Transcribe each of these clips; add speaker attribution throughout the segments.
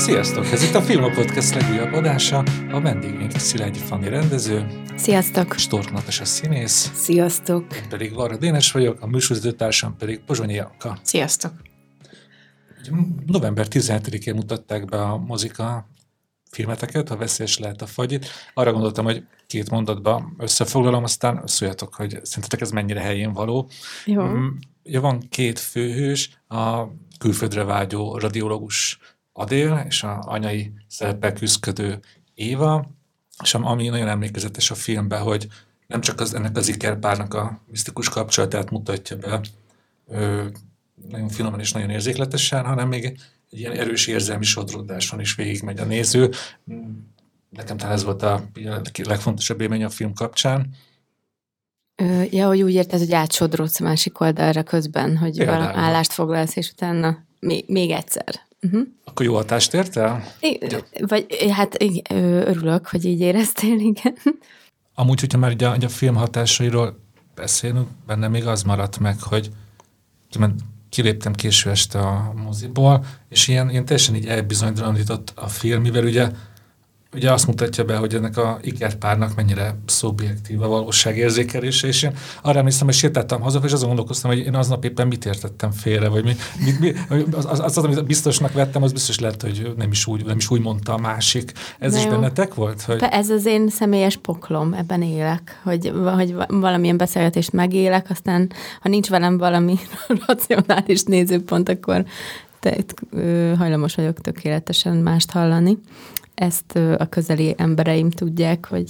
Speaker 1: Sziasztok! Ez itt a Film Podcast legújabb adása. A vendégünk Szilágyi Fanni rendező.
Speaker 2: Sziasztok!
Speaker 1: Stork Natas a színész.
Speaker 2: Sziasztok!
Speaker 1: Én pedig Varra Dénes vagyok, a műsorvezetőtársam pedig Pozsonyi Janka.
Speaker 3: Sziasztok!
Speaker 1: November 17-én mutatták be a mozika filmeteket, ha veszélyes lehet a fagyit. Arra gondoltam, hogy két mondatban összefoglalom, aztán szóljatok, hogy szerintetek ez mennyire helyén való.
Speaker 2: Jó.
Speaker 1: Mm, Ja, van két főhős, a külföldre vágyó radiológus Adél, és a anyai szerepel küzdködő Éva, és am- ami nagyon emlékezetes a filmben, hogy nem csak az, ennek az ikerpárnak a misztikus kapcsolatát mutatja be, ö, nagyon finoman és nagyon érzékletesen, hanem még egy ilyen erős érzelmi sodródáson is végigmegy a néző. Nekem talán ez volt a, legfontosabb élmény a film kapcsán.
Speaker 2: Ö, ja, hogy úgy érted, hogy átsodródsz a másik oldalra közben, hogy
Speaker 1: Például.
Speaker 2: állást foglalsz, és utána még, még egyszer. Uh-huh.
Speaker 1: Akkor jó hatást ért el?
Speaker 2: Vagy hát ö, örülök, hogy így éreztél, igen.
Speaker 1: Amúgy, hogyha már ugye, ugye a film hatásairól beszélünk, benne még az maradt meg, hogy kiléptem késő este a moziból, és ilyen, ilyen teljesen így elbizonytalanított a film, mivel ugye, ugye azt mutatja be, hogy ennek a ikerpárnak mennyire szubjektív a valóságérzékelése, és én arra emlékszem, hogy sétáltam haza, és azon gondolkoztam, hogy én aznap éppen mit értettem félre, vagy mi, mi, mi, az, az, az, amit biztosnak vettem, az biztos lehet, hogy nem is úgy, nem is úgy mondta a másik. Ez
Speaker 2: Na
Speaker 1: is
Speaker 2: jó.
Speaker 1: bennetek volt? Hogy...
Speaker 2: Ez az én személyes poklom, ebben élek, hogy, hogy valamilyen beszélgetést megélek, aztán ha nincs velem valami racionális nézőpont, akkor te, hajlamos vagyok tökéletesen mást hallani. Ezt a közeli embereim tudják, hogy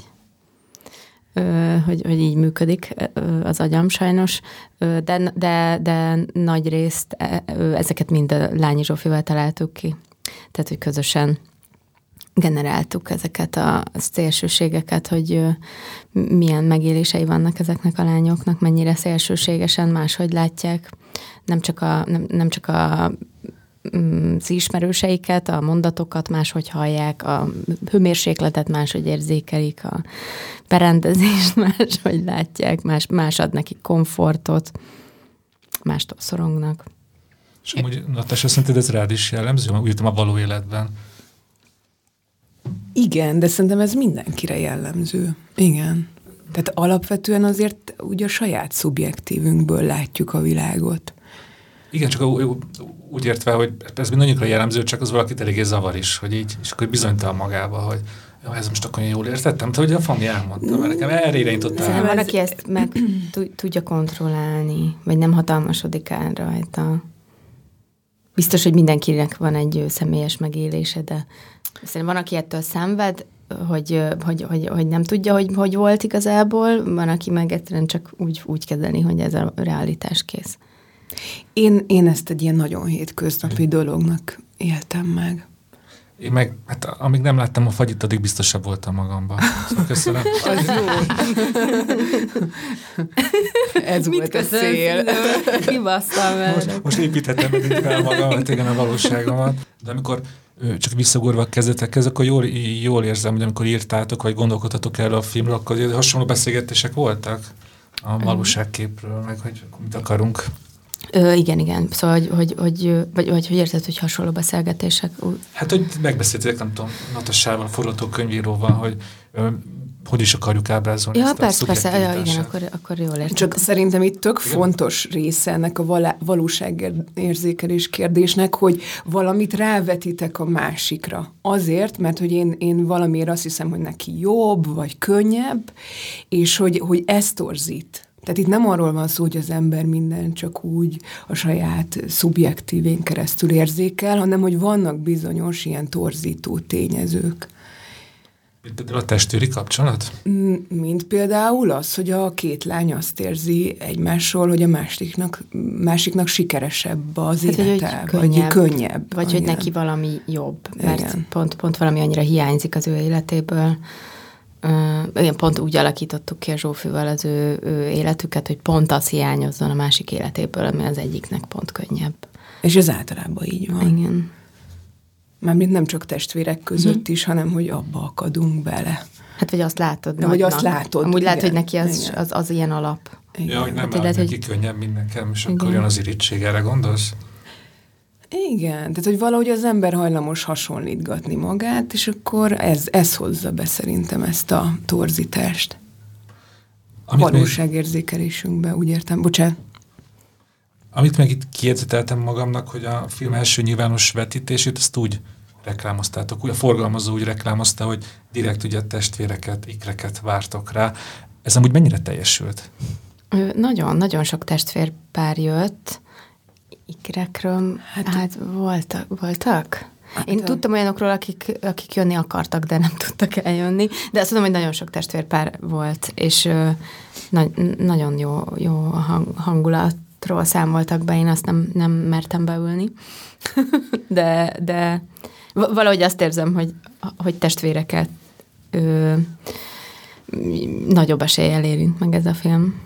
Speaker 2: hogy, hogy így működik az agyam sajnos, de, de, de nagy részt e- ezeket mind a Lányi Zsófival találtuk ki. Tehát, hogy közösen generáltuk ezeket a szélsőségeket, hogy milyen megélései vannak ezeknek a lányoknak, mennyire szélsőségesen máshogy látják, nem csak a, nem, nem csak a az ismerőseiket, a mondatokat máshogy hallják, a hőmérsékletet máshogy érzékelik, a berendezést máshogy látják, más, más ad nekik komfortot, mástól szorongnak.
Speaker 1: És amúgy, Natasha, szerinted ez rád is jellemző? Úgy jöttem a való életben.
Speaker 3: Igen, de szerintem ez mindenkire jellemző. Igen. Tehát alapvetően azért ugye a saját szubjektívünkből látjuk a világot.
Speaker 1: Igen, csak úgy értve, hogy ez mindannyiukra jellemző, csak az valakit eléggé zavar is, hogy így, és akkor bizonytalan magába, hogy jó, ez most akkor jól értettem, te, hogy a Fanni elmondta, mert nekem erre irányította
Speaker 2: Szerintem van, aki ezt meg tud- tudja kontrollálni, vagy nem hatalmasodik el rajta. Biztos, hogy mindenkinek van egy személyes megélése, de szerintem van, aki ettől szenved, hogy, hogy, hogy, hogy nem tudja, hogy hogy volt igazából, van, aki meg egyszerűen csak úgy, úgy kezeli, hogy ez a realitás kész.
Speaker 3: Én, én ezt egy ilyen nagyon hétköznapi dolognak éltem meg.
Speaker 1: Én meg, hát amíg nem láttam a fagyit, addig biztosabb voltam magamban. Szóval köszönöm.
Speaker 3: Az jó. Ez volt a cél.
Speaker 2: Kibasztam
Speaker 1: Most, most építhetem meg így fel magamat, igen, a valóságomat. De amikor csak visszagorva a kezdetekhez, akkor jól, jól érzem, hogy amikor írtátok, vagy gondolkodtatok erről a filmről, akkor hasonló beszélgetések voltak a valóságképről, meg hogy mit akarunk.
Speaker 2: Ö, igen, igen. Szóval, hogy, hogy, hogy, vagy, vagy hogy érted, hogy hasonló beszélgetések.
Speaker 1: Hát, hogy megbeszéltétek, nem tudom, Natassával, forgatókönyvíróval, hogy ö, hogy is akarjuk ábrázolni
Speaker 2: Ja,
Speaker 1: ezt a
Speaker 2: persze, persze, ja, igen, akkor, akkor jól értem.
Speaker 3: Csak szerintem itt tök
Speaker 1: Igen.
Speaker 3: fontos része ennek a valá- valóságérzékelés kérdésnek, hogy valamit rávetitek a másikra. Azért, mert hogy én, én valamiért azt hiszem, hogy neki jobb, vagy könnyebb, és hogy, hogy ez torzít. Tehát itt nem arról van szó, hogy az ember minden csak úgy a saját szubjektívén keresztül érzékel, hanem hogy vannak bizonyos ilyen torzító tényezők.
Speaker 1: Mint például a testőri kapcsolat?
Speaker 3: Mm, Mint például az, hogy a két lány azt érzi egymásról, hogy a másiknak, másiknak sikeresebb az
Speaker 2: Hát, hogy,
Speaker 3: élete,
Speaker 2: hogy
Speaker 3: vagy
Speaker 2: könnyebb,
Speaker 3: könnyebb.
Speaker 2: Vagy hogy
Speaker 3: igen.
Speaker 2: neki valami jobb, mert
Speaker 3: Igen.
Speaker 2: pont, pont valami annyira hiányzik az ő életéből. Igen, pont úgy alakítottuk ki a Zsófival az ő, ő életüket, hogy pont az hiányozzon a másik életéből, ami az egyiknek pont könnyebb.
Speaker 3: És ez általában így van.
Speaker 2: Igen.
Speaker 3: Mármint nem csak testvérek között is, hanem hogy abba akadunk bele.
Speaker 2: Hát vagy azt látod.
Speaker 3: De, hogy
Speaker 2: nagynak.
Speaker 3: azt látod,
Speaker 2: Amúgy lehet,
Speaker 3: igen,
Speaker 2: hogy neki az,
Speaker 3: igen.
Speaker 2: az, az ilyen alap.
Speaker 3: Igen.
Speaker 1: Ja, hogy nem
Speaker 2: Hát, lehet,
Speaker 1: neki
Speaker 2: hogy-
Speaker 1: könnyebb, mint nekem, és akkor
Speaker 2: Igen.
Speaker 1: jön az irítség, erre gondolsz?
Speaker 3: Igen, tehát hogy valahogy az ember hajlamos hasonlítgatni magát, és akkor ez, ez hozza be szerintem ezt a torzítást. Amit valóságérzékelésünkbe, úgy értem. Bocsánat.
Speaker 1: Amit meg itt kiérzeteltem magamnak, hogy a film első nyilvános vetítését, ezt úgy reklámoztátok, úgy a forgalmazó úgy reklámozta, hogy direkt ugye testvéreket, ikreket vártok rá. Ez amúgy mennyire teljesült?
Speaker 2: Nagyon, nagyon sok testvérpár jött, ikrekről, hát, hát voltak, voltak? Hát, Én tudtam olyanokról, akik, akik jönni akartak, de nem tudtak eljönni, de azt tudom, hogy nagyon sok testvérpár volt, és na, nagyon jó, jó a hangulatról számoltak be, én azt nem, nem mertem beülni, de, de valahogy azt érzem, hogy, hogy testvéreket ö, nagyobb eséllyel érint meg ez a film.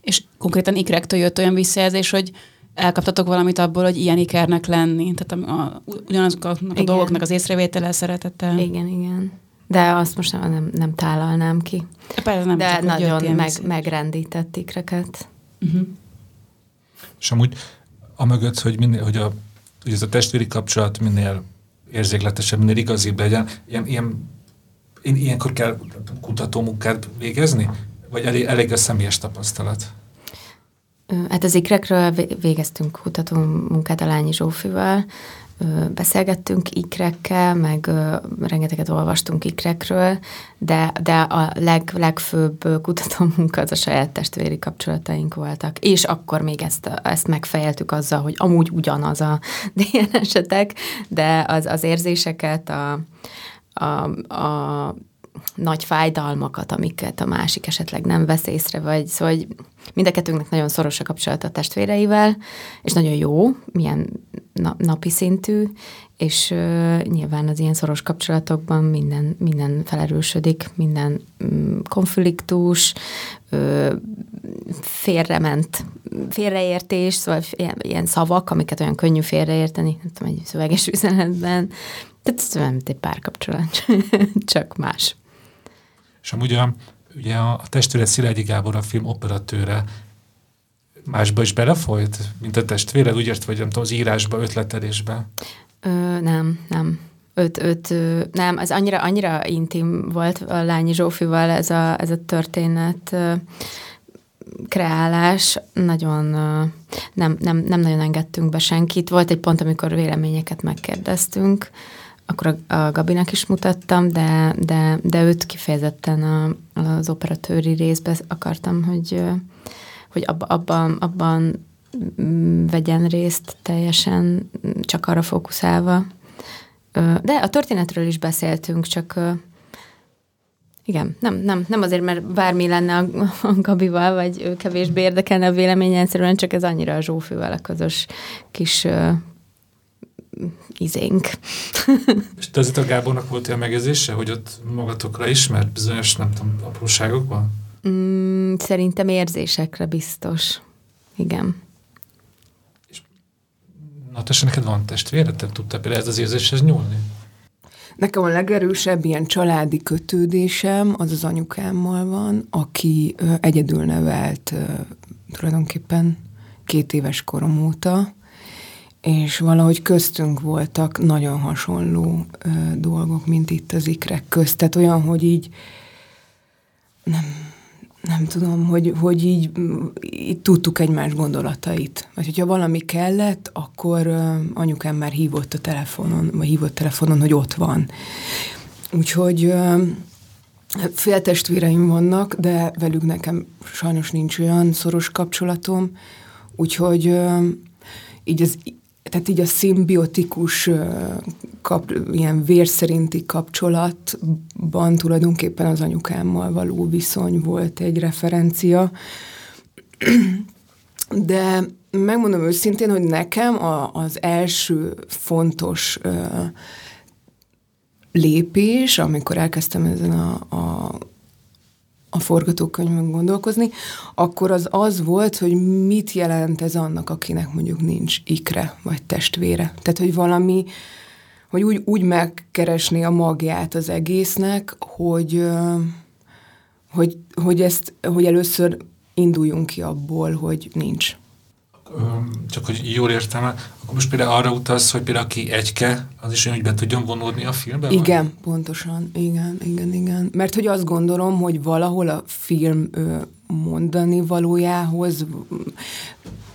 Speaker 4: És konkrétan ikrektől jött olyan visszajelzés, hogy elkaptatok valamit abból, hogy ilyen ikernek lenni. Tehát a, a, ugyanazoknak a dolgoknak az észrevétele, szeretettel.
Speaker 2: Igen, igen. De azt most nem, nem, nem tálalnám ki.
Speaker 4: Persze nem
Speaker 2: De nagyon meg, megrendített ikreket. Uh-huh.
Speaker 1: És amúgy amögött, hogy, minél, hogy, a, hogy ez a testvéri kapcsolat minél érzékletesebb, minél igazibb legyen, ilyen, ilyen, ilyenkor kell kutatómunkát végezni? Vagy elég, elég a személyes tapasztalat?
Speaker 2: Hát az ikrekről végeztünk kutató munkát a Lányi Zsófival, beszélgettünk ikrekkel, meg rengeteget olvastunk ikrekről, de, de a leg, legfőbb kutató munka az a saját testvéri kapcsolataink voltak. És akkor még ezt, ezt megfejeltük azzal, hogy amúgy ugyanaz a DN esetek, de az, az érzéseket, a, a, a nagy fájdalmakat, amiket a másik esetleg nem vesz észre, vagy szóval hogy mind a kettőnknek nagyon szoros a kapcsolat a testvéreivel, és nagyon jó, milyen na- napi szintű, és uh, nyilván az ilyen szoros kapcsolatokban minden, minden felerősödik, minden um, konfliktus, uh, félrement, félreértés, szóval ilyen, ilyen szavak, amiket olyan könnyű félreérteni, nem tudom, egy szöveges üzenetben, tehát ez mint egy párkapcsolat, csak más.
Speaker 1: És amúgy a, ugye a testvére Szilágyi Gábor a film operatőre másba is belefolyt, mint a testvére, úgy ért, vagy nem tudom, az írásba, ötletelésbe?
Speaker 2: Ö, nem, nem. Öt, öt, nem, az annyira, annyira intim volt a Lányi Zsófival ez a, ez a történet kreálás, nagyon nem, nem, nem nagyon engedtünk be senkit. Volt egy pont, amikor véleményeket megkérdeztünk, akkor a, a Gabinak is mutattam, de, de, de őt kifejezetten a, az operatőri részbe akartam, hogy, hogy abba, abban, abban vegyen részt teljesen, csak arra fókuszálva. De a történetről is beszéltünk, csak igen, nem, nem, nem azért, mert bármi lenne a, a Gabival, vagy ő kevésbé érdekelne a véleménye, egyszerűen csak ez annyira a Zsófővel a közös kis izénk.
Speaker 1: És te a Gábornak volt olyan megezése, hogy ott magatokra ismert bizonyos, nem tudom, apróságokban?
Speaker 2: Mm, szerintem érzésekre biztos. Igen.
Speaker 1: És Natasha, neked van testvére? Te tudtál például ez az érzéshez nyúlni?
Speaker 3: Nekem a legerősebb ilyen családi kötődésem az az anyukámmal van, aki ö, egyedül nevelt ö, tulajdonképpen két éves korom óta, és valahogy köztünk voltak nagyon hasonló ö, dolgok, mint itt az ikrek közt. Tehát olyan, hogy így nem, nem tudom, hogy, hogy így, így tudtuk egymás gondolatait. Vagy hogyha valami kellett, akkor ö, anyukám már hívott a telefonon, vagy hívott telefonon, hogy ott van. Úgyhogy ö, féltestvéreim vannak, de velük nekem sajnos nincs olyan szoros kapcsolatom, úgyhogy ö, így az tehát így a szimbiotikus kap, ilyen vérszerinti kapcsolatban tulajdonképpen az anyukámmal való viszony volt egy referencia. De megmondom őszintén, hogy nekem a, az első fontos lépés, amikor elkezdtem ezen a, a a forgatókönyvön gondolkozni, akkor az az volt, hogy mit jelent ez annak, akinek mondjuk nincs ikre, vagy testvére. Tehát, hogy valami, hogy úgy, úgy megkeresni a magját az egésznek, hogy, hogy, hogy, ezt, hogy először induljunk ki abból, hogy nincs.
Speaker 1: Csak hogy jól értem, akkor most például arra utalsz, hogy például aki egyke, az is olyan, hogy be tudjon vonódni a filmbe?
Speaker 3: Igen, vagy? pontosan, igen, igen, igen. Mert hogy azt gondolom, hogy valahol a film mondani valójához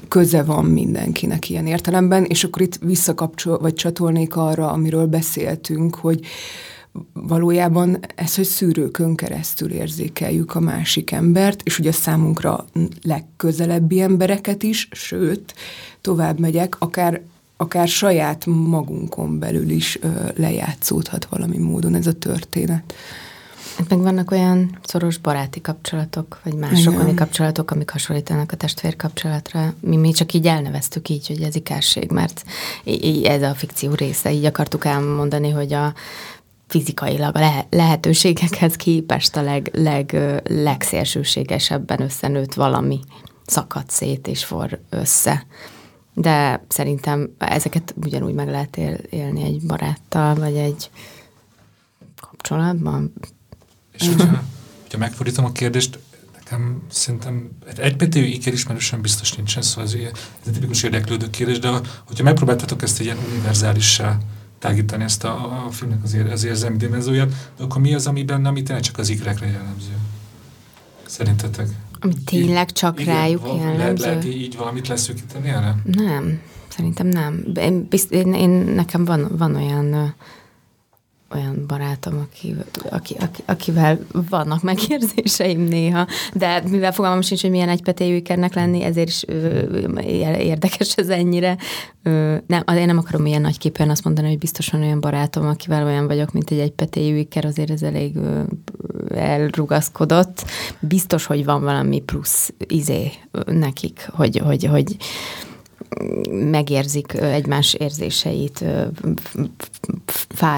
Speaker 3: köze van mindenkinek ilyen értelemben, és akkor itt visszakapcsol, vagy csatolnék arra, amiről beszéltünk, hogy valójában ez, hogy szűrőkön keresztül érzékeljük a másik embert, és ugye számunkra legközelebbi embereket is, sőt, tovább megyek, akár, akár saját magunkon belül is ö, lejátszódhat valami módon ez a történet.
Speaker 2: Hát meg vannak olyan szoros baráti kapcsolatok, vagy más sokoni kapcsolatok, amik hasonlítanak a testvér kapcsolatra. Mi, mi csak így elneveztük így, hogy ez ikásség, mert ez a fikció része. Így akartuk elmondani, hogy a fizikailag a lehetőségekhez képest a leg, leg, legszélsőségesebben összenőtt valami szakad szét és for össze. De szerintem ezeket ugyanúgy meg lehet él, élni egy baráttal, vagy egy kapcsolatban.
Speaker 1: És hogyha, hogyha megfordítom a kérdést, nekem szerintem egy PT iker ismerősen biztos nincsen, szóval ez, ez egy tipikus érdeklődő kérdés, de hogyha megpróbáltatok ezt egy ilyen univerzálissá tágítani ezt a, a filmnek az, ér, az érzelmi dimenzióját, akkor mi az, ami benne, ami tényleg csak az ikrekre jellemző? Szerintetek?
Speaker 2: Ami tényleg csak igen, rájuk jellemző? Lehet,
Speaker 1: lehet így valamit leszűkíteni erre?
Speaker 2: Nem, szerintem nem. Én, bizt, én, én nekem van, van olyan olyan barátom, aki, aki, aki, akivel vannak megérzéseim néha, de mivel fogalmam sincs, hogy milyen egypetéjű ikernek lenni, ezért is ö, érdekes ez ennyire. Ö, nem, én nem akarom ilyen nagy képen azt mondani, hogy biztosan olyan barátom, akivel olyan vagyok, mint egy egypetéjű iker, azért ez elég ö, elrugaszkodott. Biztos, hogy van valami plusz izé nekik, hogy, hogy, hogy megérzik egymás érzéseit,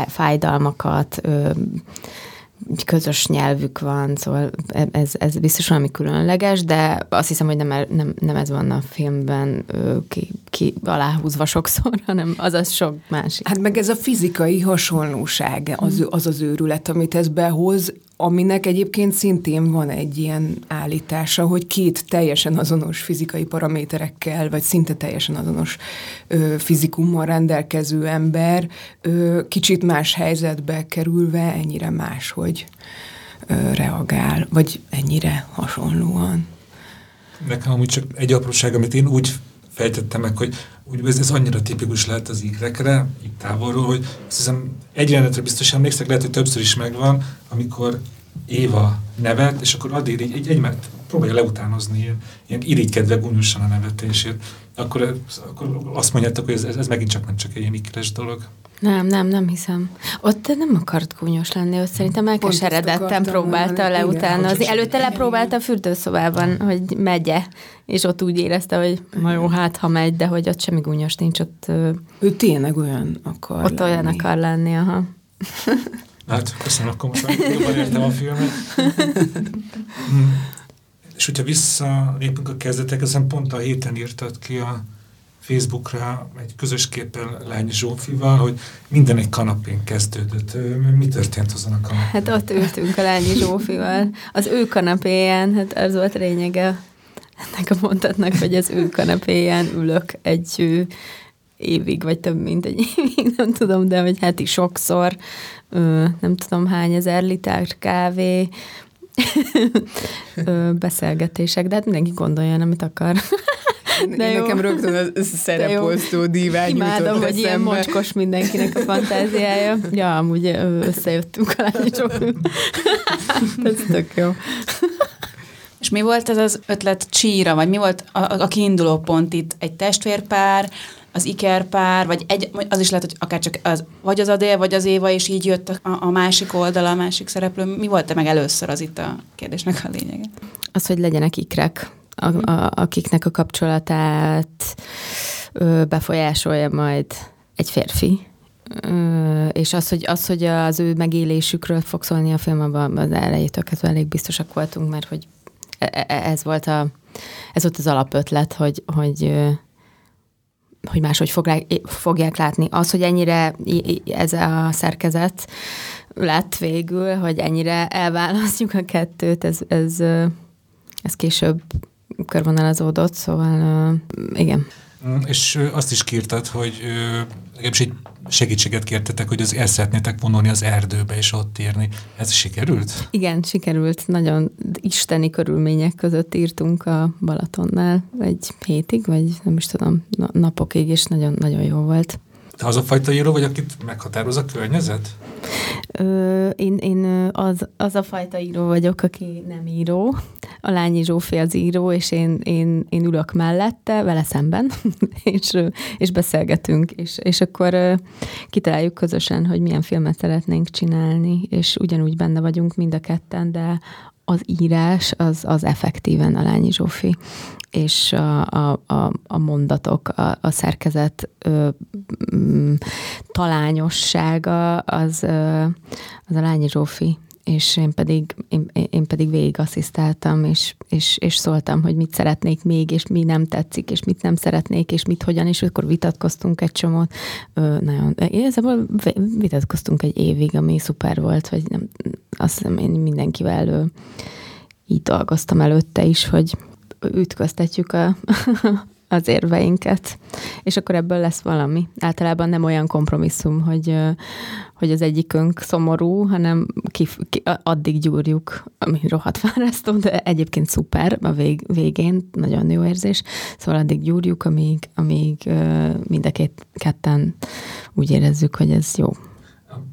Speaker 2: fájdalmakat, közös nyelvük van, szóval e, ez, ez biztos valami különleges, de azt hiszem, hogy nem, nem, nem ez van a filmben ki, ki aláhúzva sokszor, hanem az az sok másik.
Speaker 3: Hát meg ez a fizikai hasonlóság, az az, az őrület, amit ez behoz, aminek egyébként szintén van egy ilyen állítása, hogy két teljesen azonos fizikai paraméterekkel, vagy szinte teljesen azonos ö, fizikummal rendelkező ember ö, kicsit más helyzetbe kerülve ennyire máshogy ö, reagál, vagy ennyire hasonlóan.
Speaker 1: Nekem amúgy csak egy apróság, amit én úgy fejtettem meg, hogy úgy ez, ez annyira tipikus lehet az ikrekre, itt távolról, hogy azt hiszem egy jelenetre biztos emlékszek, lehet, hogy többször is megvan, amikor Éva nevet, és akkor addig így, így egymást próbálja leutánozni, ilyen irigykedve gúnyosan a nevetését. Akkor, akkor azt mondjátok, hogy ez, ez, ez megint csak nem csak egy ilyen ikres dolog.
Speaker 2: Nem, nem, nem hiszem. Ott nem akart gúnyos lenni, ott szerintem elkeseredetten próbálta leutánozni. Előtte lepróbálta a fürdőszobában, hogy megye, és ott úgy érezte, hogy na jó, hát ha megy, de hogy ott semmi gúnyos nincs, ott...
Speaker 3: Ő tényleg olyan akar
Speaker 2: Ott lenni. olyan akar lenni, aha.
Speaker 1: Hát, köszönöm, akkor most már jobban értem a filmet. És hogyha visszalépünk a kezdetek, ezen pont a héten írtad ki a Facebookra egy közös képen Lány Zsófival, hogy minden egy kanapén kezdődött. Mi történt azon a kanapén?
Speaker 2: Hát ott ültünk a Lányi Zsófival. Az ő kanapéján, hát az volt lényege ennek a mondatnak, hogy az ő kanapéján ülök egy évig, vagy több mint egy évig, nem tudom, de hogy is sokszor, nem tudom hány ezer liter kávé, beszélgetések, de hát mindenki gondolja, amit akar.
Speaker 3: De jó. Nekem rögtön a szereposztó divány
Speaker 2: Imádom, hogy ilyen mocskos mindenkinek a fantáziája. Ja, amúgy összejöttünk a lányosok. Ez tök jó.
Speaker 4: És mi volt ez az ötlet csíra, vagy mi volt a, a kiinduló pont itt? Egy testvérpár, az ikerpár, vagy egy, az is lehet, hogy akár csak az, vagy az Adél, vagy az Éva, és így jött a, a másik oldala, a másik szereplő. Mi volt-e meg először az itt a kérdésnek a lényege?
Speaker 2: Az, hogy legyenek ikrek, a, a, akiknek a kapcsolatát ö, befolyásolja majd egy férfi. Ö, és az hogy, az, hogy az ő megélésükről fog szólni a film, abban az elejétől kezdve elég biztosak voltunk, mert hogy e, e, ez volt, a, ez volt az alapötlet, hogy, hogy hogy máshogy fogják, fogják látni. Az, hogy ennyire ez a szerkezet lett végül, hogy ennyire elválasztjuk a kettőt, ez, ez, ez később körvonalazódott, szóval igen.
Speaker 1: Mm, és azt is kírtad, hogy legalábbis egy segítséget kértetek, hogy az el szeretnétek vonulni az erdőbe és ott írni. Ez sikerült?
Speaker 2: Igen, sikerült. Nagyon isteni körülmények között írtunk a Balatonnál egy hétig, vagy nem is tudom, napokig, és nagyon-nagyon jó volt.
Speaker 1: Te az a fajta író vagy, akit meghatároz a környezet?
Speaker 2: Ö, én én az, az a fajta író vagyok, aki nem író. A Lányi Zsófi az író, és én, én, én ülök mellette, vele szemben, és, és beszélgetünk, és, és akkor kitaláljuk közösen, hogy milyen filmet szeretnénk csinálni, és ugyanúgy benne vagyunk mind a ketten, de az írás az, az effektíven a Lányi Zsófi és a, a, a, a mondatok, a, a szerkezet ö, m, talányossága az, ö, az a Lányi Zsófi, és én pedig, én, én pedig végig asszisztáltam, és, és, és szóltam, hogy mit szeretnék még, és mi nem tetszik, és mit nem szeretnék, és mit hogyan, és akkor vitatkoztunk egy csomót. Ö, nagyon, igazából vitatkoztunk egy évig, ami szuper volt, hogy nem, azt hiszem én mindenkivel ö, így dolgoztam előtte is, hogy ütköztetjük a, az érveinket, és akkor ebből lesz valami. Általában nem olyan kompromisszum, hogy, hogy az egyikünk szomorú, hanem ki, ki, addig gyúrjuk, ami rohadt fárasztó, de egyébként szuper a vég, végén, nagyon jó érzés, szóval addig gyúrjuk, amíg, amíg mind a két ketten úgy érezzük, hogy ez jó.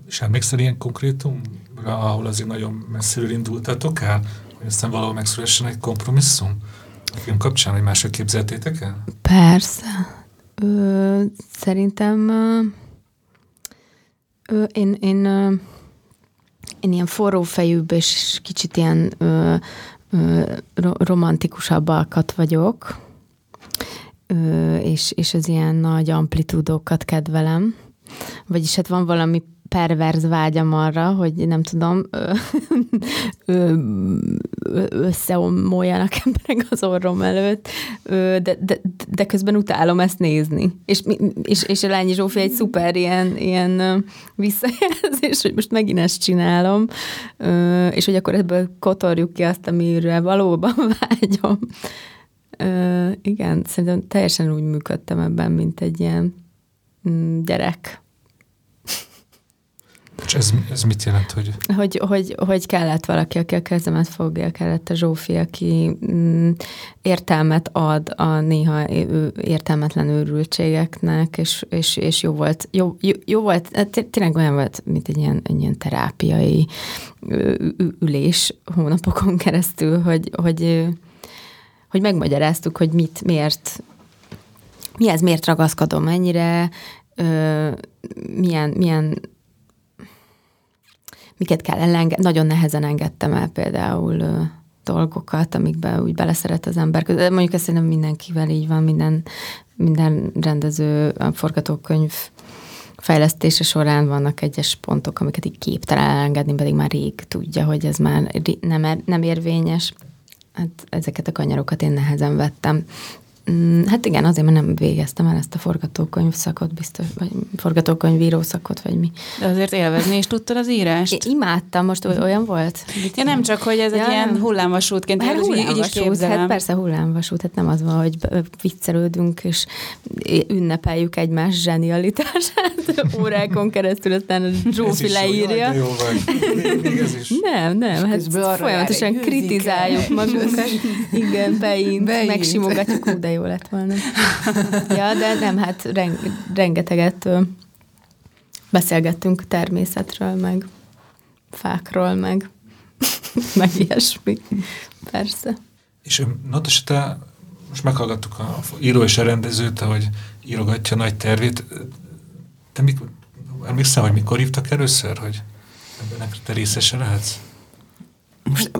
Speaker 1: És emlékszel ilyen konkrétumra, ahol azért nagyon messziről indultatok el, hogy aztán valahol megszülessen egy kompromisszum? a film kapcsán, hogy máshogy képzeltétek el?
Speaker 2: Persze. Ö, szerintem ö, én, én, ö, én ilyen forrófejűbb és kicsit ilyen ö, ö, romantikusabb alkat vagyok, ö, és, és az ilyen nagy amplitúdókat kedvelem. Vagyis hát van valami perverz vágyam arra, hogy nem tudom, összeomoljanak emberek az orrom előtt, de, de, de közben utálom ezt nézni. És, és, és a Lányi Zsófi egy szuper ilyen, ilyen visszajelzés, hogy most megint ezt csinálom, és hogy akkor ebből kotorjuk ki azt, amire valóban vágyom. Igen, szerintem teljesen úgy működtem ebben, mint egy ilyen mm, gyerek
Speaker 1: és ez, ez mit jelent, hogy...
Speaker 2: hogy... Hogy, hogy kellett valaki, aki a kezemet fogja, kellett a Zsófi, aki mm, értelmet ad a néha értelmetlen őrültségeknek, és, és, és jó volt, jó, jó, jó volt, hát tényleg olyan volt, mint egy ilyen, egy ilyen terápiai ülés hónapokon keresztül, hogy, hogy, hogy megmagyaráztuk, hogy mit, miért, mihez miért ragaszkodom ennyire, milyen, milyen miket kell elengedni. Nagyon nehezen engedtem el például ö, dolgokat, amikbe úgy beleszeret az ember. De mondjuk ezt szerintem mindenkivel így van, minden, minden rendező forgatókönyv fejlesztése során vannak egyes pontok, amiket így képtelen elengedni, pedig már rég tudja, hogy ez már nem, er, nem érvényes. Hát ezeket a kanyarokat én nehezen vettem. Mm, hát igen, azért, mert nem végeztem el ezt a forgatókönyv szakot, biztos, vagy forgatókönyvíró szakot, vagy mi.
Speaker 4: De azért élvezni is tudtad az írást?
Speaker 2: Én imádtam, most olyan volt?
Speaker 4: Ja, nem csak, hogy ez ja, egy ilyen hullámvasútként,
Speaker 2: hát, hullámvasút, hát persze hullámvasút, hát nem az van, hogy viccelődünk, és ünnepelljük egymás zsenialitását órákon keresztül, aztán a Zsófi leírja.
Speaker 1: Jó vagy. ez is.
Speaker 2: Nem, nem, hát folyamatosan kritizáljuk magunkat. Igen, beint. megsimogatjuk, de jó lett volna. Ja, de nem, hát rengeteget beszélgettünk természetről, meg fákról, meg, meg ilyesmi. Persze.
Speaker 1: És Natasha, te most meghallgattuk a író és a rendezőt, hogy írogatja nagy tervét. Te mikor, emlékszel, hogy mikor hívtak először, hogy ebben te részese lehetsz?
Speaker 3: Most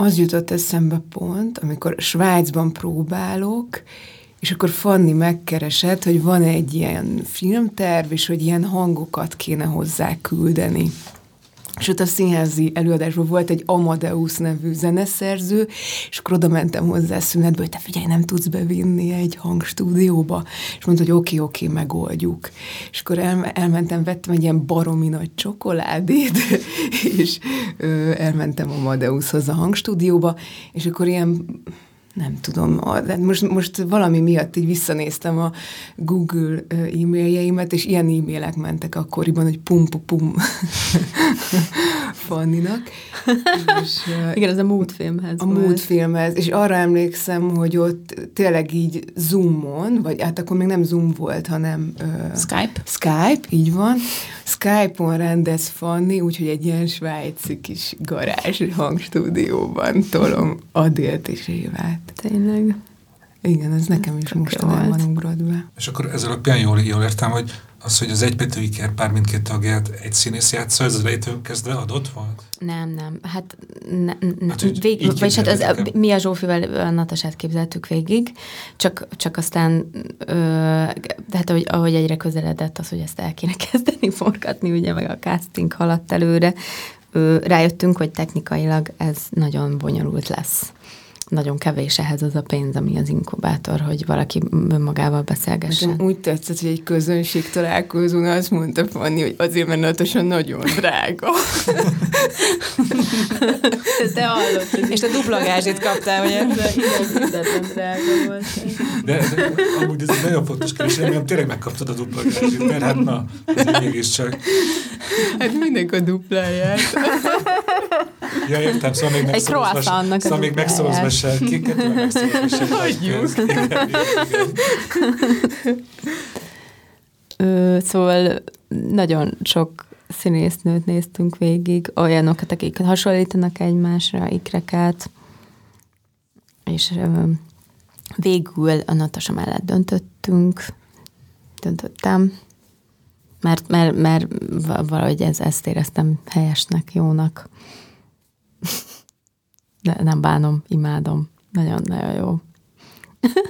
Speaker 3: az jutott eszembe pont, amikor Svájcban próbálok, és akkor Fanni megkeresett, hogy van egy ilyen filmterv, és hogy ilyen hangokat kéne hozzá küldeni. Ott a színházi előadásban volt egy Amadeus nevű zeneszerző, és akkor oda mentem hozzá szünetbe, hogy te figyelj, nem tudsz bevinni egy hangstúdióba. És mondta, hogy oké, oké, megoldjuk. És akkor el, elmentem, vettem egy ilyen baromi nagy csokoládét, és ö, elmentem Amadeushoz a hangstúdióba, és akkor ilyen nem tudom, de most, most valami miatt így visszanéztem a Google e-mailjeimet, és ilyen e-mailek mentek akkoriban, hogy pum pum pum Fanninak.
Speaker 2: És, Igen, ez a múltfilmhez
Speaker 3: A múltfilmhez, és arra emlékszem, hogy ott tényleg így Zoomon, vagy hát akkor még nem Zoom volt, hanem...
Speaker 4: Uh, Skype.
Speaker 3: Skype, így van. Skype-on rendez Fanni, úgyhogy egy ilyen svájci kis garázs hangstúdióban tolom Adélt és Évát.
Speaker 2: Tényleg.
Speaker 3: Igen, ez nekem is mostanában ugrott be.
Speaker 1: És akkor ez alapján jól, jól értem, hogy az, hogy az egypetű pár mindkét tagját egy színész játsza, ez az elejétől kezdve adott volt?
Speaker 2: Nem, nem. Hát, ne, ne, hát végig, vagyis hát az, mi a Zsófival a Natasát képzeltük végig, csak, csak aztán ö, hát ahogy, ahogy egyre közeledett az, hogy ezt el kéne kezdeni forgatni, ugye meg a casting haladt előre, ö, rájöttünk, hogy technikailag ez nagyon bonyolult lesz nagyon kevés ehhez az a pénz, ami az inkubátor, hogy valaki önmagával beszélgessen.
Speaker 3: Nekem úgy tetszett, hogy egy közönség találkozón azt mondta Fanni, hogy azért, mert Natosan nagyon drága.
Speaker 2: Te hallottad.
Speaker 4: És te dupla gázsit kaptál, hogy
Speaker 2: ez drága volt.
Speaker 1: De, de amúgy ez egy nagyon fontos kérdés, nem tényleg megkaptad a dupla gázsit, mert hát na, mégiscsak.
Speaker 3: Hát mindenki a dupláját.
Speaker 1: Ja, értem, szóval még megszorozva Szóval még megszorozva kiket. Hagyjuk.
Speaker 2: Szóval nagyon sok színésznőt néztünk végig, olyanokat, akik hasonlítanak egymásra, ikreket, és ö, végül a Natasa mellett döntöttünk, döntöttem, mert, mert, mert valahogy ez, ezt éreztem helyesnek, jónak. De nem bánom, imádom. Nagyon-nagyon jó.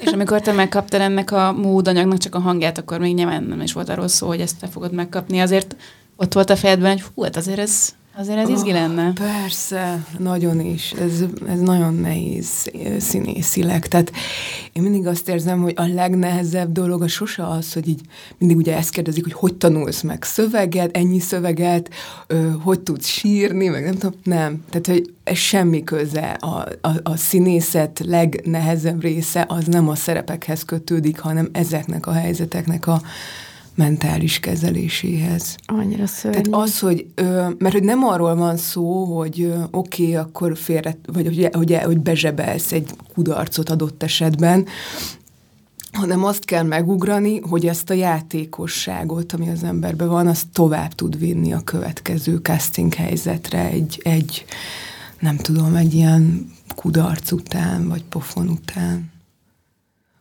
Speaker 4: És amikor te megkaptad ennek a módanyagnak csak a hangját, akkor még nyilván nem is volt arról szó, hogy ezt te fogod megkapni. Azért ott volt a fejedben, hogy hú, hát azért ez Azért ez izgi lenne. Oh,
Speaker 3: persze, nagyon is. Ez, ez nagyon nehéz színészileg. Tehát én mindig azt érzem, hogy a legnehezebb dolog a sose az, hogy így mindig ugye ezt kérdezik, hogy hogy tanulsz meg szöveget, ennyi szöveget, ö, hogy tudsz sírni, meg nem tudom, nem. Tehát, hogy ez semmi köze. A, a, a színészet legnehezebb része az nem a szerepekhez kötődik, hanem ezeknek a helyzeteknek a mentális kezeléséhez.
Speaker 2: Annyira szörnyű.
Speaker 3: Tehát az, hogy, mert hogy nem arról van szó, hogy oké, okay, akkor félre, vagy hogy, hogy, hogy bezsebelsz egy kudarcot adott esetben, hanem azt kell megugrani, hogy ezt a játékosságot, ami az emberben van, azt tovább tud vinni a következő casting helyzetre egy, egy nem tudom, egy ilyen kudarc után, vagy pofon után.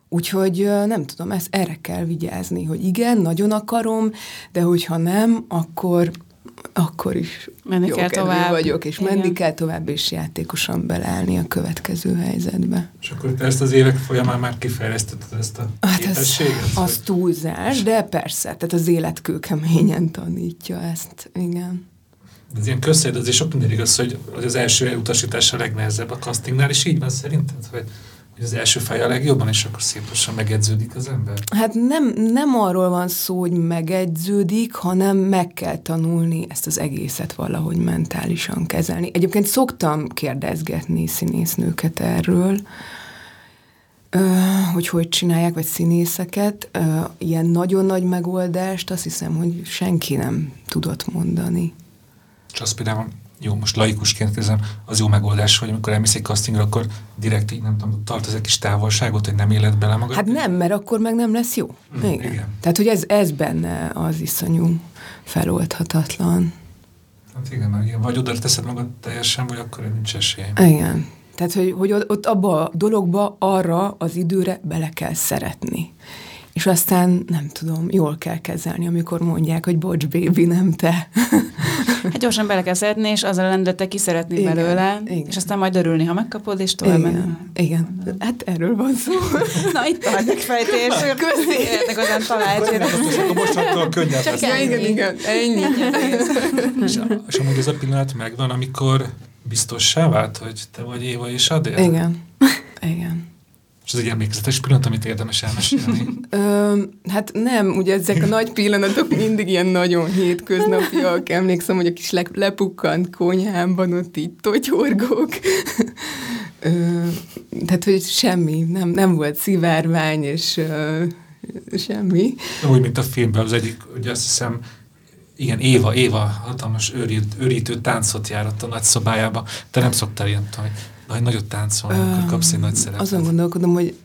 Speaker 3: Úgyhogy nem tudom, ezt erre kell vigyázni, hogy igen, nagyon akarom, de hogyha nem, akkor akkor is
Speaker 4: menni jó kell tovább.
Speaker 3: vagyok, és igen. menni kell tovább, és játékosan beleállni a következő helyzetbe.
Speaker 1: És akkor te ezt az évek folyamán már kifejlesztetted ezt a hát képességet?
Speaker 3: Az, az túlzás, de persze, tehát az élet kőkeményen tanítja ezt, igen.
Speaker 1: Ez ilyen közszérdezés sok minden igaz, hogy, hogy az első utasítás a legnehezebb a castingnál, és így van szerinted, hogy hogy az első fej a legjobban, és akkor szép lassan megedződik az ember?
Speaker 3: Hát nem, nem arról van szó, hogy megedződik, hanem meg kell tanulni ezt az egészet valahogy mentálisan kezelni. Egyébként szoktam kérdezgetni színésznőket erről, hogy hogy csinálják, vagy színészeket. Ilyen nagyon nagy megoldást azt hiszem, hogy senki nem tudott mondani.
Speaker 1: Azt például jó, most laikusként kezdem, az jó megoldás, hogy amikor elmész egy castingra, akkor direkt így nem tudom, tartasz egy kis távolságot, hogy nem éled bele magad?
Speaker 3: Hát nem, mert akkor meg nem lesz jó. Mm, igen. igen. Tehát, hogy ez, ez benne az iszonyú feloldhatatlan.
Speaker 1: Hát igen, mert igen, vagy oda teszed magad teljesen, vagy akkor nincs esély.
Speaker 3: Igen. Tehát, hogy, hogy ott abba a dologba arra az időre bele kell szeretni és aztán nem tudom, jól kell kezelni, amikor mondják, hogy bocs, baby, nem te.
Speaker 4: Hát gyorsan bele kell szedni, és azzal a lendülettel ki szeretni igen, belőle, igen. és aztán majd örülni, ha megkapod, és tovább
Speaker 3: igen, menni. Igen, hát erről van szó.
Speaker 4: Na, itt a megfejtés. Köszi. Értek azon talált.
Speaker 1: Most attól könnyebb
Speaker 3: lesz. Igen, igen, ennyi.
Speaker 1: és, és amúgy ez a pillanat megvan, amikor biztossá vált, hogy te vagy Éva és Adél?
Speaker 3: Igen. Igen.
Speaker 1: És ez egy emlékezetes pillanat, amit érdemes elmesélni?
Speaker 3: Ö, hát nem, ugye ezek a nagy pillanatok mindig ilyen nagyon hétköznapiak. Emlékszem, hogy a kis le, lepukkant konyhámban ott így togyorgok. Ö, tehát, hogy semmi, nem, nem volt szivárvány, és ö, semmi.
Speaker 1: Úgy, mint a filmben, az egyik, ugye azt hiszem, igen, Éva, Éva hatalmas őrít, őrítő táncot járat a nagy szobájába. Te nem szoktál ilyen, hogy nagy, nagyot táncolni, akkor kapsz egy nagy szerepet.
Speaker 3: Azon gondolkodom, hogy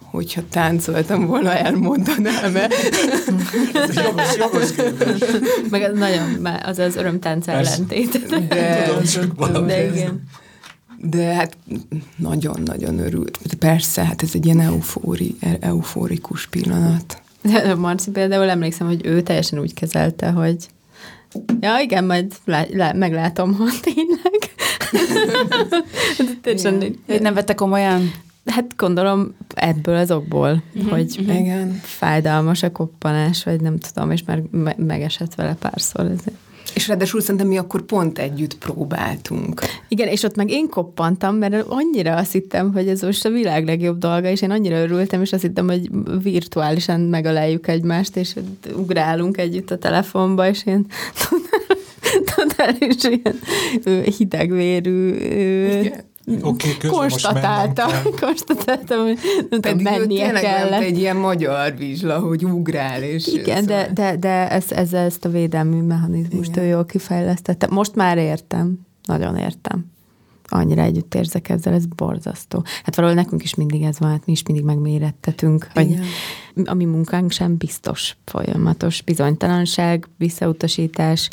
Speaker 3: hogyha táncoltam volna, elmondanám-e.
Speaker 1: jogos, jogos kérdés.
Speaker 2: Meg az nagyon, az az örömtánc ellentét.
Speaker 3: De,
Speaker 1: Tudom, csak
Speaker 2: de igen.
Speaker 3: De hát nagyon-nagyon örült. Persze, hát ez egy ilyen eufóri, eufórikus pillanat.
Speaker 2: De Marci például emlékszem, hogy ő teljesen úgy kezelte, hogy ja igen, majd lá, lá, meglátom, ha tényleg.
Speaker 4: teljesen, hogy nem vette komolyan?
Speaker 2: Hát gondolom ebből az okból, uh-huh, hogy uh-huh. igen. fájdalmas a koppanás, vagy nem tudom, és már me- megesett vele párszor. Ezért.
Speaker 3: És ráadásul szerintem mi akkor pont együtt próbáltunk.
Speaker 2: Igen, és ott meg én koppantam, mert annyira azt hittem, hogy ez most a világ legjobb dolga, és én annyira örültem, és azt hittem, hogy virtuálisan megaláljuk egymást, és ugrálunk együtt a telefonba, és én totális ilyen hidegvérű
Speaker 1: okay,
Speaker 2: konstatáltam, konstatáltam, hogy nem
Speaker 3: Pedig
Speaker 2: tudom, mennie kellett.
Speaker 3: egy ilyen magyar vizsla, hogy ugrál. És
Speaker 2: Igen, szóval. de, de, de ez, ez, ezt a védelmi mechanizmust Igen. ő jól kifejlesztette. Most már értem, nagyon értem. Annyira együtt érzek ezzel, ez borzasztó. Hát valahol nekünk is mindig ez van, hát mi is mindig megmérettetünk, hogy Igen. a mi munkánk sem biztos, folyamatos bizonytalanság, visszautasítás,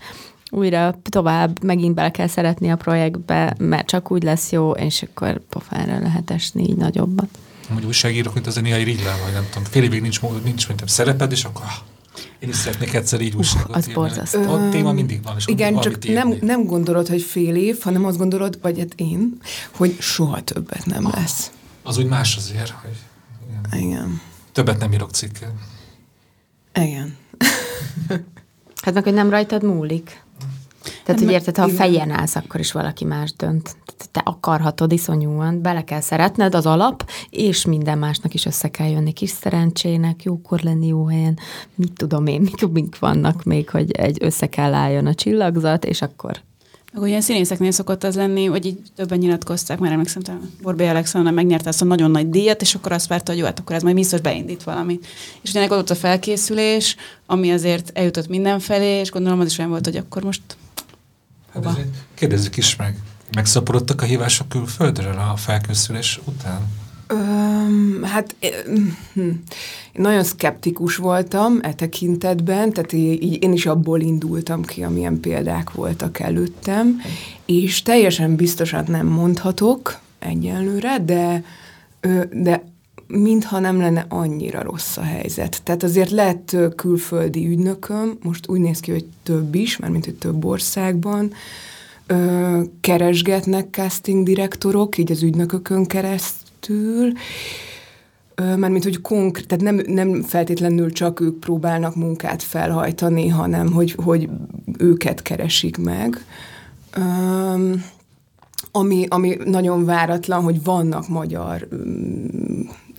Speaker 2: újra tovább, megint bele kell szeretni a projektbe, mert csak úgy lesz jó, és akkor pofára lehet esni így nagyobbat.
Speaker 1: Amúgy újságírók, mint az a néha irigylem, vagy nem tudom, fél évig nincs, nincs mint szereped, és akkor ah, én is szeretnék egyszer így újságot
Speaker 2: Az borzasztó.
Speaker 1: A téma mindig van. És
Speaker 3: Igen, csak nem, nem gondolod, hogy fél év, hanem azt gondolod, vagy hát én, hogy soha többet nem ah, lesz.
Speaker 1: Az úgy más azért, hogy
Speaker 3: igen. igen.
Speaker 1: Többet nem írok cikkel.
Speaker 3: Igen.
Speaker 2: hát meg, hogy nem rajtad múlik. Tehát, hogy érted, ha a fejen állsz, akkor is valaki más dönt. Te akarhatod iszonyúan, bele kell szeretned az alap, és minden másnak is össze kell jönni kis szerencsének, jókor lenni jó helyen, mit tudom én, mik, mik vannak még, hogy egy össze kell álljon a csillagzat, és akkor
Speaker 4: meg ilyen színészeknél szokott az lenni, hogy így többen nyilatkozták, mert emlékszem, hogy Borbé Alexandra megnyerte ezt a nagyon nagy díjat, és akkor azt várta, hogy jó, hát akkor ez majd biztos beindít valamit. És ugye ott a felkészülés, ami azért eljutott mindenfelé, és gondolom az is olyan volt, hogy akkor most
Speaker 1: Hát kérdezzük is meg. Megszaporodtak a hívások külföldről a felkészülés után?
Speaker 3: Um, hát hm, én nagyon szkeptikus voltam e tekintetben, tehát így én is abból indultam ki, amilyen példák voltak előttem, és teljesen biztosan nem mondhatok egyelőre, de, de mintha nem lenne annyira rossz a helyzet. Tehát azért lett külföldi ügynököm, most úgy néz ki, hogy több is, mert mint hogy több országban, ö, keresgetnek casting direktorok, így az ügynökökön keresztül, mert mint hogy konkrét, tehát nem, nem feltétlenül csak ők próbálnak munkát felhajtani, hanem hogy, hogy őket keresik meg. Ö, ami, ami nagyon váratlan, hogy vannak magyar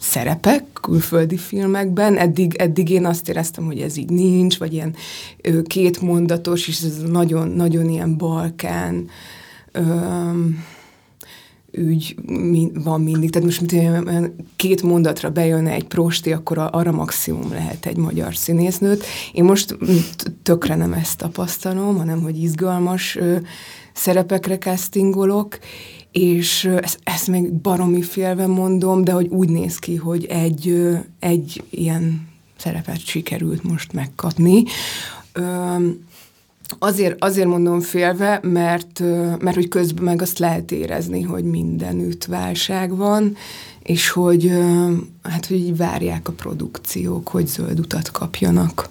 Speaker 3: szerepek külföldi filmekben. Eddig, eddig én azt éreztem, hogy ez így nincs, vagy ilyen két mondatos, és ez nagyon, nagyon ilyen balkán öm, ügy van mindig. Tehát most mint két mondatra bejönne egy prosti, akkor arra maximum lehet egy magyar színésznőt. Én most tökre nem ezt tapasztalom, hanem hogy izgalmas szerepekre castingolok, és ezt, ezt még baromi félve mondom, de hogy úgy néz ki, hogy egy, egy ilyen szerepet sikerült most megkapni. Azért, azért mondom félve, mert, mert hogy közben meg azt lehet érezni, hogy mindenütt válság van, és hogy, hát, hogy várják a produkciók, hogy zöld utat kapjanak.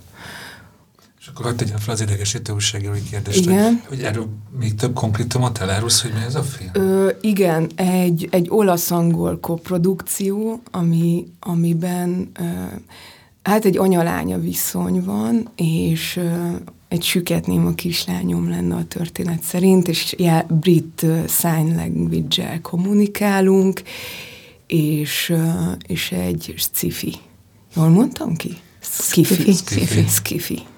Speaker 1: Akkor hagyd tegyem fel az idegesítő újságírói kérdést,
Speaker 3: igen.
Speaker 1: Hogy, hogy erről még több konkrétumot elárulsz, hogy mi ez a film?
Speaker 3: Ö, igen, egy, egy olasz-angol koprodukció, ami, amiben ö, hát egy anyalánya viszony van, és ö, egy süket néma kislányom lenne a történet szerint, és já, brit sign language kommunikálunk, és, és egy sci-fi. Jól mondtam ki? Skifi. Skifi. Skifi.
Speaker 1: Jó.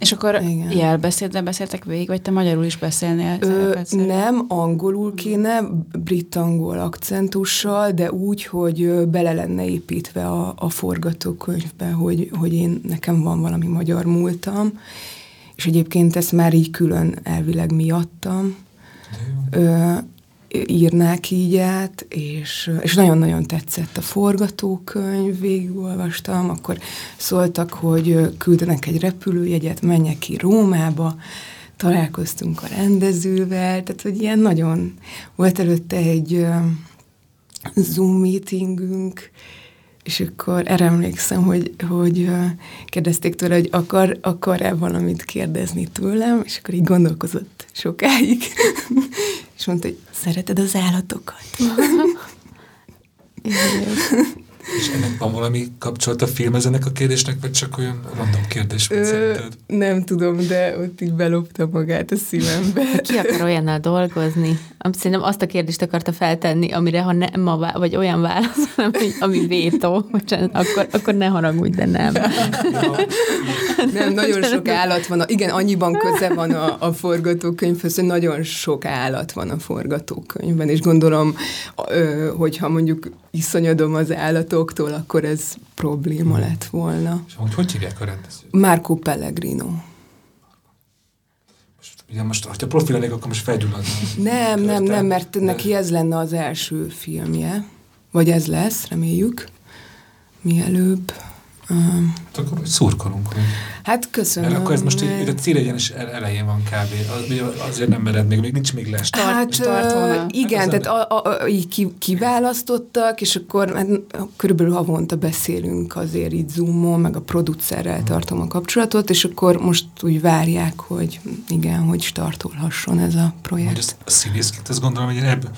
Speaker 4: És akkor
Speaker 3: Igen.
Speaker 4: jelbeszéddel beszéltek végig, vagy te magyarul is beszélnél?
Speaker 3: Ö, nem, angolul kéne, brit-angol akcentussal, de úgy, hogy bele lenne építve a, a forgatókönyvbe, hogy, hogy én nekem van valami magyar múltam, és egyébként ezt már így külön elvileg miattam. Ö, írnák így át, és, és nagyon-nagyon tetszett a forgatókönyv, végigolvastam, akkor szóltak, hogy küldenek egy repülőjegyet, menjek ki Rómába, találkoztunk a rendezővel, tehát hogy ilyen nagyon volt előtte egy ö, Zoom meetingünk, és akkor erre emlékszem, hogy, hogy ö, kérdezték tőle, hogy akar, akar-e valamit kérdezni tőlem, és akkor így gondolkozott sokáig, és mondta, hogy szereted az állatokat?
Speaker 1: És ennek van valami kapcsolat a filmhez ennek a kérdésnek, vagy csak olyan random kérdés volt szerinted?
Speaker 3: nem tudom, de ott így belopta magát a szívembe.
Speaker 2: Ki akar olyannal dolgozni? Szerintem azt a kérdést akarta feltenni, amire ha nem a vá- vagy olyan válasz, ami, ami vétó, bocsánat, akkor, akkor ne haragudj, de nem.
Speaker 3: Nem, nagyon sok állat van. A, igen, annyiban köze van a, a forgatókönyvhöz, hogy nagyon sok állat van a forgatókönyvben, és gondolom, hogyha mondjuk iszonyodom az állatoktól, akkor ez probléma lett volna.
Speaker 1: És amúgy hogy hívják a rendezőt?
Speaker 3: Marco Pellegrino.
Speaker 1: Most, ugye most, ha profi lennék, akkor most felgyulladna.
Speaker 3: Nem, nem, nem, mert
Speaker 1: De-
Speaker 3: neki ez lenne az első filmje, vagy ez lesz, reméljük, mielőbb.
Speaker 1: Hát akkor majd szurkolunk. Hogy...
Speaker 3: hát köszönöm.
Speaker 1: Mert akkor ez most így, a célegyenes el- elején van kb. Az, azért nem mered még, még nincs még lesz.
Speaker 3: Hát igen,
Speaker 1: Hát az
Speaker 3: tehát a, a, a, így ki, kiválasztottak, és akkor hát, körülbelül havonta beszélünk azért így Zoomon, meg a producerrel tartom a kapcsolatot, és akkor most úgy várják, hogy igen, hogy startolhasson ez a
Speaker 1: Hogy
Speaker 3: projekt.
Speaker 1: az, a színészként azt gondolom, hogy ebből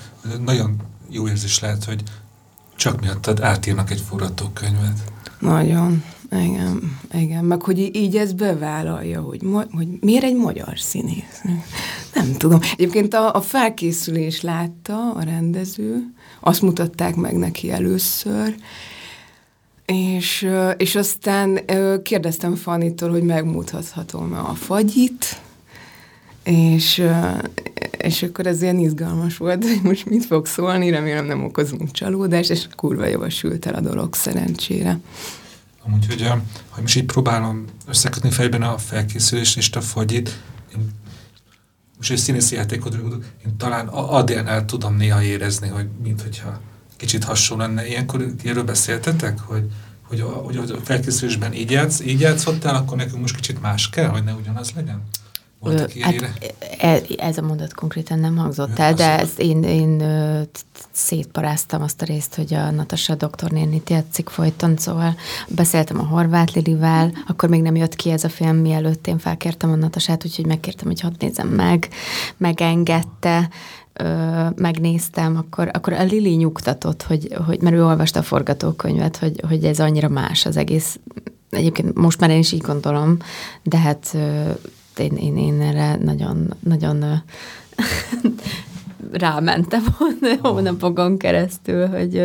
Speaker 1: nagyon jó érzés lehet, hogy csak miattad átírnak egy forgatókönyvet.
Speaker 3: Nagyon, igen, igen. Meg hogy így ez bevállalja, hogy, hogy miért egy magyar színész? Nem tudom. Egyébként a, a felkészülés látta a rendező, azt mutatták meg neki először, és, és aztán kérdeztem Fanitól, hogy megmutathatom-e a fagyit, és, és akkor ez ilyen izgalmas volt, hogy most mit fog szólni, remélem nem okozunk csalódást, és kurva jól sült el a dolog szerencsére.
Speaker 1: Amúgy, hogy, hogy most így próbálom összekötni fejben a felkészülést és a fagyit, én most egy színészi játékot gondolok, én talán Adélnál tudom néha érezni, hogy mint hogyha kicsit hasonló lenne. Ilyenkor erről beszéltetek, hogy, hogy, a, hogy a felkészülésben így, játsz, így játszottál, akkor nekünk most kicsit más kell, hogy ne ugyanaz legyen?
Speaker 2: Ö, hát e- ez a mondat konkrétan nem hangzott el, de ezt én, én szétparáztam azt a részt, hogy a Natasha doktornénit játszik folyton, szóval beszéltem a Horváth Lilivel, akkor még nem jött ki ez a film, mielőtt én felkértem a Natasát, úgyhogy megkértem, hogy hadd nézem meg, megengedte, ö, megnéztem, akkor, akkor a Lili nyugtatott, hogy, hogy, mert ő olvasta a forgatókönyvet, hogy, hogy ez annyira más az egész. Egyébként most már én is így gondolom, de hát ö, én, én, én erre nagyon, nagyon rámentem hónapokon keresztül, hogy,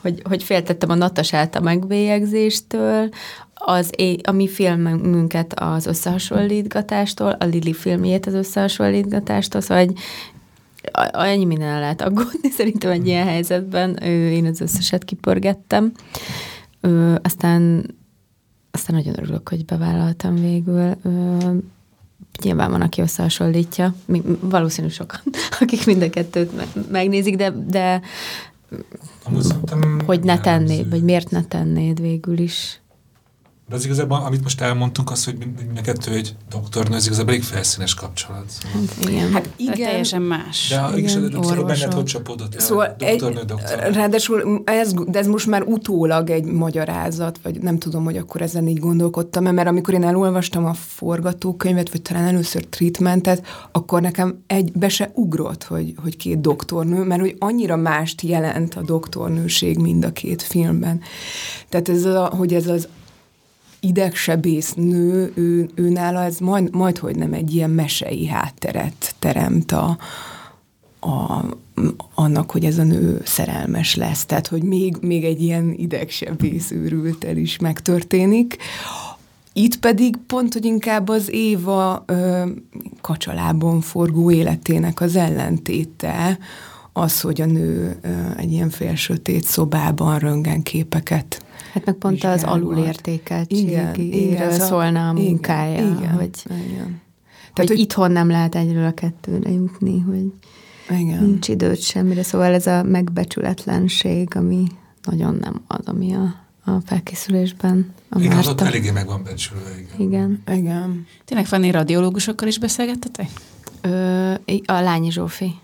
Speaker 2: hogy, hogy féltettem a Natasát a megbélyegzéstől, az é- a mi filmünket az összehasonlítgatástól, a Lili filmjét az összehasonlítgatástól, szóval egy, a- annyi minden lehet aggódni szerintem egy ilyen helyzetben. Én az összeset kipörgettem. Ö, Aztán, aztán nagyon örülök, hogy bevállaltam végül. Nyilván van, aki összehasonlítja. Valószínű sokan, akik mind a kettőt me- megnézik, de, de hogy ne tennéd, vagy miért ne tennéd végül is.
Speaker 1: De az igazából, amit most elmondtunk, az, hogy mind a kettő egy doktornő, ez igazából elég felszínes kapcsolat. Szóval.
Speaker 2: Hát igen.
Speaker 3: Hát
Speaker 4: Igen.
Speaker 3: igen,
Speaker 4: Teljesen más.
Speaker 1: De
Speaker 3: Igen,
Speaker 1: igen, szóval benned
Speaker 4: orvosok.
Speaker 1: hogy csapódott el?
Speaker 3: Szóval
Speaker 1: doktornő,
Speaker 3: egy,
Speaker 1: doktor.
Speaker 3: ráadásul ez, de ez most már utólag egy magyarázat, vagy nem tudom, hogy akkor ezen így gondolkodtam mert amikor én elolvastam a forgatókönyvet, vagy talán először treatmentet, akkor nekem egy be se ugrott, hogy, hogy két doktornő, mert hogy annyira mást jelent a doktornőség mind a két filmben. Tehát ez a, hogy ez az idegsebész nő, ő, ő nála ez majd, majd, hogy nem egy ilyen mesei hátteret teremt a, a, annak, hogy ez a nő szerelmes lesz. Tehát, hogy még, még egy ilyen idegsebész őrültel is megtörténik. itt pedig pont, hogy inkább az Éva ö, kacsalában forgó életének az ellentéte, az, hogy a nő ö, egy ilyen félsötét szobában röngen képeket
Speaker 2: Hát meg pont az alulértékeltségéről szólna a munkája, igen, igen, hogy, igen. Tehát, hogy, hogy itthon nem lehet egyről a kettőre jutni, hogy igen. nincs időt semmire. Szóval ez a megbecsületlenség, ami nagyon nem az, ami a, a felkészülésben a
Speaker 1: Igen, az ott eléggé meg van becsülve,
Speaker 2: igen. Igen.
Speaker 3: igen.
Speaker 4: Tényleg Fanni radiológusokkal is beszélgettetek?
Speaker 2: Ö, a Lányi Zsófi.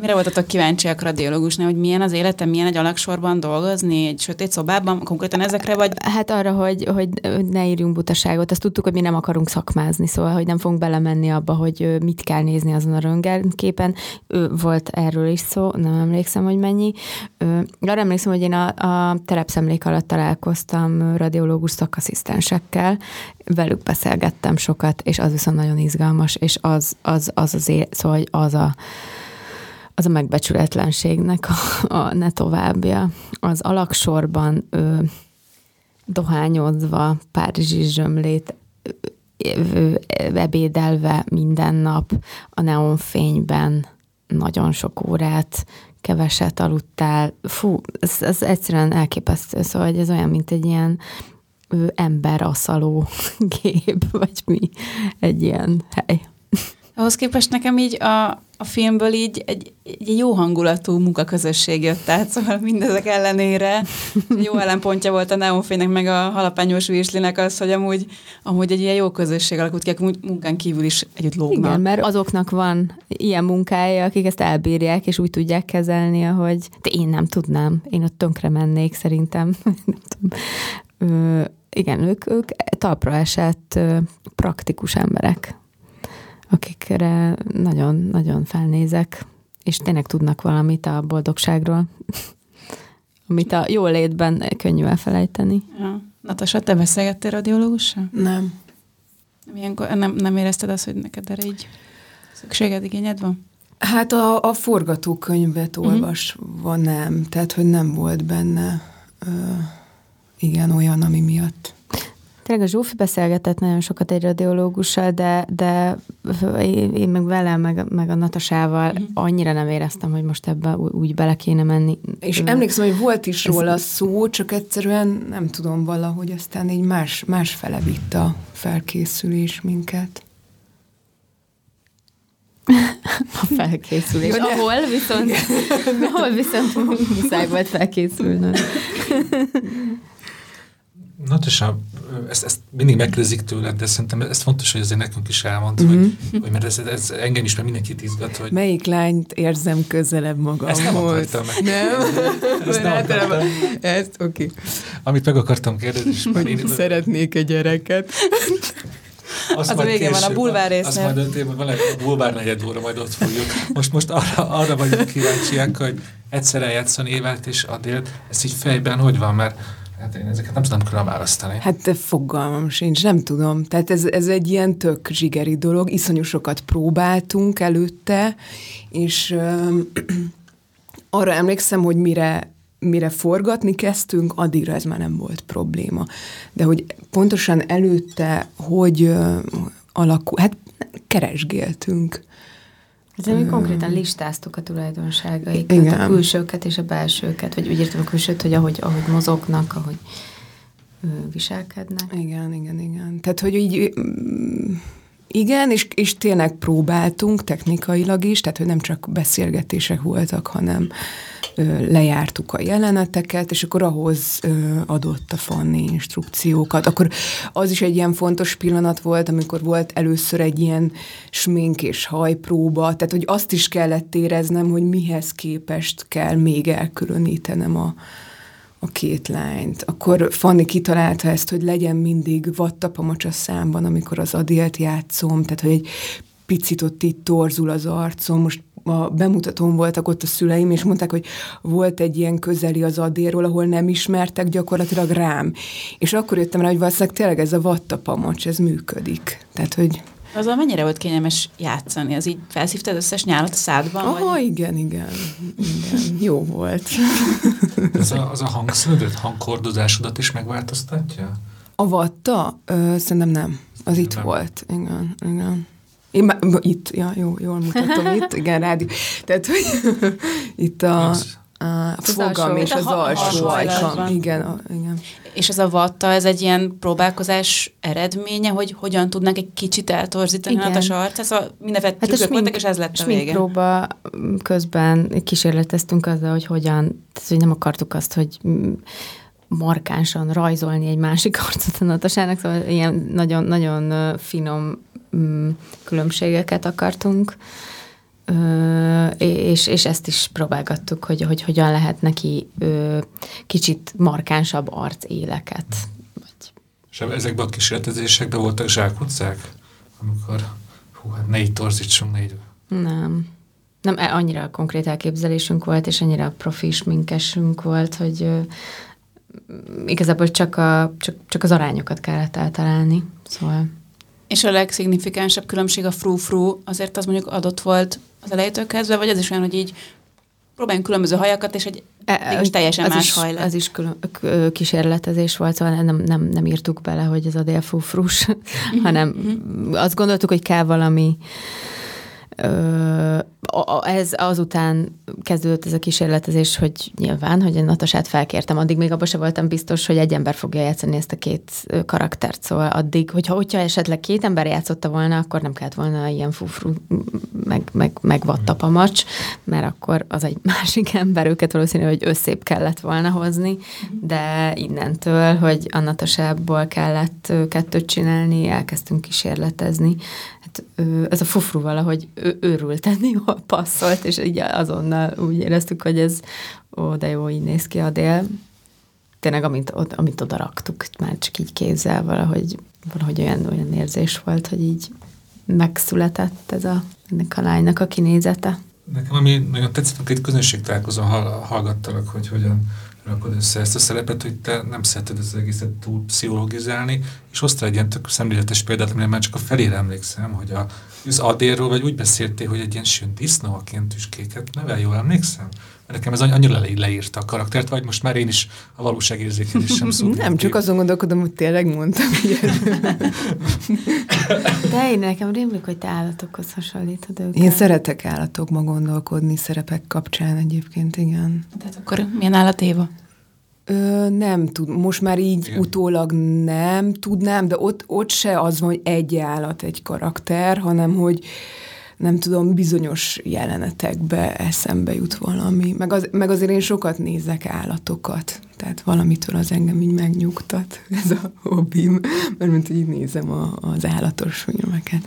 Speaker 4: Mire voltatok kíváncsiak radiológusnál, hogy milyen az életem, milyen egy alaksorban dolgozni, egy sötét szobában, konkrétan ezekre vagy?
Speaker 2: Hát arra, hogy, hogy ne írjunk butaságot. Azt tudtuk, hogy mi nem akarunk szakmázni, szóval, hogy nem fogunk belemenni abba, hogy mit kell nézni azon a röntgenképen. Volt erről is szó, nem emlékszem, hogy mennyi. Arra emlékszem, hogy én a, a terepszemlék alatt találkoztam radiológus szakasszisztensekkel, velük beszélgettem sokat, és az viszont nagyon izgalmas, és az az, az, az, az, szóval, hogy az a az a megbecsületlenségnek a, a ne továbbja. Az alaksorban ö, dohányozva Párizsi zsömlét ebédelve minden nap a neonfényben nagyon sok órát, keveset aludtál. Fú, ez, ez egyszerűen elképesztő, szóval hogy ez olyan, mint egy ilyen ember aszaló gép, vagy mi, egy ilyen hely.
Speaker 4: Ahhoz képest nekem így a, a filmből így egy, egy jó hangulatú munkaközösség jött át, szóval mindezek ellenére jó ellenpontja volt a neonfénynek, meg a halapányos virslinek az, hogy amúgy, amúgy egy ilyen jó közösség alakult ki, akik munkán kívül is együtt lógnak.
Speaker 2: Igen, mert azoknak van ilyen munkája, akik ezt elbírják, és úgy tudják kezelni, hogy de én nem tudnám, én ott tönkre mennék szerintem. nem tudom. Ö, igen, ők, ők talpra esett praktikus emberek akikre nagyon-nagyon felnézek, és tényleg tudnak valamit a boldogságról, amit a jó létben könnyű elfelejteni.
Speaker 4: Ja. Natasa, te beszélgettél radiológussal?
Speaker 3: Nem.
Speaker 4: Ilyenkor nem, nem érezted azt, hogy neked erre így szükséged, igényed van?
Speaker 3: Hát a, a forgatókönyvet uh-huh. olvasva nem, tehát hogy nem volt benne ö, igen olyan, ami miatt
Speaker 2: Tényleg a Zsófi beszélgetett nagyon sokat egy radiológussal, de, de én meg vele, meg, meg a Natasával uh-huh. annyira nem éreztem, hogy most ebbe úgy bele kéne menni.
Speaker 3: És emlékszem, hogy volt is Ez... róla szó, csak egyszerűen nem tudom valahogy aztán így más, más fele vitt a felkészülés minket.
Speaker 2: a felkészülés. Jó, ahol viszont, ahol viszont muszáj volt felkészülnöm.
Speaker 1: Natasha, ezt, ezt mindig megkérdezik tőled, de szerintem ez fontos, hogy azért nekünk is elmond, mm-hmm. hogy, hogy mert ez, ez engem is, mert mindenkit izgat, hogy...
Speaker 3: Melyik lányt érzem közelebb magamhoz?
Speaker 1: Ezt nem akartam meg.
Speaker 3: Nem? Ezt nem akartam. Ezt, oké. Okay.
Speaker 1: Amit meg akartam kérdezni, és
Speaker 3: hogy én szeretnék egy gyereket.
Speaker 4: Azt az a végén van a bulvár résznél.
Speaker 1: Azt majd öntém, van egy bulvár negyed óra, majd ott fogjuk. Most, most arra, arra vagyunk kíváncsiak, hogy egyszer eljátszani Évelt és Adélt, ez így fejben hogy van, mert Hát én ezeket nem tudom külön választani.
Speaker 3: Hát fogalmam sincs, nem tudom. Tehát ez, ez egy ilyen tök zsigeri dolog. Iszonyú sokat próbáltunk előtte, és ö, arra emlékszem, hogy mire mire forgatni kezdtünk, addigra ez már nem volt probléma. De hogy pontosan előtte, hogy ö, alakul, hát keresgéltünk.
Speaker 2: Ez mi konkrétan listáztuk a tulajdonságaikat, Igen. a külsőket és a belsőket, vagy úgy értem a külsőt, hogy ahogy, ahogy mozognak, ahogy viselkednek.
Speaker 3: Igen, igen, igen. Tehát, hogy így igen, és, és tényleg próbáltunk technikailag is, tehát hogy nem csak beszélgetések voltak, hanem lejártuk a jeleneteket, és akkor ahhoz adott a Fanni instrukciókat. Akkor az is egy ilyen fontos pillanat volt, amikor volt először egy ilyen smink és hajpróba, tehát hogy azt is kellett éreznem, hogy mihez képest kell még elkülönítenem a, a két lányt. Akkor Fanni kitalálta ezt, hogy legyen mindig vattapamacs a számban, amikor az adélt játszom, tehát hogy egy picit ott itt torzul az arcom. Most a bemutatón voltak ott a szüleim, és mondták, hogy volt egy ilyen közeli az adéról, ahol nem ismertek gyakorlatilag rám. És akkor jöttem rá, hogy valószínűleg tényleg ez a vattapamacs, ez működik. Tehát, hogy
Speaker 4: Azzal mennyire volt kényelmes játszani? Az így felszívtad összes nyálat a szádban?
Speaker 3: Aha, vagy? igen, igen, igen. Jó volt.
Speaker 1: Ez a, az a hangszínödet, hangkordozásodat is megváltoztatja?
Speaker 3: A vatta? Ö, szerintem nem. Az itt
Speaker 1: Nem.
Speaker 3: volt. Igen, igen. Én már, itt, ja, jó, jól mutatom itt, igen, rádió. Tehát, hogy itt a, a fogam és az alsó
Speaker 4: alsó
Speaker 3: ajkam. Igen, a, igen.
Speaker 4: És ez a vatta, ez egy ilyen próbálkozás eredménye, hogy hogyan tudnak egy kicsit eltorzítani
Speaker 2: Igen.
Speaker 4: a Natasha arcát, szóval mindenféle
Speaker 2: Hát a
Speaker 4: trükkök voltak, és ez lett a vége.
Speaker 2: próba közben kísérleteztünk azzal, hogy hogyan, tehát, hogy nem akartuk azt, hogy markánsan rajzolni egy másik arcot a Natasának, szóval ilyen nagyon, nagyon ö, finom különbségeket akartunk, és, és ezt is próbálgattuk, hogy, hogy hogyan lehet neki kicsit markánsabb arcéleket.
Speaker 1: És ezekben a kísérletezésekben voltak zsákutcák, amikor hú, hát ne így torzítsunk, ne így.
Speaker 2: Nem. Nem, e- annyira konkrét elképzelésünk volt, és annyira profi sminkesünk volt, hogy ö, igazából csak, a, csak, csak az arányokat kellett eltalálni. Szóval
Speaker 4: És a legszignifikánsabb különbség a frú-frú, azért az mondjuk adott volt az elejétől kezdve, vagy az is olyan, hogy így próbáljunk különböző hajakat, és egy mégis teljesen
Speaker 2: az
Speaker 4: más
Speaker 2: is,
Speaker 4: haj lett.
Speaker 2: Az is külön, kísérletezés volt, szóval nem, nem, nem írtuk bele, hogy ez a délfúfrus, hanem azt gondoltuk, hogy kell valami ez azután kezdődött ez a kísérletezés, hogy nyilván, hogy a Natasát felkértem, addig még abban se voltam biztos, hogy egy ember fogja játszani ezt a két karaktert, szóval addig, hogyha, hogyha esetleg két ember játszotta volna, akkor nem kellett volna ilyen fufru, meg, meg, meg vattapamacs, mert akkor az egy másik ember, őket valószínű, hogy összép kellett volna hozni, de innentől, hogy a Natasából kellett kettőt csinálni, elkezdtünk kísérletezni, hát ö, ez a fufru valahogy ő, őrülten jól passzolt, és így azonnal úgy éreztük, hogy ez ó, de jó, így néz ki a dél. Tényleg, amint, amint oda raktuk, már csak így kézzel valahogy, valahogy olyan, olyan érzés volt, hogy így megszületett ez a, ennek a lánynak a kinézete.
Speaker 1: Nekem ami nagyon tetszett, amikor egy közönség találkozón hall, hallgattalak, hogy hogyan rakod össze ezt a szerepet, hogy te nem szereted az egészet túl pszichologizálni, és hoztál egy ilyen tök szemléletes példát, amire már csak a felére emlékszem, hogy a, az Adérról, vagy úgy beszéltél, hogy egy ilyen sűn disznóaként tüskéket nevel, jól emlékszem? Nekem ez annyira le, leírta a karaktert, vagy most már én is a valóságérzékelésem szó.
Speaker 3: Nem, csak azon gondolkodom, hogy tényleg mondtam ilyet.
Speaker 2: De én nekem rémlik, hogy te állatokhoz hasonlítod őket.
Speaker 3: Én szeretek állatokba gondolkodni szerepek kapcsán egyébként, igen.
Speaker 4: Tehát akkor milyen állat Éva?
Speaker 3: Ö, nem tud, most már így
Speaker 1: Igen.
Speaker 3: Igen. utólag nem tudnám, de ott, ott se az van, hogy egy állat, egy karakter, hanem hogy nem tudom, bizonyos jelenetekbe eszembe jut valami. Meg, az, meg azért én sokat nézek állatokat, tehát valamitől az engem így megnyugtat, ez a hobbim, mert mint így nézem a, az állatos filmeket.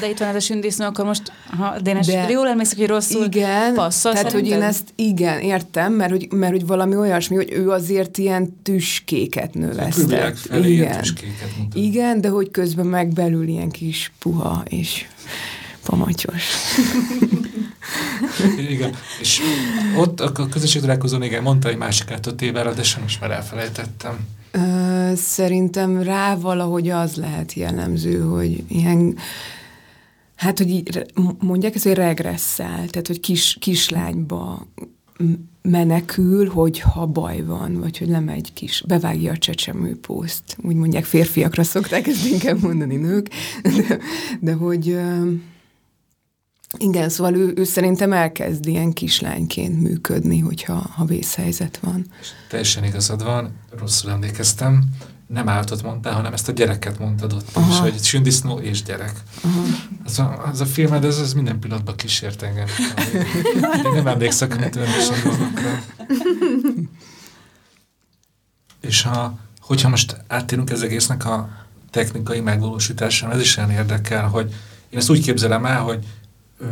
Speaker 4: De itt van ez a sündisznó, akkor most, ha Dénes,
Speaker 3: De-
Speaker 4: jól emlékszek, hogy rosszul
Speaker 3: Igen,
Speaker 4: passzol
Speaker 3: tehát hogy én
Speaker 4: szerinted?
Speaker 3: ezt igen, értem, mert hogy, mert hogy valami olyasmi, hogy ő azért ilyen tüskéket növesztett.
Speaker 1: Ilyen
Speaker 3: Igen.
Speaker 1: tüskéket
Speaker 3: igen, de hogy közben meg belül ilyen kis puha és pamatyos.
Speaker 1: Igen, és ott a közösség találkozón, igen, mondta egy másik tévára, de sajnos már elfelejtettem.
Speaker 3: Ö, szerintem rá valahogy az lehet jellemző, hogy ilyen Hát, hogy így mondják ezt, hogy regresszál, tehát, hogy kis, kislányba menekül, hogyha baj van, vagy hogy lemegy kis, bevágja a csecsemőpószt. Úgy mondják, férfiakra szokták ezt inkább mondani nők, de, de hogy igen, szóval ő, ő szerintem elkezd ilyen kislányként működni, hogyha ha vészhelyzet van.
Speaker 1: Teljesen igazad van, rosszul emlékeztem. Nem állatot mondtál, hanem ezt a gyereket mondtad ott
Speaker 3: Aha.
Speaker 1: is, hogy sündisznó és gyerek.
Speaker 3: Aha.
Speaker 1: Az a, az a filmed, ez, ez minden pillanatban kísért engem. Én nem emlékszek törvésen dolgokra. És ha, hogyha most áttérünk ez egésznek a technikai megvalósításán, ez is olyan érdekel, hogy én ezt úgy képzelem el, hogy ö,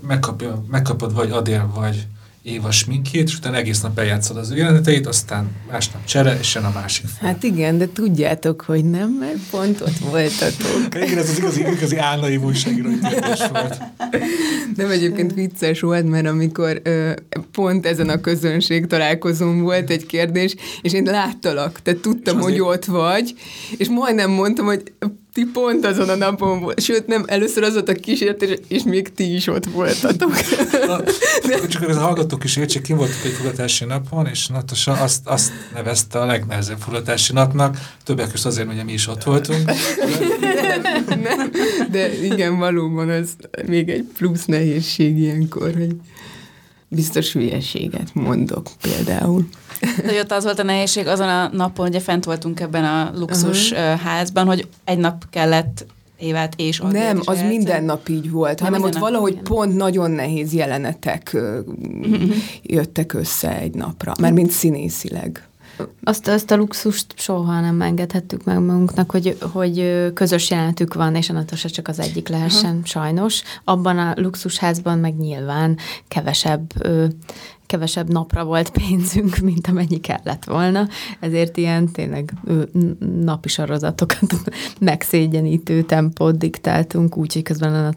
Speaker 1: megkapja, megkapod vagy Adél, vagy Éva sminkjét, és utána egész nap eljátszod az ő jeleneteit, aztán másnap csere, és jön a másik fel.
Speaker 3: Hát igen, de tudjátok, hogy nem, mert pont ott voltatok.
Speaker 1: Igen, ez az igazi, igazi álnai újságírói kérdés volt.
Speaker 3: Nem egyébként vicces volt, mert amikor ö, pont ezen a közönség találkozón volt egy kérdés, és én láttalak, tehát tudtam, hogy ott vagy, és majdnem mondtam, hogy ti pont azon a napon volt. Sőt, nem, először az volt a kísértés, és még ti is ott voltatok.
Speaker 1: De... Csak az hallgatók is értsék, kim voltunk egy fogadási napon, és Natasa azt, azt nevezte a legnehezebb fogadási napnak, többek között azért, hogy mi is ott voltunk.
Speaker 3: nem, de igen, valóban az még egy plusz nehézség ilyenkor, hogy biztos hülyeséget mondok például.
Speaker 4: De ott az volt a nehézség azon a napon, ugye fent voltunk ebben a luxus uh-huh. házban, hogy egy nap kellett Évát és
Speaker 3: Adélt Nem, az eljátszani. minden nap így volt, Nem, hanem ott valahogy igen. pont nagyon nehéz jelenetek uh-huh. jöttek össze egy napra, mert mint színészileg.
Speaker 2: Azt, azt a luxust soha nem engedhettük meg magunknak, hogy, hogy közös jelenetük van, és a Natasa csak az egyik lehessen, uh-huh. sajnos. Abban a luxusházban meg nyilván kevesebb kevesebb napra volt pénzünk, mint amennyi kellett volna, ezért ilyen tényleg napi sorozatokat megszégyenítő tempót diktáltunk, úgyhogy közben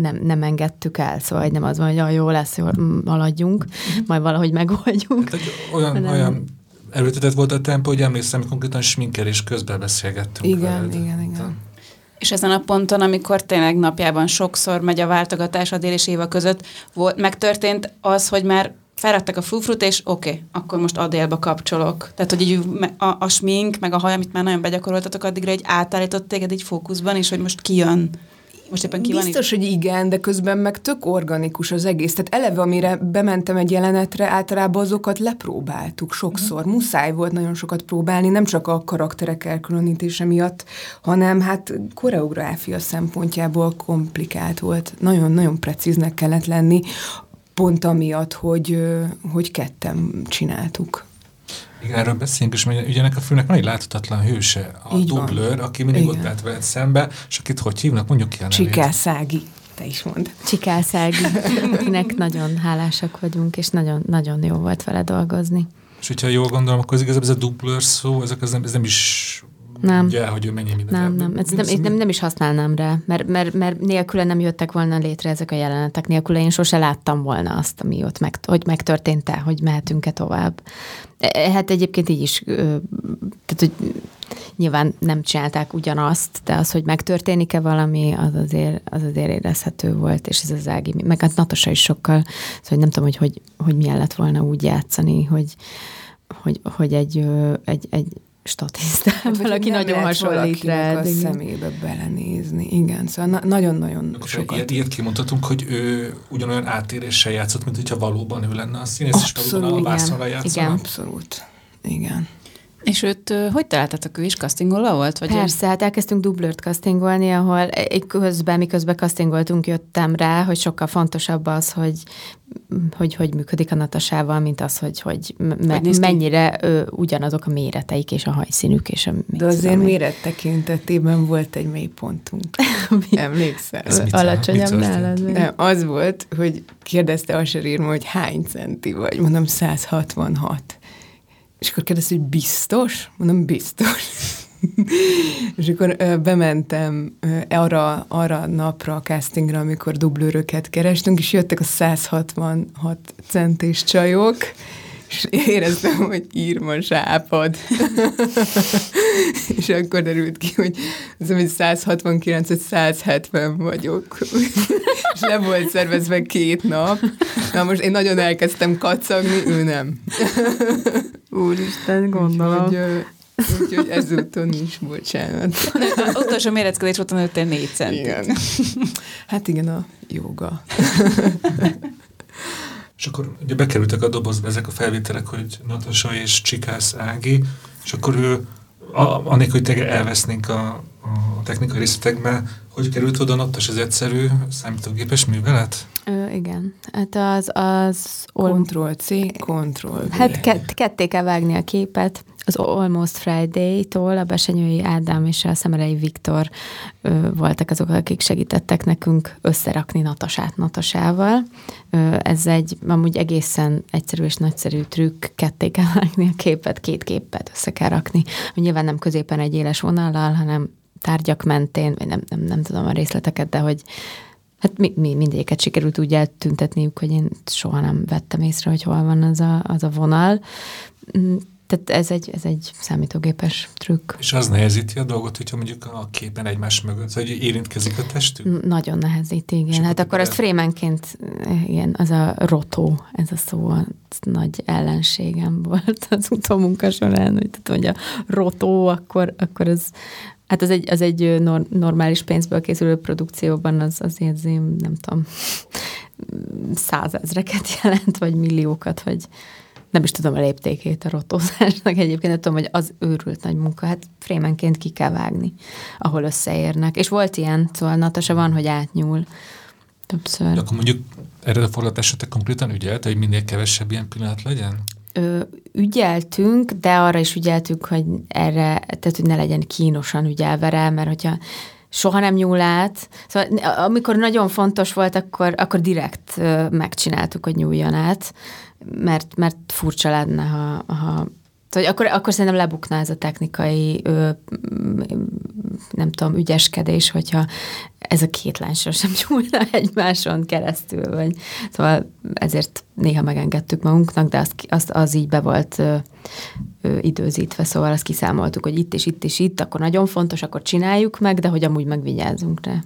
Speaker 2: nem, nem engedtük el, szóval nem az van, hogy jó lesz, jól haladjunk, majd valahogy megoldjuk. Hát,
Speaker 1: olyan, hanem... olyan erőtetett volt a tempó, hogy emlékszem, hogy konkrétan sminkelés közben beszélgettünk.
Speaker 3: Igen, veled. igen, igen.
Speaker 4: És ezen a ponton, amikor tényleg napjában sokszor megy a váltogatás a dél és Éva között, volt, megtörtént az, hogy már felraktak a frufrut, és oké, okay, akkor most Adélba kapcsolok. Tehát, hogy így a, a smink, meg a haj, amit már nagyon begyakoroltatok addigra, egy átállított téged egy fókuszban, és hogy most kijön. Most éppen ki
Speaker 3: Biztos, van hogy igen, de közben meg tök organikus az egész. Tehát eleve, amire bementem egy jelenetre, általában azokat lepróbáltuk sokszor. Uh-huh. Muszáj volt nagyon sokat próbálni, nem csak a karakterek elkülönítése miatt, hanem hát koreográfia szempontjából komplikált volt. Nagyon-nagyon precíznek kellett lenni pont amiatt, hogy, hogy ketten csináltuk.
Speaker 1: Igen, erről beszéljünk is, mert ugye ennek a filmnek nagy láthatatlan hőse, a Így dublőr, van. aki mindig Igen. ott állt veled szembe, és akit hogy hívnak, mondjuk ki a
Speaker 3: nevét. Csikászági, te is mond.
Speaker 2: Csikászági, akinek nagyon hálásak vagyunk, és nagyon, nagyon jó volt vele dolgozni.
Speaker 1: És hogyha jól gondolom, akkor ez igazából ez a dublőr szó, ezek ez nem, ez nem is nem. Ugye, hogy ő mennyi minden.
Speaker 2: Nem, nem, ez nem, nem, nem is használnám rá, mert, mert, mert nélküle nem jöttek volna létre ezek a jelenetek, nélküle én sose láttam volna azt, ami ott meg, hogy megtörtént-e, hogy mehetünk-e tovább. E, e, hát egyébként így is, tehát hogy nyilván nem csinálták ugyanazt, de az, hogy megtörténik-e valami, az azért, az azért érezhető volt, és ez az Ági, meg hát Natasa is sokkal, szóval nem tudom, hogy, hogy, hogy milyen lett volna úgy játszani, hogy, hogy, hogy egy, egy, egy statiszta, hát, valaki nagyon hasonlít rá.
Speaker 3: a igen. szemébe belenézni. Igen, szóval na- nagyon-nagyon Akkor sokat.
Speaker 1: Ilyet, ilyet kimondhatunk, hogy ő ugyanolyan átéréssel játszott, mint hogyha valóban ő lenne a színész, és valóban a vászonra
Speaker 3: játszana. Igen, abszolút. Igen.
Speaker 4: És őt hogy találtatok? Ő is castingoló volt? Vagy
Speaker 2: Persze, hát elkezdtünk dublőrt castingolni, ahol közben, miközben castingoltunk, jöttem rá, hogy sokkal fontosabb az, hogy hogy, hogy működik a Natasával, mint az, hogy, hogy, me, hogy mennyire ő, ugyanazok a méreteik és a hajszínük. És a,
Speaker 3: De azért méret tekintetében volt egy mélypontunk. Emlékszel?
Speaker 2: Alacsonyabb nálad?
Speaker 3: Nem, az volt, hogy kérdezte Asher Irma, hogy hány centi vagy. Mondom, 166. És akkor kérdezte, hogy biztos? Mondom, biztos. és akkor ö, bementem ö, arra, arra napra a castingra, amikor dublőröket kerestünk, és jöttek a 166 centis csajok, és éreztem, hogy írma zsápad. és akkor derült ki, hogy az, hogy 169, vagy 170 vagyok. és le volt szervezve két nap. Na most én nagyon elkezdtem kacagni, ő nem.
Speaker 2: Úristen, gondolom. Úgyhogy,
Speaker 3: Úgyhogy ezúton is bocsánat.
Speaker 4: Az utolsó méretkedés volt a nőttél négy centit.
Speaker 3: Igen. Hát igen, a joga.
Speaker 1: És akkor ugye bekerültek a dobozba ezek a felvételek, hogy Natasha és Csikász Ági, és akkor ő, annélkül, hogy tényleg elvesznénk a, a technikai részletekbe, hogy került oda Natas, ez egyszerű számítógépes művelet?
Speaker 2: Ö, igen. Hát az... az
Speaker 3: Ctrl-C, Ctrl-V.
Speaker 2: Hát kett, ketté kell vágni a képet, az Almost Friday-tól a Besenyői Ádám és a Szemerei Viktor ö, voltak azok, akik segítettek nekünk összerakni Natasát Natasával. Ö, ez egy amúgy egészen egyszerű és nagyszerű trükk, ketté kell vágni a képet, két képet össze kell rakni. Nyilván nem középen egy éles vonallal, hanem tárgyak mentén, vagy nem, nem, nem tudom a részleteket, de hogy Hát mi, mi mindéket sikerült úgy eltüntetniük, hogy én soha nem vettem észre, hogy hol van az a, az a vonal. Tehát ez egy, ez egy számítógépes trükk.
Speaker 1: És az nehezíti a dolgot, hogyha mondjuk a képen egymás mögött, hogy érintkezik a testük?
Speaker 2: Nagyon nehezíti, igen. Hát akkor ezt frémenként, igen, az a rotó, ez a szó, az nagy ellenségem volt az utómunka során, hogy, tehát, hogy a rotó, akkor, akkor ez Hát az egy, az egy normális pénzből készülő produkcióban az azért, nem tudom, százezreket jelent, vagy milliókat, vagy nem is tudom a léptékét a rotózásnak egyébként, nem tudom, hogy az őrült nagy munka, hát frémenként ki kell vágni, ahol összeérnek. És volt ilyen, szóval Natasa van, hogy átnyúl többször.
Speaker 1: De akkor mondjuk erre a forgatásra te konkrétan ügyelt, hogy minél kevesebb ilyen pillanat legyen?
Speaker 2: Ö, ügyeltünk, de arra is ügyeltünk, hogy erre, tehát hogy ne legyen kínosan ügyelve rá, mert hogyha soha nem nyúl át. Szóval amikor nagyon fontos volt, akkor, akkor direkt megcsináltuk, hogy nyúljon át, mert, mert furcsa lenne, ha, ha Szóval akkor, akkor szerintem lebukná ez a technikai, ö, nem tudom, ügyeskedés, hogyha ez a két lány sem nyúlna egymáson keresztül, vagy szóval ezért néha megengedtük magunknak, de az, az, az így be volt ö, ö, időzítve, szóval azt kiszámoltuk, hogy itt és itt és itt, akkor nagyon fontos, akkor csináljuk meg, de hogy amúgy megvigyázzunk rá.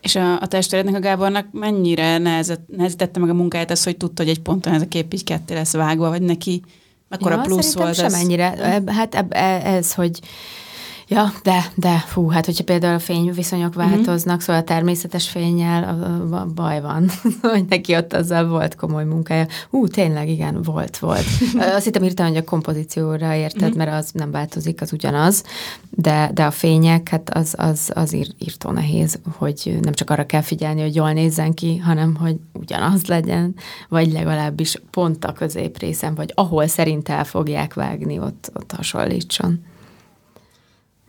Speaker 4: És a, a testvérednek, a Gábornak mennyire nehezett, nehezítette meg a munkáját az, hogy tudta, hogy egy ponton ez a kép így ketté lesz vágva, vagy neki mekkora ja, plusz volt
Speaker 2: sem
Speaker 4: ez?
Speaker 2: ennyire. Hát ez, hogy Ja, de, de, fú, hát hogyha például a fényviszonyok mhm. változnak, mm-hmm. szóval a természetes fényjel a, a, a baj van, hogy neki ott azzal volt komoly munkája. Ú, tényleg, igen, volt, volt. Azt hittem írtam, hogy a kompozícióra érted, mm-hmm. mert az nem változik, az ugyanaz, de, de a fények, hát az, az, az ír, írtó nehéz, hogy nem csak arra kell figyelni, hogy jól nézzen ki, hanem hogy ugyanaz legyen, vagy legalábbis pont a középrészen, vagy ahol szerint el fogják vágni, ott, ott hasonlítson.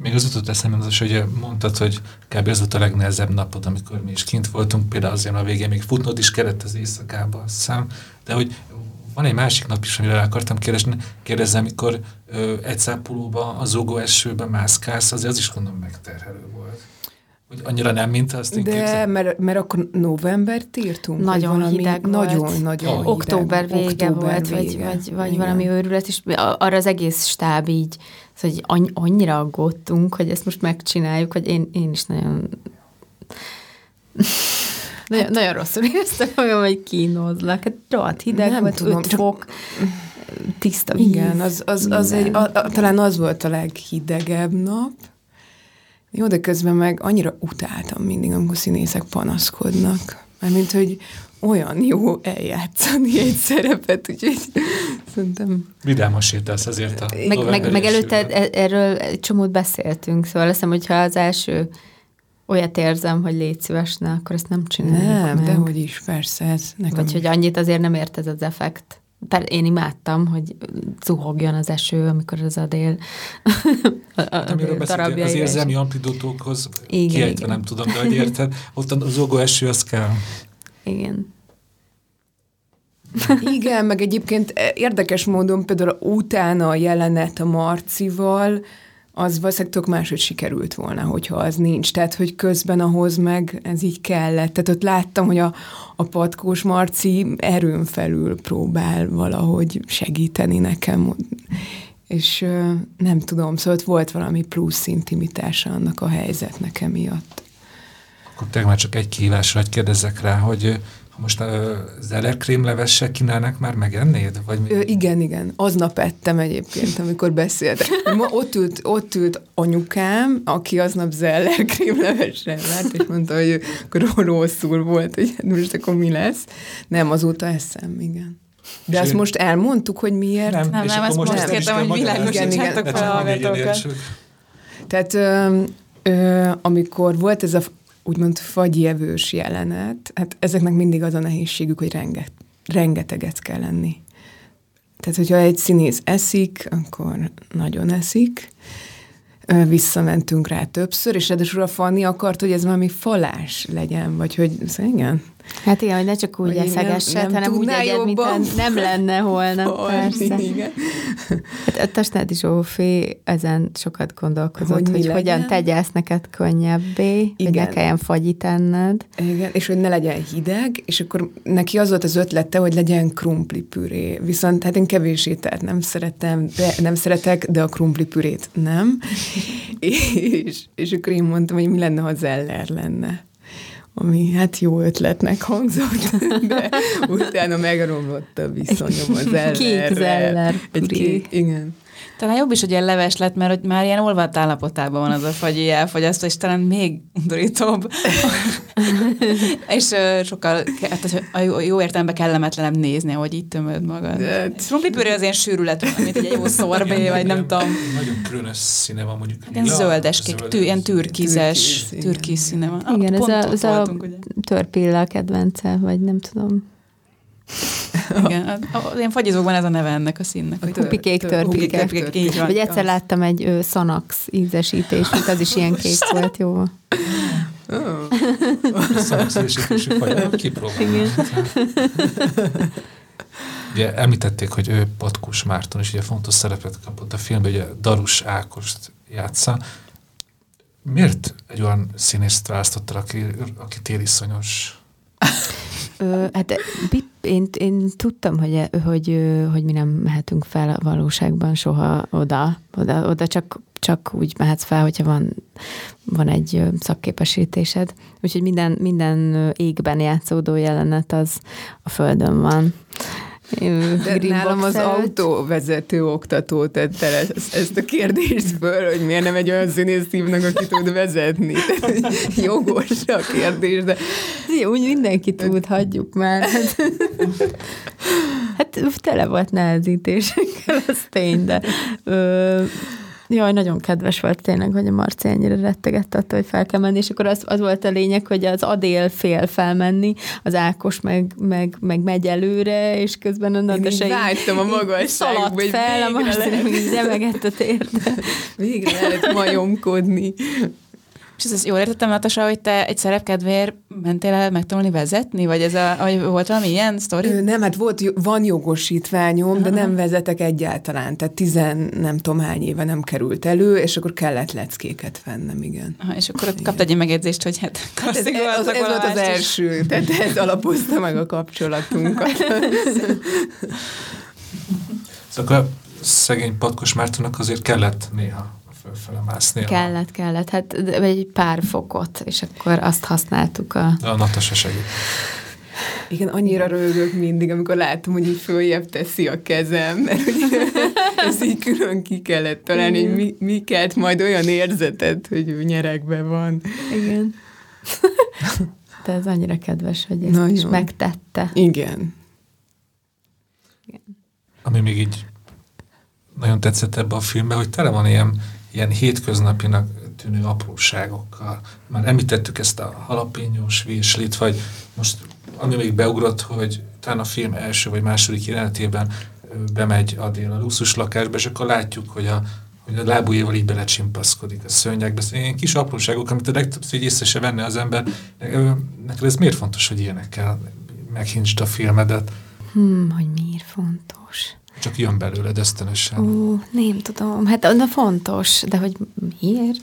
Speaker 1: Még az jutott eszembe az, hogy mondtad, hogy kb. ez volt a legnehezebb napod, amikor mi is kint voltunk, például azért a végén még futnod is kellett az éjszakába, azt hiszem, de hogy van egy másik nap is, amire akartam kérdezni, kérdezni, amikor ö, egy szápulóba, a zogó esőben mászkálsz, azért az is gondolom megterhelő volt. Hogy annyira nem, mint azt én
Speaker 3: De, mert, mert akkor novembert írtunk?
Speaker 2: Nagyon valami, hideg
Speaker 3: Nagyon, volt. nagyon
Speaker 2: oh. Október vége Október volt, vége. vagy, vagy, vagy valami őrület, és arra az egész stáb így Szóval hogy annyira aggódtunk, hogy ezt most megcsináljuk, hogy én, én is nagyon nagyon, hát, nagyon rosszul éreztem olyan, hogy kínozlak. Hát rohadt hideg nem volt, tudom, 5 fok, tiszta víz.
Speaker 3: Igen, az, az, az egy, a, a, talán az volt a leghidegebb nap. Jó, de közben meg annyira utáltam mindig, amikor színészek panaszkodnak. Mármint, hogy olyan jó eljátszani egy szerepet, úgyhogy szerintem...
Speaker 1: Vidáman sétálsz azért a
Speaker 2: Meg, meg, meg előtte e- erről egy csomót beszéltünk, szóval azt hiszem, hogyha az első olyat érzem, hogy légy szívesne, akkor ezt nem csináljuk
Speaker 3: Nem, meg. dehogy is, persze. Ez
Speaker 2: nekem Vagy is. hogy annyit azért nem ért ez az effekt. Én imádtam, hogy zuhogjon az eső, amikor az a dél
Speaker 1: a, a, a darabja. Az érzelmi amplidotókhoz kiejtve nem tudom, de hogy érted, ott a zogó eső, az kell.
Speaker 2: Igen.
Speaker 3: Igen, meg egyébként érdekes módon például utána a jelenet a Marcival, az valószínűleg tök máshogy sikerült volna, hogyha az nincs. Tehát, hogy közben ahhoz meg ez így kellett. Tehát ott láttam, hogy a, a patkós Marci erőn felül próbál valahogy segíteni nekem. És nem tudom, szóval ott volt valami plusz intimitása annak a helyzetnek emiatt
Speaker 1: akkor tényleg már csak egy kihívásra, hogy kérdezzek rá, hogy most az elekrémlevessel kínálnak már megennéd? Vagy
Speaker 3: Ö, igen, igen. Aznap ettem egyébként, amikor beszéltem. Ma ott ült, ott ült anyukám, aki aznap zeller krémlevessel várt, és mondta, hogy akkor rosszul volt, hogy hát most akkor mi lesz. Nem, azóta eszem, igen. De és azt én... most elmondtuk, hogy miért?
Speaker 4: Nem, nem, nem ezt most, most kértem, hogy világosítsátok fel a hallgatókat.
Speaker 3: Tehát ö, ö, amikor volt ez a úgymond fagyjevős jelenet, hát ezeknek mindig az a nehézségük, hogy renget, rengeteget kell lenni. Tehát, hogyha egy színész eszik, akkor nagyon eszik. Visszamentünk rá többször, és ráadásul a Fanni akart, hogy ez valami falás legyen, vagy hogy, szóval igen.
Speaker 2: Hát igen, hogy ne csak úgy eszegessed,
Speaker 3: nem
Speaker 2: hanem úgy egyed, mint nem lenne holnap,
Speaker 3: Hogy,
Speaker 2: persze.
Speaker 3: Igen.
Speaker 2: Hát a Tasnádi Zsófi ezen sokat gondolkozott,
Speaker 3: Hogy
Speaker 2: hogy, hogyan tegye ezt neked könnyebbé, hogy ne
Speaker 3: Igen.
Speaker 2: kelljen fagyit enned.
Speaker 3: Igen, és hogy ne legyen hideg, és akkor neki az volt az ötlete, hogy legyen krumpli püré. Viszont hát én kevés ételt nem szeretem, de nem szeretek, de a krumpli pürét nem. és, és akkor én mondtam, hogy mi lenne, ha zeller lenne. Ami hát jó ötletnek hangzott, de utána megromlott a viszonyom a zellerre.
Speaker 2: Kék zeller
Speaker 3: Egy kék, igen.
Speaker 4: Talán jobb is, hogy ilyen leves lett, mert hogy már ilyen olvadt állapotában van az a fagyi elfogyasztó, és talán még undorítóbb. és uh, sokkal, hát, a jó, jó értelemben kellemetlenebb nézni, hogy így tömöd magad. Krumplipüré az ilyen sűrűlet, mint egy jó szorbé, vagy nem tudom.
Speaker 1: Nagyon különös színe van mondjuk.
Speaker 4: Ilyen
Speaker 1: lila,
Speaker 4: zöldes, kék, tű, ilyen türkizes,
Speaker 3: Türkiz,
Speaker 4: színe van.
Speaker 2: Igen, ez
Speaker 4: pont
Speaker 2: a, ez a törpilla kedvence, vagy nem tudom.
Speaker 4: Igen, a, a, ilyen fagyizókban ez a neve ennek a színnek. hogy
Speaker 2: Hupikék,
Speaker 3: tör-
Speaker 2: törpike.
Speaker 3: hupikék,
Speaker 4: Így van.
Speaker 2: Vagy egyszer láttam egy ö, Sanax ízesítését, az is ilyen kék volt, jó.
Speaker 3: Oh.
Speaker 1: Szalagszélesítésű faj. Kipróbálom. Ugye említették, hogy ő Patkus Márton is ugye fontos szerepet kapott a filmben, ugye Darus Ákost játsza. Miért egy olyan színészt választottál, aki, aki téliszonyos?
Speaker 2: Ö, hát én, én tudtam, hogy, hogy, hogy mi nem mehetünk fel a valóságban soha oda. Oda, oda csak, csak úgy mehetsz fel, hogyha van, van egy szakképesítésed. Úgyhogy minden, minden égben játszódó jelenet az a földön van.
Speaker 3: De nálam az
Speaker 2: előtt.
Speaker 3: autóvezető oktató tette ezt, ezt a kérdést föl, hogy miért nem egy olyan színész hívnak, aki tud vezetni. Tehát, Jogos a kérdés, de
Speaker 2: úgy mindenki tud, hagyjuk már. Hát tele volt nehezítésekkel, az tény, de ö, jaj, nagyon kedves volt tényleg, hogy a Marci ennyire rettegett attól, hogy fel kell menni, és akkor az, az volt a lényeg, hogy az Adél fél felmenni, az Ákos meg, meg, meg megy előre, és közben a
Speaker 3: én
Speaker 2: Natasa így-
Speaker 3: vágytam a magasságba, hogy
Speaker 2: fel, a Marci meg így remegett a térde.
Speaker 3: végre lehet majomkodni.
Speaker 4: És ez, ezt jól értettem, Natasa, hogy te egy szerepkedvéért mentél el megtanulni vezetni? Vagy ez a, vagy volt valami ilyen sztori?
Speaker 3: Ö, Nem, hát volt, van jogosítványom, de nem vezetek egyáltalán. Tehát tizen nem tudom hány éve nem került elő, és akkor kellett leckéket vennem, igen.
Speaker 4: Aha, és akkor ott kaptad egy megjegyzést, hogy hát
Speaker 3: Hát ez, ez, ez volt az első, tehát ez alapozta meg a kapcsolatunkat.
Speaker 1: Szóval szegény Patkos Mártonnak azért kellett néha fölfele mászni.
Speaker 2: Kellett, kellett, hát egy pár fokot, és akkor azt használtuk a...
Speaker 1: A, Natasa segít.
Speaker 3: Igen, annyira rögök mindig, amikor látom, hogy így följebb teszi a kezem, mert ugye ez így külön ki kellett találni, hogy mi, mi kelt majd olyan érzetet, hogy nyerekben van.
Speaker 2: Igen. De ez annyira kedves, hogy ezt
Speaker 3: Nagyon.
Speaker 2: is megtette.
Speaker 3: Igen.
Speaker 1: Ami még így nagyon tetszett ebbe a filmbe, hogy tele van ilyen, ilyen hétköznapinak tűnő apróságokkal. Már említettük ezt a halapényós véslit, vagy most ami még beugrott, hogy talán a film első vagy második jelenetében bemegy Adél a luxus lakásba, és akkor látjuk, hogy a, hogy a lábujjával így belecsimpaszkodik a szőnyegbe. Szóval ilyen kis apróságok, amit a legtöbbször így észre se venne az ember. Neked ez miért fontos, hogy ilyenekkel meghintsd a filmedet?
Speaker 2: Hmm, hogy miért fontos?
Speaker 1: Csak jön belőled ösztönösen.
Speaker 2: Ó, nem tudom. Hát de fontos, de hogy miért?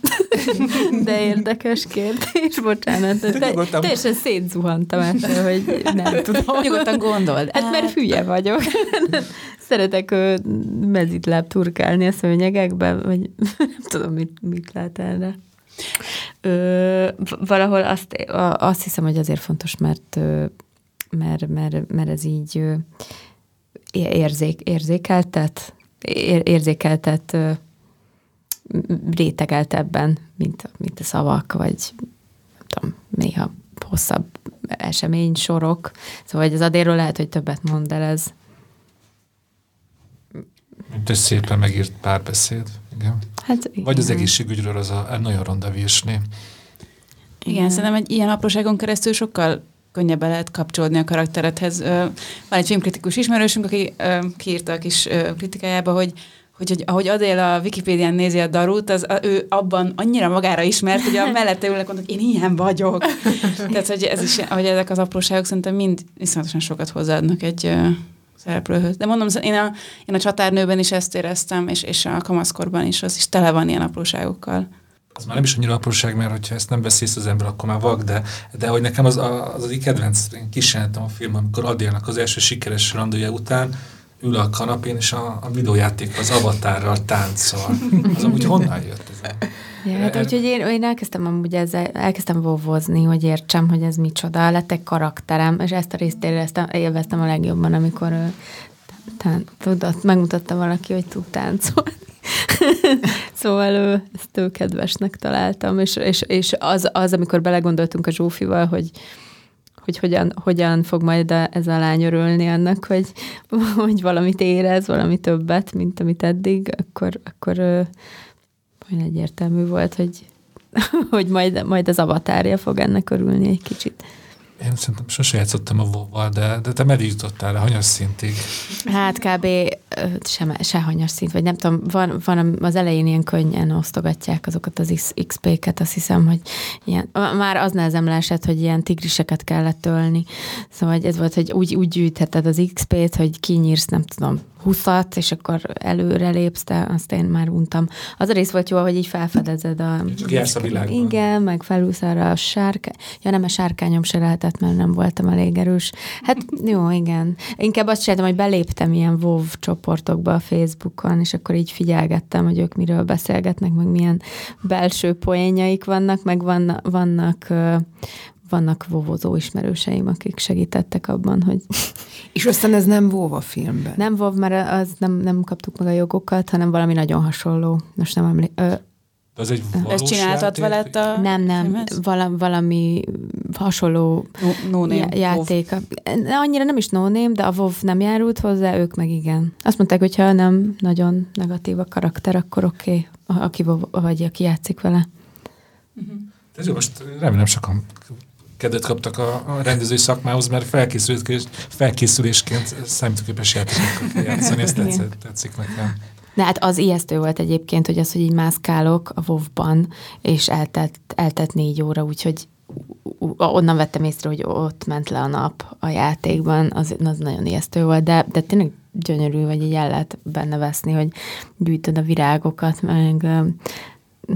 Speaker 2: De érdekes kérdés, bocsánat. De te,
Speaker 1: Nyugodtan.
Speaker 2: teljesen szétzuhantam ettől, hogy nem tudom.
Speaker 4: Nyugodtan gondold.
Speaker 2: Hát mert hülye vagyok. Szeretek mezitláb turkálni a szőnyegekbe, vagy nem tudom, mit, mit lát erre. Ö, valahol azt, a- azt hiszem, hogy azért fontos, mert, mert, mert, mert ez így érzék, érzékeltet, ér, érzékeltet ö, m- rétegeltebben, mint, a- mint a szavak, vagy nem tudom, néha hosszabb esemény sorok. Szóval az adéről lehet, hogy többet mond el ez.
Speaker 1: Mint egy szépen megírt párbeszéd. Igen.
Speaker 2: Hát,
Speaker 1: Vagy az
Speaker 2: igen.
Speaker 1: egészségügyről az a nagyon ronda virsni.
Speaker 4: Igen, szerintem egy ilyen apróságon keresztül sokkal könnyebben lehet kapcsolódni a karakteredhez. Van egy filmkritikus ismerősünk, aki kiírta a kis kritikájába, hogy hogy, hogy ahogy Adél a Wikipédián nézi a darút, az a, ő abban annyira magára ismert, hogy a mellette ülnek mondta, hogy én ilyen vagyok. Tehát, hogy ez is, hogy ezek az apróságok szerintem mind iszonyatosan sokat hozzáadnak egy uh, szereplőhöz. De mondom, én a, én a csatárnőben is ezt éreztem, és, és a kamaszkorban is, az is tele van ilyen apróságokkal.
Speaker 1: Az már nem is annyira apróság, mert hogyha ezt nem veszi az ember, akkor már vak, de, de hogy nekem az az, az egyik kedvenc, kísérletem a film, amikor Adélnak az első sikeres randója után ül a kanapén, és a, a videójáték az avatárral táncol. Az amúgy honnan jött ez.
Speaker 2: Ja, hát úgyhogy én, én elkezdtem amúgy ezzel, elkezdtem vovozni, hogy értsem, hogy ez micsoda, lett egy karakterem, és ezt a részt éreztem, élveztem a legjobban, amikor ő tán, tudott, megmutatta valaki, hogy tud táncolni. szóval ő, ezt ő kedvesnek találtam, és, és, és az, az, amikor belegondoltunk a Zsófival, hogy, hogy hogyan, hogyan fog majd ez a lány örülni annak, hogy, hogy valamit érez, valami többet, mint amit eddig, akkor, akkor olyan egyértelmű volt, hogy, hogy majd, majd az avatárja fog ennek örülni egy kicsit.
Speaker 1: Én szerintem sose játszottam a wow de, de te meddig jutottál le, hanyas szintig?
Speaker 2: Hát kb. se, se hanyas szint, vagy nem tudom, van, van az elején ilyen könnyen osztogatják azokat az XP-ket, azt hiszem, hogy ilyen, már az nehezem leesett, hogy ilyen tigriseket kellett tölni. Szóval ez volt, hogy úgy, úgy gyűjtheted az XP-t, hogy kinyírsz, nem tudom, 20 és akkor előre lépsz, de azt én már untam. Az a rész volt jó, hogy így felfedezed a...
Speaker 1: Csak jársz a világban.
Speaker 2: Igen, meg felülsz arra a sárkány. Ja, nem a sárkányom se lehetett, mert nem voltam elég erős. Hát jó, igen. Inkább azt csináltam, hogy beléptem ilyen WoW csoportokba a Facebookon, és akkor így figyelgettem, hogy ők miről beszélgetnek, meg milyen belső poénjaik vannak, meg vannak, vannak vannak vovozó ismerőseim, akik segítettek abban, hogy...
Speaker 3: És aztán ez nem vov a filmben?
Speaker 2: Nem vov, mert az nem, nem kaptuk meg a jogokat, hanem valami nagyon hasonló. Most nem emlékszem.
Speaker 1: az egy
Speaker 4: Ezt csináltad veled a...
Speaker 2: Nem, nem, valami, valami hasonló
Speaker 4: no, no
Speaker 2: játék. Annyira nem is no name, de a WoW nem járult hozzá, ők meg igen. Azt mondták, hogy ha nem nagyon negatív a karakter, akkor oké, okay, aki vagy aki játszik vele.
Speaker 1: Uh-huh. Ez jó, most remélem sokan kedvet kaptak a, a rendezői szakmához, mert felkészülés, felkészülésként számítógépes játékokkal játszani, ezt tetszett, tetszik nekem.
Speaker 2: De hát az ijesztő volt egyébként, hogy az, hogy így mászkálok a WoW-ban, és eltelt, eltelt négy óra, úgyhogy onnan vettem észre, hogy ott ment le a nap a játékban, az, az nagyon ijesztő volt, de, de tényleg gyönyörű, vagy így el lehet benne veszni, hogy gyűjtöd a virágokat, meg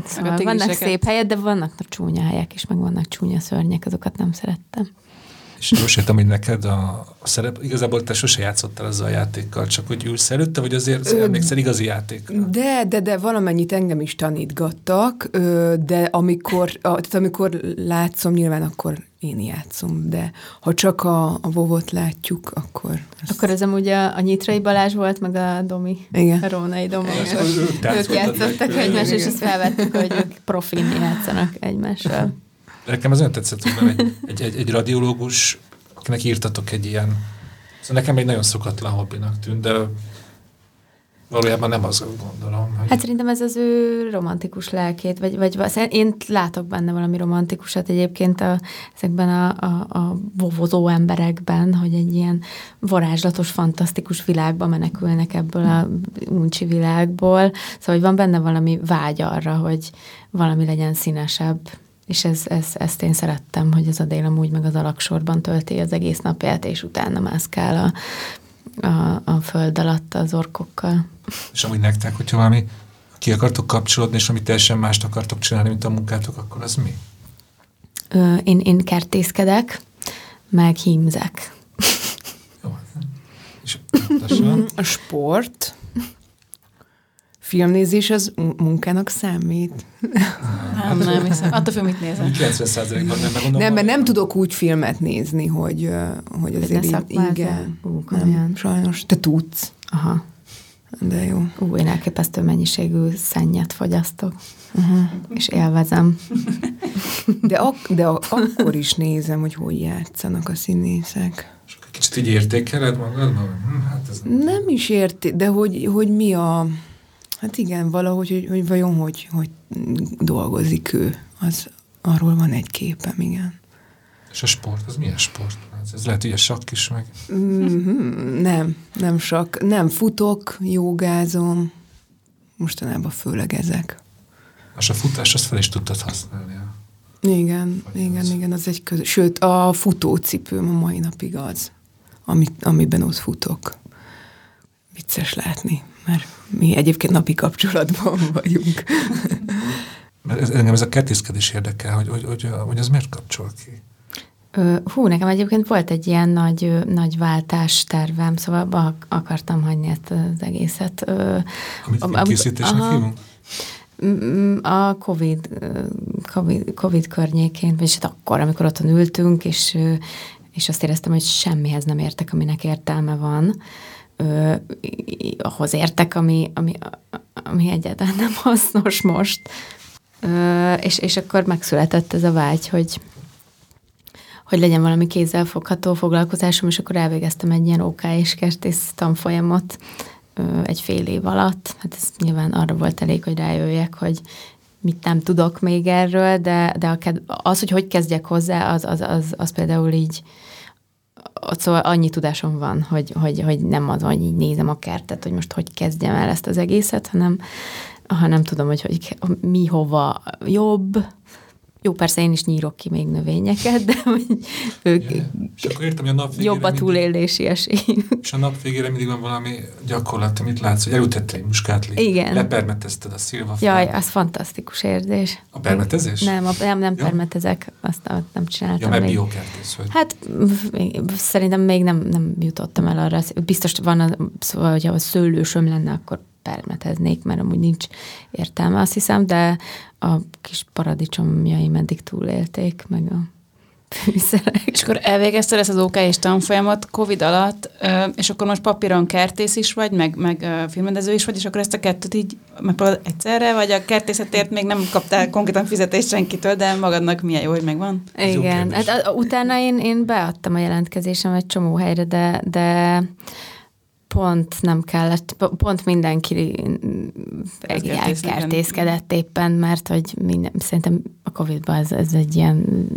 Speaker 2: Szóval vannak szép helyek, de vannak csúnya helyek is, meg vannak csúnya szörnyek, azokat nem szerettem.
Speaker 1: És most értem, hogy neked a, a szerep, igazából te sose játszottál ezzel a játékkal, csak hogy ülsz előtte, vagy azért ö, emlékszel igazi játékra?
Speaker 3: De, de, de valamennyit engem is tanítgattak, de amikor, tehát amikor látszom, nyilván akkor én játszom, de ha csak a, a vovot látjuk, akkor...
Speaker 2: Ezt... Akkor ez amúgy a, a Nyitrai Balázs volt, meg a Domi,
Speaker 3: Igen.
Speaker 2: a Rónai Domi. Ők játszottak egymást, és ezt felvettük, hogy ők profin játszanak egymással.
Speaker 1: Nekem az olyan tetszett, hogy egy, egy, egy, egy radiológus, akinek írtatok egy ilyen, szóval nekem egy nagyon szokatlan hobbinak tűnt, de valójában nem az gondolom.
Speaker 2: Hogy... Hát szerintem ez az ő romantikus lelkét, vagy, vagy én látok benne valami romantikusat egyébként a, ezekben a, a, a vovozó emberekben, hogy egy ilyen varázslatos, fantasztikus világba menekülnek ebből a uncsi világból. Szóval, hogy van benne valami vágy arra, hogy valami legyen színesebb és ez, ez, ezt én szerettem, hogy az a dél amúgy meg az alaksorban tölti az egész napját, és utána mászkál a, a, a föld alatt az orkokkal.
Speaker 1: És amúgy nektek, hogyha valami ki akartok kapcsolódni, és amit teljesen mást akartok csinálni, mint a munkátok, akkor az mi?
Speaker 2: Ö, én, én kertészkedek, meg hímzek.
Speaker 1: Jó. És
Speaker 3: a sport, filmnézés az munkának számít.
Speaker 4: Nem, nem hiszem. Attól függ, mit nézel.
Speaker 1: 90%-ban nem megmondom.
Speaker 3: Nem, mert nem tudok úgy filmet nézni, hogy, hogy azért így, igen.
Speaker 2: Ú, nem,
Speaker 3: sajnos. Te tudsz.
Speaker 2: Aha.
Speaker 3: De jó.
Speaker 2: Ú, én elképesztő mennyiségű szennyet fogyasztok. Uh-huh. És élvezem.
Speaker 3: De, ak- de akkor is nézem, hogy hogy játszanak a színészek.
Speaker 1: Kicsit így értékeled magadban? Hm, hát ez...
Speaker 3: Nem is érti, de hogy, hogy mi a Hát igen, valahogy, hogy, hogy vajon hogy, hogy dolgozik ő, az arról van egy képem, igen.
Speaker 1: És a sport, az milyen sport? Ez lehet, hogy a sakk is meg?
Speaker 3: Mm-hmm, nem, nem sakk. Nem, futok, jogázom, Mostanában főleg ezek.
Speaker 1: És a futás azt fel is tudtad használni.
Speaker 3: Igen,
Speaker 1: Vagy
Speaker 3: igen,
Speaker 1: az.
Speaker 3: igen, az egy közös. Sőt, a futócipőm a mai napig az, amit, amiben ott futok. Vicces látni, mert mi egyébként napi kapcsolatban vagyunk.
Speaker 1: Mert ez, engem ez a kertészkedés érdekel, hogy, hogy, hogy, hogy az miért kapcsol ki?
Speaker 2: Hú, nekem egyébként volt egy ilyen nagy, nagy váltás tervem, szóval abba akartam hagyni ezt az egészet.
Speaker 1: Amit
Speaker 2: am- amit-
Speaker 1: készítésnek
Speaker 2: aha.
Speaker 1: hívunk?
Speaker 2: Mm, A COVID, COVID, COVID környékén, vagyis hát akkor, amikor otthon ültünk, és, és azt éreztem, hogy semmihez nem értek, aminek értelme van. Ö, ahhoz értek, ami, ami, ami egyáltalán nem hasznos most. Ö, és, és akkor megszületett ez a vágy, hogy, hogy legyen valami kézzelfogható foglalkozásom, és akkor elvégeztem egy ilyen OK és kertész tanfolyamot egy fél év alatt. Hát ez nyilván arra volt elég, hogy rájöjjek, hogy mit nem tudok még erről, de, de a ked- az, hogy hogy kezdjek hozzá, az, az, az, az például így, szóval annyi tudásom van, hogy, hogy, hogy nem az, hogy így nézem a kertet, hogy most hogy kezdjem el ezt az egészet, hanem, hanem tudom, hogy, hogy mi hova jobb. Jó, persze én is nyírok ki még növényeket, de hogy ők
Speaker 1: Ja, és akkor értem, hogy a nap
Speaker 2: jobb a túlélési esély.
Speaker 1: És a nap végére mindig van valami gyakorlat, amit látsz, hogy elültettél egy muskátlét,
Speaker 2: Igen.
Speaker 1: lepermetezted a szilvafát.
Speaker 2: Jaj, az fantasztikus érzés.
Speaker 1: A permetezés?
Speaker 2: Nem, a, nem, nem
Speaker 1: Ja.
Speaker 2: permetezek, azt nem, nem
Speaker 1: Ja,
Speaker 2: csináltam
Speaker 1: mert biokertész vagy.
Speaker 2: Hát még- szerintem még nem, nem jutottam el arra. Biztos van, az, szóval, hogyha a szőlősöm lenne, akkor permeteznék, mert amúgy nincs értelme, azt hiszem, de a kis paradicsomjaim eddig túlélték, meg a fűszerek.
Speaker 4: És akkor elvégezted ezt az OK és tanfolyamot Covid alatt, és akkor most papíron kertész is vagy, meg, meg filmrendező is vagy, és akkor ezt a kettőt így megpróbálod egyszerre, vagy a kertészetért még nem kaptál konkrétan fizetést senkitől, de magadnak milyen jó, hogy megvan?
Speaker 2: Igen, hát utána én, én beadtam a jelentkezésem egy csomó helyre, de, de pont nem kellett, po- pont mindenki elkertészkedett éppen, mert hogy minden, szerintem a Covid-ban ez, ez egy ilyen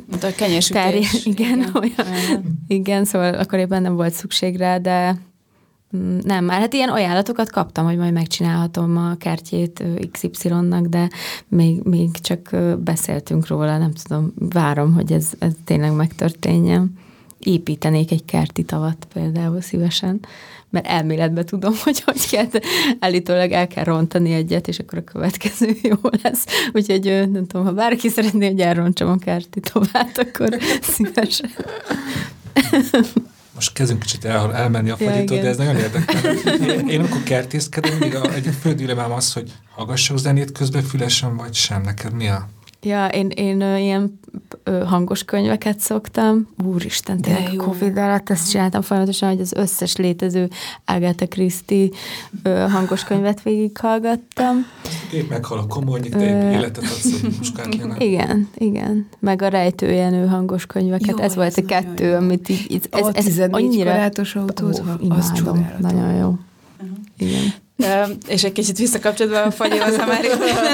Speaker 4: Mint a kenyérsütés.
Speaker 2: Terj- igen, olyan. Igen, szóval akkor éppen nem volt szükség rá, de mm, nem, már hát ilyen ajánlatokat kaptam, hogy majd megcsinálhatom a kertjét XY-nak, de még, még csak beszéltünk róla, nem tudom, várom, hogy ez, ez tényleg megtörténjen. Építenék egy kerti tavat például szívesen, mert elméletben tudom, hogy hogy kell, de állítólag el kell rontani egyet, és akkor a következő jó lesz. Úgyhogy nem tudom, ha bárki szeretné, hogy elrontsam a kerti továt, akkor szívesen.
Speaker 1: Most kezdünk kicsit el, elmenni a
Speaker 2: Ja,
Speaker 1: fagyitól,
Speaker 2: igen.
Speaker 1: de ez nagyon érdekel. Én, amikor kertészkedem, mindig a, egy fő dilemmám az, hogy hallgassak zenét közben fülesen, vagy sem. Neked mi a...
Speaker 2: Ja, én, én ilyen hangos könyveket szoktam. Úristen,
Speaker 3: De
Speaker 2: tényleg
Speaker 3: jó.
Speaker 2: Covid alatt ezt csináltam folyamatosan, hogy az összes létező Agatha Christie ö, hangos könyvet végighallgattam.
Speaker 1: Épp meghal a komornyik,
Speaker 2: Ö,
Speaker 1: épp életet adsz egy muskátlének.
Speaker 2: Igen, igen. Meg a rejtőjenő hangos könyveket.
Speaker 3: Jó,
Speaker 2: ez volt
Speaker 3: ez
Speaker 2: a kettő,
Speaker 3: jó.
Speaker 2: amit így, így ez,
Speaker 3: a
Speaker 2: ez
Speaker 3: 14
Speaker 2: annyira...
Speaker 3: az
Speaker 2: imádom,
Speaker 3: csodálatos.
Speaker 2: nagyon jó. Igen.
Speaker 4: És egy kicsit visszakapcsolódva a fagyihoz, ha már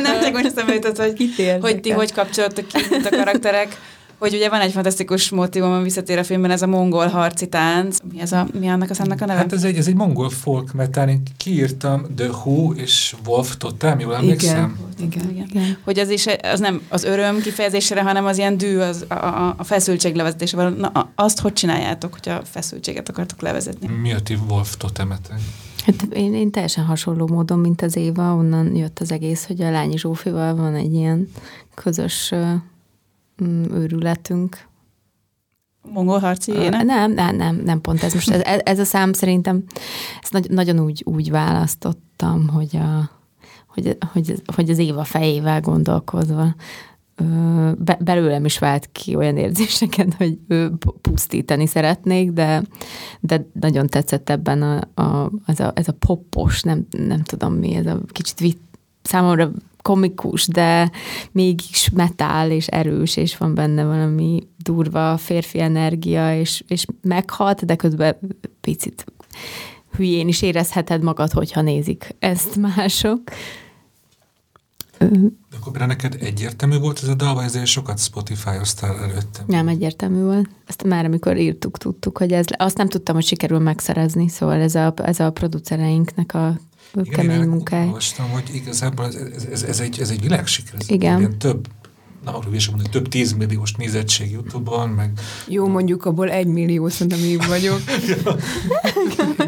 Speaker 4: nem csak most eszembe jutott, hogy, hogy ti hogy kapcsolódtok ki, mint a karakterek, hogy ugye van egy fantasztikus motivum, ami visszatér a filmben, ez a mongol harci tánc. Mi, ez a, mi annak a számnak a neve?
Speaker 1: Hát ez egy, ez egy mongol folk metal, én kiírtam The Who és Wolf Totem, jól emlékszem?
Speaker 3: Igen.
Speaker 4: Igen.
Speaker 2: Igen.
Speaker 4: Hogy az is az nem az öröm kifejezésére, hanem az ilyen dű, az, a, a, a feszültség levezetése. Na, azt hogy csináljátok, hogyha feszültséget akartok levezetni?
Speaker 1: Mi a ti Wolf Totemetek?
Speaker 2: Hát én, én teljesen hasonló módon, mint az Éva, onnan jött az egész, hogy a Lányi Zsófival van egy ilyen közös mm, őrületünk.
Speaker 4: Mongol harci ének?
Speaker 2: Nem, nem, nem, nem pont ez. Most ez, ez a szám szerintem, ezt nagy, nagyon úgy, úgy választottam, hogy, a, hogy, hogy, hogy az Éva fejével gondolkozva be, belőlem is vált ki olyan érzéseket, hogy pusztítani szeretnék, de, de nagyon tetszett ebben a, a, ez, a, ez a poppos, nem, nem tudom mi, ez a kicsit vit, számomra komikus, de mégis metál és erős, és van benne valami durva férfi energia, és, és meghat, de közben picit hülyén is érezheted magad, hogyha nézik ezt mások.
Speaker 1: De akkor például neked egyértelmű volt ez a dal, vagy ezért sokat Spotify-oztál előttem?
Speaker 2: Nem egyértelmű volt. Ezt már amikor írtuk, tudtuk, hogy ez, azt nem tudtam, hogy sikerül megszerezni, szóval ez a, ez a producereinknek a
Speaker 1: Igen,
Speaker 2: kemény
Speaker 1: én
Speaker 2: munkája.
Speaker 1: olvastam, hogy igazából ez, ez, ez, ez, egy, ez egy világsiker. Ez
Speaker 2: Igen.
Speaker 1: Több, na, arról is mondani, több tízmilliós nézettség Youtube-on, meg
Speaker 3: Jó, mondjuk abból egy millió szerintem én vagyok.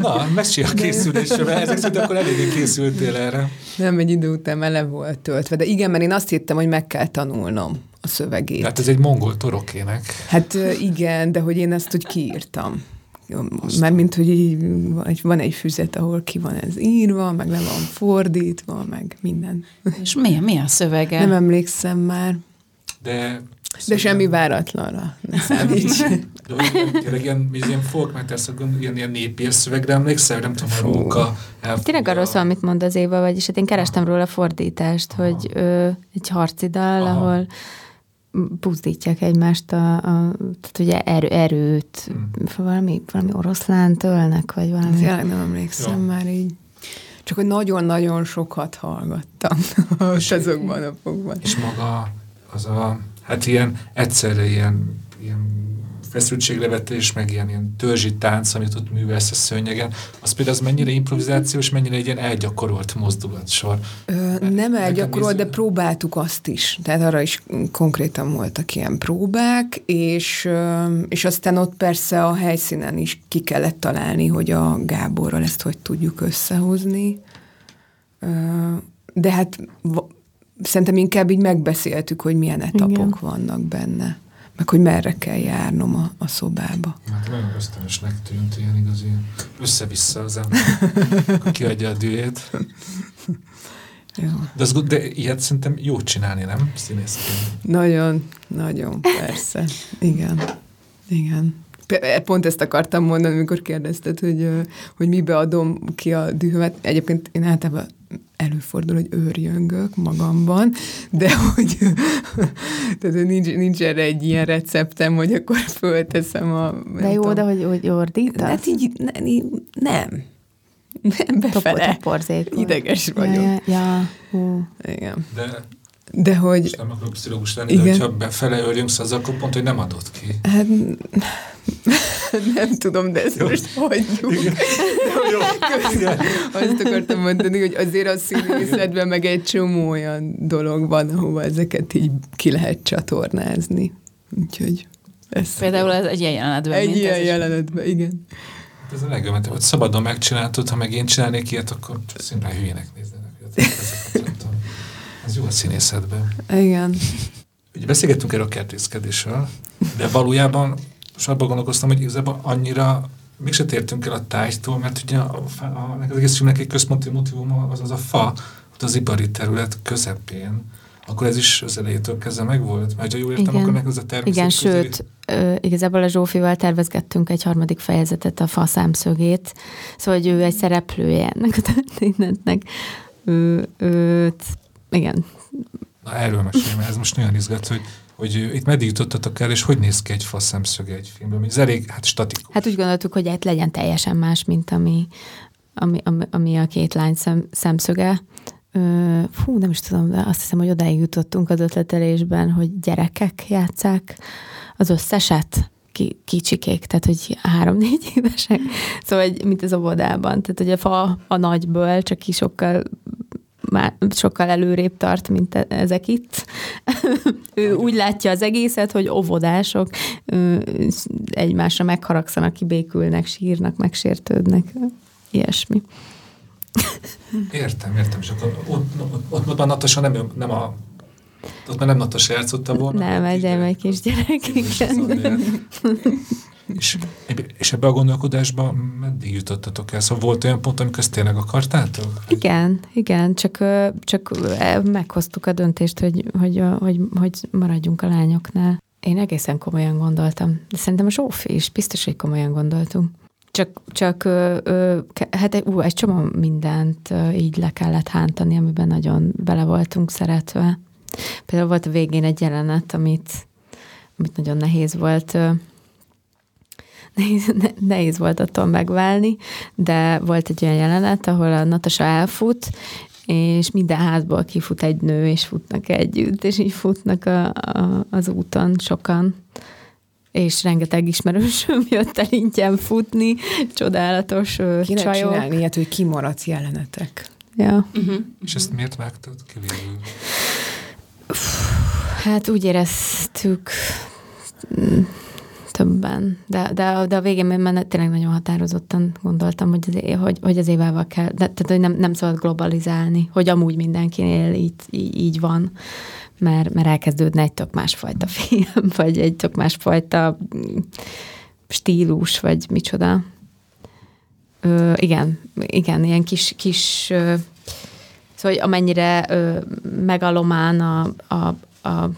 Speaker 1: na, mesélj a készülésre, ezek szerint akkor eléggé készültél erre.
Speaker 3: Nem, egy idő után már le volt töltve. De igen, mert én azt hittem, hogy meg kell tanulnom a szövegét.
Speaker 1: Tehát ez egy mongol torokének.
Speaker 3: Hát igen, de hogy én ezt úgy kiírtam. Mert mint, hogy így, vagy van egy füzet, ahol ki van ez írva, meg le van fordítva, meg minden.
Speaker 4: És mi, mi a szövege?
Speaker 3: Nem emlékszem már,
Speaker 1: De,
Speaker 3: de semmi váratlanra. Ne számíts.
Speaker 1: Tényleg ilyen, ilyen folk metal, ilyen, ilyen népír szövegre emlékszel, nem tudom, a róka elfogja.
Speaker 2: Tényleg arról szól, amit mond az Éva, vagyis hát én kerestem róla fordítást,
Speaker 1: Aha.
Speaker 2: hogy ö, egy harci dal,
Speaker 1: Aha.
Speaker 2: ahol puzdítják egymást, a, a, tehát ugye erő, erőt,
Speaker 1: Hmm.
Speaker 2: valami, valami oroszlánt ölnek, vagy valami.
Speaker 3: Tényleg nem emlékszem
Speaker 1: Ja.
Speaker 3: már így. Csak hogy nagyon-nagyon sokat hallgattam most azokban a napokban.
Speaker 1: És maga az a, hát ilyen egyszerre ilyen, ilyen feszültséglevetés, meg ilyen, ilyen törzsi tánc, amit ott művelsz a szőnyegen, az például az mennyire improvizáció, és mennyire egy ilyen elgyakorolt mozdulatsor.
Speaker 3: Ö, nem elgyakorolt, de próbáltuk azt is. Tehát arra is konkrétan voltak ilyen próbák, és, és aztán ott persze a helyszínen is ki kellett találni, hogy a Gáborral ezt hogy tudjuk összehozni. De hát szerintem inkább így megbeszéltük, hogy milyen etapok
Speaker 2: Igen.
Speaker 3: vannak benne, meg hogy merre kell járnom a, a szobába.
Speaker 1: Hát nagyon ösztönösnek tűnt, ilyen igazi össze-vissza az ember, kiadja a dühét.
Speaker 3: Jó.
Speaker 1: De, az, de ilyet szerintem jó csinálni, nem? Színészként.
Speaker 3: Nagyon, nagyon, persze. Igen, igen. Pe- Pont ezt akartam mondani, amikor kérdezted, hogy, hogy mibe adom ki a dühömet. Egyébként én általában előfordul, hogy őrjöngök magamban, de hogy, tehát, nincs, nincs erre egy ilyen receptem, hogy akkor fölteszem a...
Speaker 2: De jó,
Speaker 3: tudom.
Speaker 2: de hogy, hogy ordítasz?
Speaker 3: Hát így, ne, így nem. Nem befele. Ideges vagyok.
Speaker 2: Ja, ja, ja. Hú.
Speaker 3: Igen.
Speaker 1: De
Speaker 3: De hogy...
Speaker 1: most nem akarok pszichológus lenni,
Speaker 3: Igen.
Speaker 1: de hogyha befele örjöngsz, az akkor pont, hogy nem adott ki.
Speaker 3: Hát nem tudom, de ezt
Speaker 1: Jó.
Speaker 3: most hagyjuk.
Speaker 1: Igen. Jó, igen.
Speaker 3: Azt akartam mondani, hogy azért a színészetben meg egy csomó olyan dolog van, ahova ezeket így ki lehet csatornázni. Úgyhogy ez
Speaker 4: Például ez egy ilyen jelenetben.
Speaker 3: egy ilyen
Speaker 4: ez
Speaker 3: jelenetben, igen.
Speaker 1: Hát Ez a legjobb, hogy szabadon megcsináltad, ha meg én csinálnék ilyet, akkor szimplán hülyének néznének. Ezeket. Ez jó a színészetben.
Speaker 3: Igen.
Speaker 1: Ugye beszélgettünk erről a kertészkedésről, de valójában most abban gondolkoztam, hogy igazából annyira mégse tértünk el a tájtól, mert ugye a, a, a, az egész filmnek egy központi motivuma az az a fa, ott az ipari terület közepén. Akkor ez is az elejétől kezdve meg volt? Mert ha jól értem,
Speaker 2: Igen.
Speaker 1: akkor nek ez a természet
Speaker 2: Igen,
Speaker 1: közeli-
Speaker 2: sőt, ö, igazából a Zsófival tervezgettünk egy harmadik fejezetet, a fa számszögét, szóval hogy ő egy szereplője ennek a történetnek. Ő, őt, igen,
Speaker 1: Na erről mesélj, mert ez most nagyon izgat, hogy, hogy itt meddig jutottatok el, és hogy néz ki egy fa szemszöge egy filmben, ez elég, hát statikus.
Speaker 2: hát úgy gondoltuk, hogy hát legyen teljesen más, mint ami, ami, ami, ami a két lány szem, szemszöge. Fú, nem is tudom, de azt hiszem, hogy odáig jutottunk az ötletelésben, hogy gyerekek játszák az összeset, ki, kicsikék, tehát hogy három-négy évesek. Szóval, hogy, mint az óvodában. Tehát, hogy a fa a nagyből, csak ki sokkal már sokkal előrébb tart, mint e- ezek itt. ő úgy látja az egészet, hogy óvodások egymásra megharagszanak, kibékülnek, sírnak, megsértődnek. Ilyesmi.
Speaker 1: Értem, értem, és akkor ott, ott, ott, már Natasha nem, nem a ott már nem Natasha játszotta volna.
Speaker 2: Nem, egy egy kisgyerek, igen.
Speaker 1: És, és ebbe a gondolkodásba meddig jutottatok el? Szóval volt olyan pont, amikor ezt tényleg akartátok?
Speaker 2: Igen, igen, csak, csak ö, meghoztuk a döntést, hogy, hogy, hogy, hogy maradjunk a lányoknál. Én egészen komolyan gondoltam, de szerintem a Zsófi is biztos, hogy komolyan gondoltunk. Csak, csak ö, ö, hát egy, ú, egy csomó mindent ö, így le kellett hántani, amiben nagyon bele voltunk szeretve. Például volt a végén egy jelenet, amit, amit nagyon nehéz volt ö, nehéz, ne, nehéz volt attól megválni, de volt egy olyan jelenet, ahol a Natasa elfut, és minden házból kifut egy nő, és futnak együtt, és így futnak a, a, az úton sokan és rengeteg ismerősöm jött el ingyen futni, csodálatos
Speaker 3: Kéne
Speaker 2: csajok.
Speaker 3: csinálni ilyet, hogy kimaradsz jelenetek.
Speaker 2: Ja.
Speaker 4: Uh-huh.
Speaker 1: És ezt miért vágtad ki?
Speaker 2: Hát úgy éreztük mm, többen, de, de, de a végén már tényleg nagyon határozottan gondoltam, hogy az, hogy, hogy az évával kell, de, tehát hogy nem, nem szabad globalizálni, hogy amúgy mindenkinél így, így, így van, mert, mert elkezdődne egy tök másfajta film, vagy egy tök másfajta mm, stílus, vagy micsoda. Ö, igen, igen, ilyen kis, kis ö, szóval hogy amennyire ö, megalomán a, a, a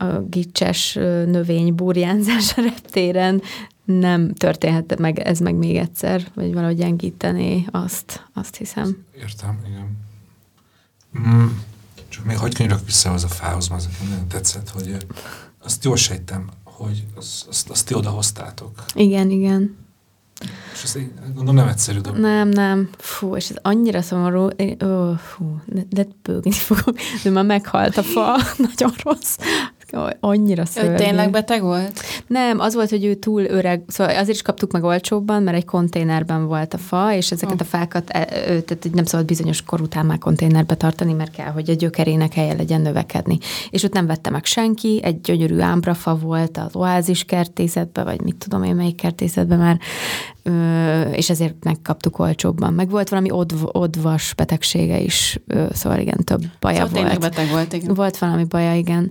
Speaker 2: a gicses növény burjánzás a reptéren nem történhet meg ez meg még egyszer, vagy valahogy gyengíteni azt, azt hiszem.
Speaker 1: Értem, igen. Mm, csak még hogy könyörök vissza az a fához, mert nagyon tetszett, hogy azt jól sejtem, hogy azt, azt, azt ti odahoztátok.
Speaker 2: Igen, igen.
Speaker 1: És ezt én gondolom nem egyszerű dolog.
Speaker 2: Nem, nem. Fú, és ez annyira szomorú. Én, ó, fú, de, de bőgni fogok. De már meghalt a fa. Nagyon rossz. Annyira szörnyű.
Speaker 4: Hogy tényleg beteg volt?
Speaker 2: Nem, az volt, hogy ő túl öreg, szóval azért is kaptuk meg olcsóbban, mert egy konténerben volt a fa, és ezeket oh. a fákat, e, tehát nem szabad bizonyos kor után már konténerbe tartani, mert kell, hogy a gyökerének helye legyen növekedni. És ott nem vette meg senki, egy gyönyörű ámbrafa volt az oázis kertészetben, vagy mit tudom én, melyik kertészetben már, és ezért megkaptuk olcsóbban. Meg volt valami odv, odvas betegsége is, szóval igen, több baja
Speaker 4: szóval
Speaker 2: volt.
Speaker 4: beteg volt, igen.
Speaker 2: Volt valami baja, igen.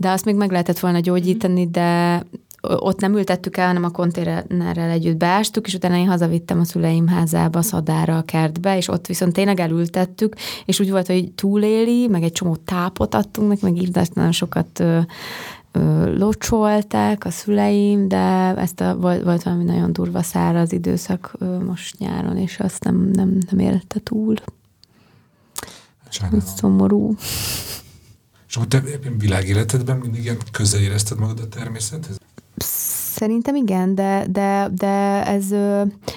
Speaker 2: De azt még meg lehetett volna gyógyítani, de ott nem ültettük el, hanem a konténerrel együtt beástuk, és utána én hazavittem a szüleim házába, szadára, a kertbe, és ott viszont tényleg elültettük, és úgy volt, hogy túléli, meg egy csomó tápot adtunk neki, meg így nagyon sokat ö, ö, locsolták a szüleim, de ezt a, volt, volt valami nagyon durva száraz időszak ö, most nyáron, és azt nem, nem, nem élte túl.
Speaker 1: Sajnálom.
Speaker 2: Szomorú.
Speaker 1: És akkor te világéletedben mindig ilyen közel érezted magad a természethez?
Speaker 2: Szerintem igen, de, de, de ez,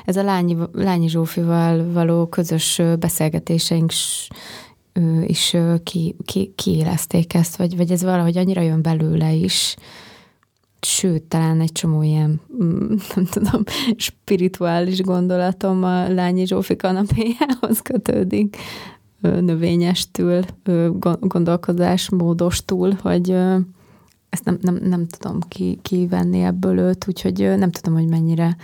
Speaker 2: ez a Lányi, Lányi Zsófival való közös beszélgetéseink is ki, ki, kiélezték ezt, vagy, vagy ez valahogy annyira jön belőle is, sőt, talán egy csomó ilyen, mm, nem tudom, spirituális gondolatom a Lányi Zsófi kanapéjához kötődik, növényestül, gondolkodásmódostól, hogy ezt nem, nem, nem tudom ki, kivenni ebből őt, úgyhogy nem tudom, hogy mennyire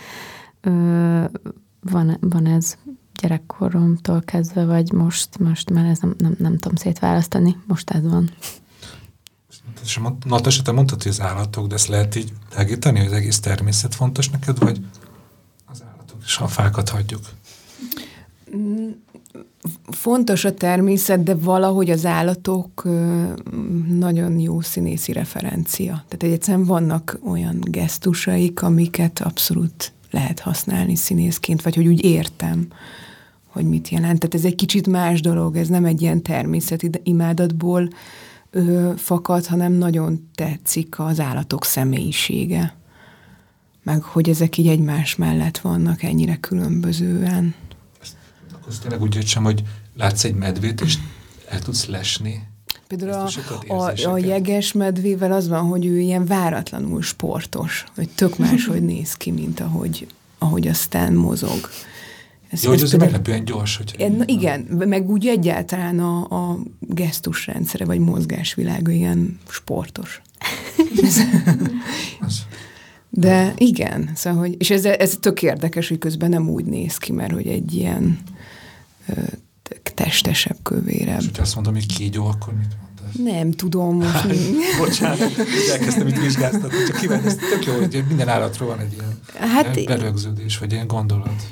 Speaker 2: van, van ez gyerekkoromtól kezdve, vagy most, most már ez nem, nem, nem tudom szétválasztani, most ez van.
Speaker 1: És Natasha, te mondtad, hogy az állatok, de ezt lehet így tágítani, hogy az egész természet fontos neked, vagy az állatok, és a fákat hagyjuk?
Speaker 3: Fontos a természet, de valahogy az állatok nagyon jó színészi referencia. Tehát egyszerűen vannak olyan gesztusaik, amiket abszolút lehet használni színészként, vagy hogy úgy értem, hogy mit jelent. Tehát ez egy kicsit más dolog, ez nem egy ilyen természeti imádatból ö, fakad, hanem nagyon tetszik az állatok személyisége. Meg hogy ezek így egymás mellett vannak ennyire különbözően
Speaker 1: az tényleg úgy értsem, hogy látsz egy medvét, és el tudsz lesni.
Speaker 3: Például a, a, a jeges medvével az van, hogy ő ilyen váratlanul sportos, hogy tök máshogy néz ki, mint ahogy, ahogy aztán mozog.
Speaker 1: Ez, Jó, hogy az például... meglepően gyors. Hogy...
Speaker 3: Na, igen, meg úgy egyáltalán a, a gesztusrendszere, vagy mozgásvilága ilyen sportos. De igen, szóval, hogy, és ez, ez tök érdekes, hogy közben nem úgy néz ki, mert hogy egy ilyen testesebb, kövérebb. És
Speaker 1: hogyha azt mondom, hogy kígyó, akkor mit mondasz?
Speaker 3: Nem tudom most.
Speaker 1: Bocsánat, elkezdtem itt vizsgáztatni, csak kíváncsi, tök jó, hogy minden állatról van egy ilyen, hát, berögződés, vagy ilyen gondolat.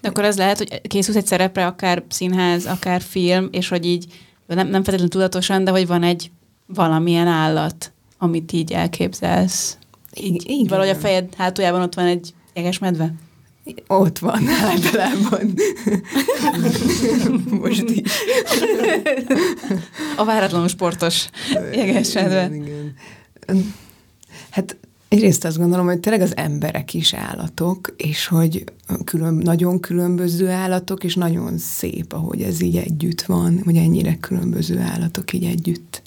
Speaker 4: De akkor az lehet, hogy készülsz egy szerepre, akár színház, akár film, és hogy így nem, nem feltétlenül tudatosan, de hogy van egy valamilyen állat, amit így elképzelsz. Így, így valahogy a fejed hátuljában ott van egy jeges medve?
Speaker 3: Ott van általában. Most is.
Speaker 4: A váratlanul sportos jegesedve. Igen,
Speaker 3: igen. Hát egyrészt azt gondolom, hogy tényleg az emberek is állatok, és hogy külön, nagyon különböző állatok, és nagyon szép, ahogy ez így együtt van, hogy ennyire különböző állatok így együtt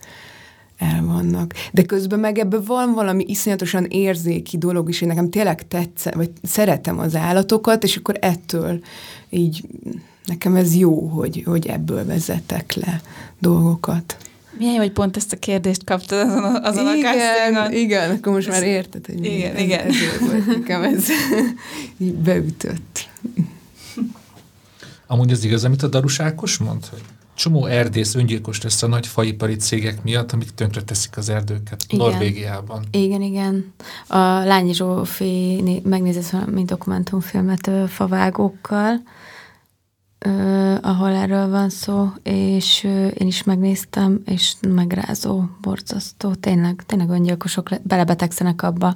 Speaker 3: el vannak. De közben meg ebben van valami iszonyatosan érzéki dolog is, én nekem tényleg tetszem, vagy szeretem az állatokat, és akkor ettől így nekem ez jó, hogy, hogy ebből vezetek le dolgokat.
Speaker 4: Milyen jó, hogy pont ezt a kérdést kaptad azon a, azon
Speaker 3: igen,
Speaker 4: a castingon.
Speaker 3: Igen, akkor most már érted, hogy
Speaker 4: igen,
Speaker 3: ez,
Speaker 4: igen.
Speaker 3: ezért volt nekem ez így beütött.
Speaker 1: Amúgy az igaz, amit a Darus Ákos mond, hogy csomó erdész öngyilkos lesz a nagy faipari cégek miatt, amik tönkre teszik az erdőket
Speaker 2: Igen.
Speaker 1: Norvégiában.
Speaker 2: Igen, igen. A Lányi Zsófi né- megnézett valami dokumentumfilmet favágókkal, ahol erről van szó, és én is megnéztem, és megrázó, borzasztó, tényleg, tényleg öngyilkosok le- belebetegszenek abba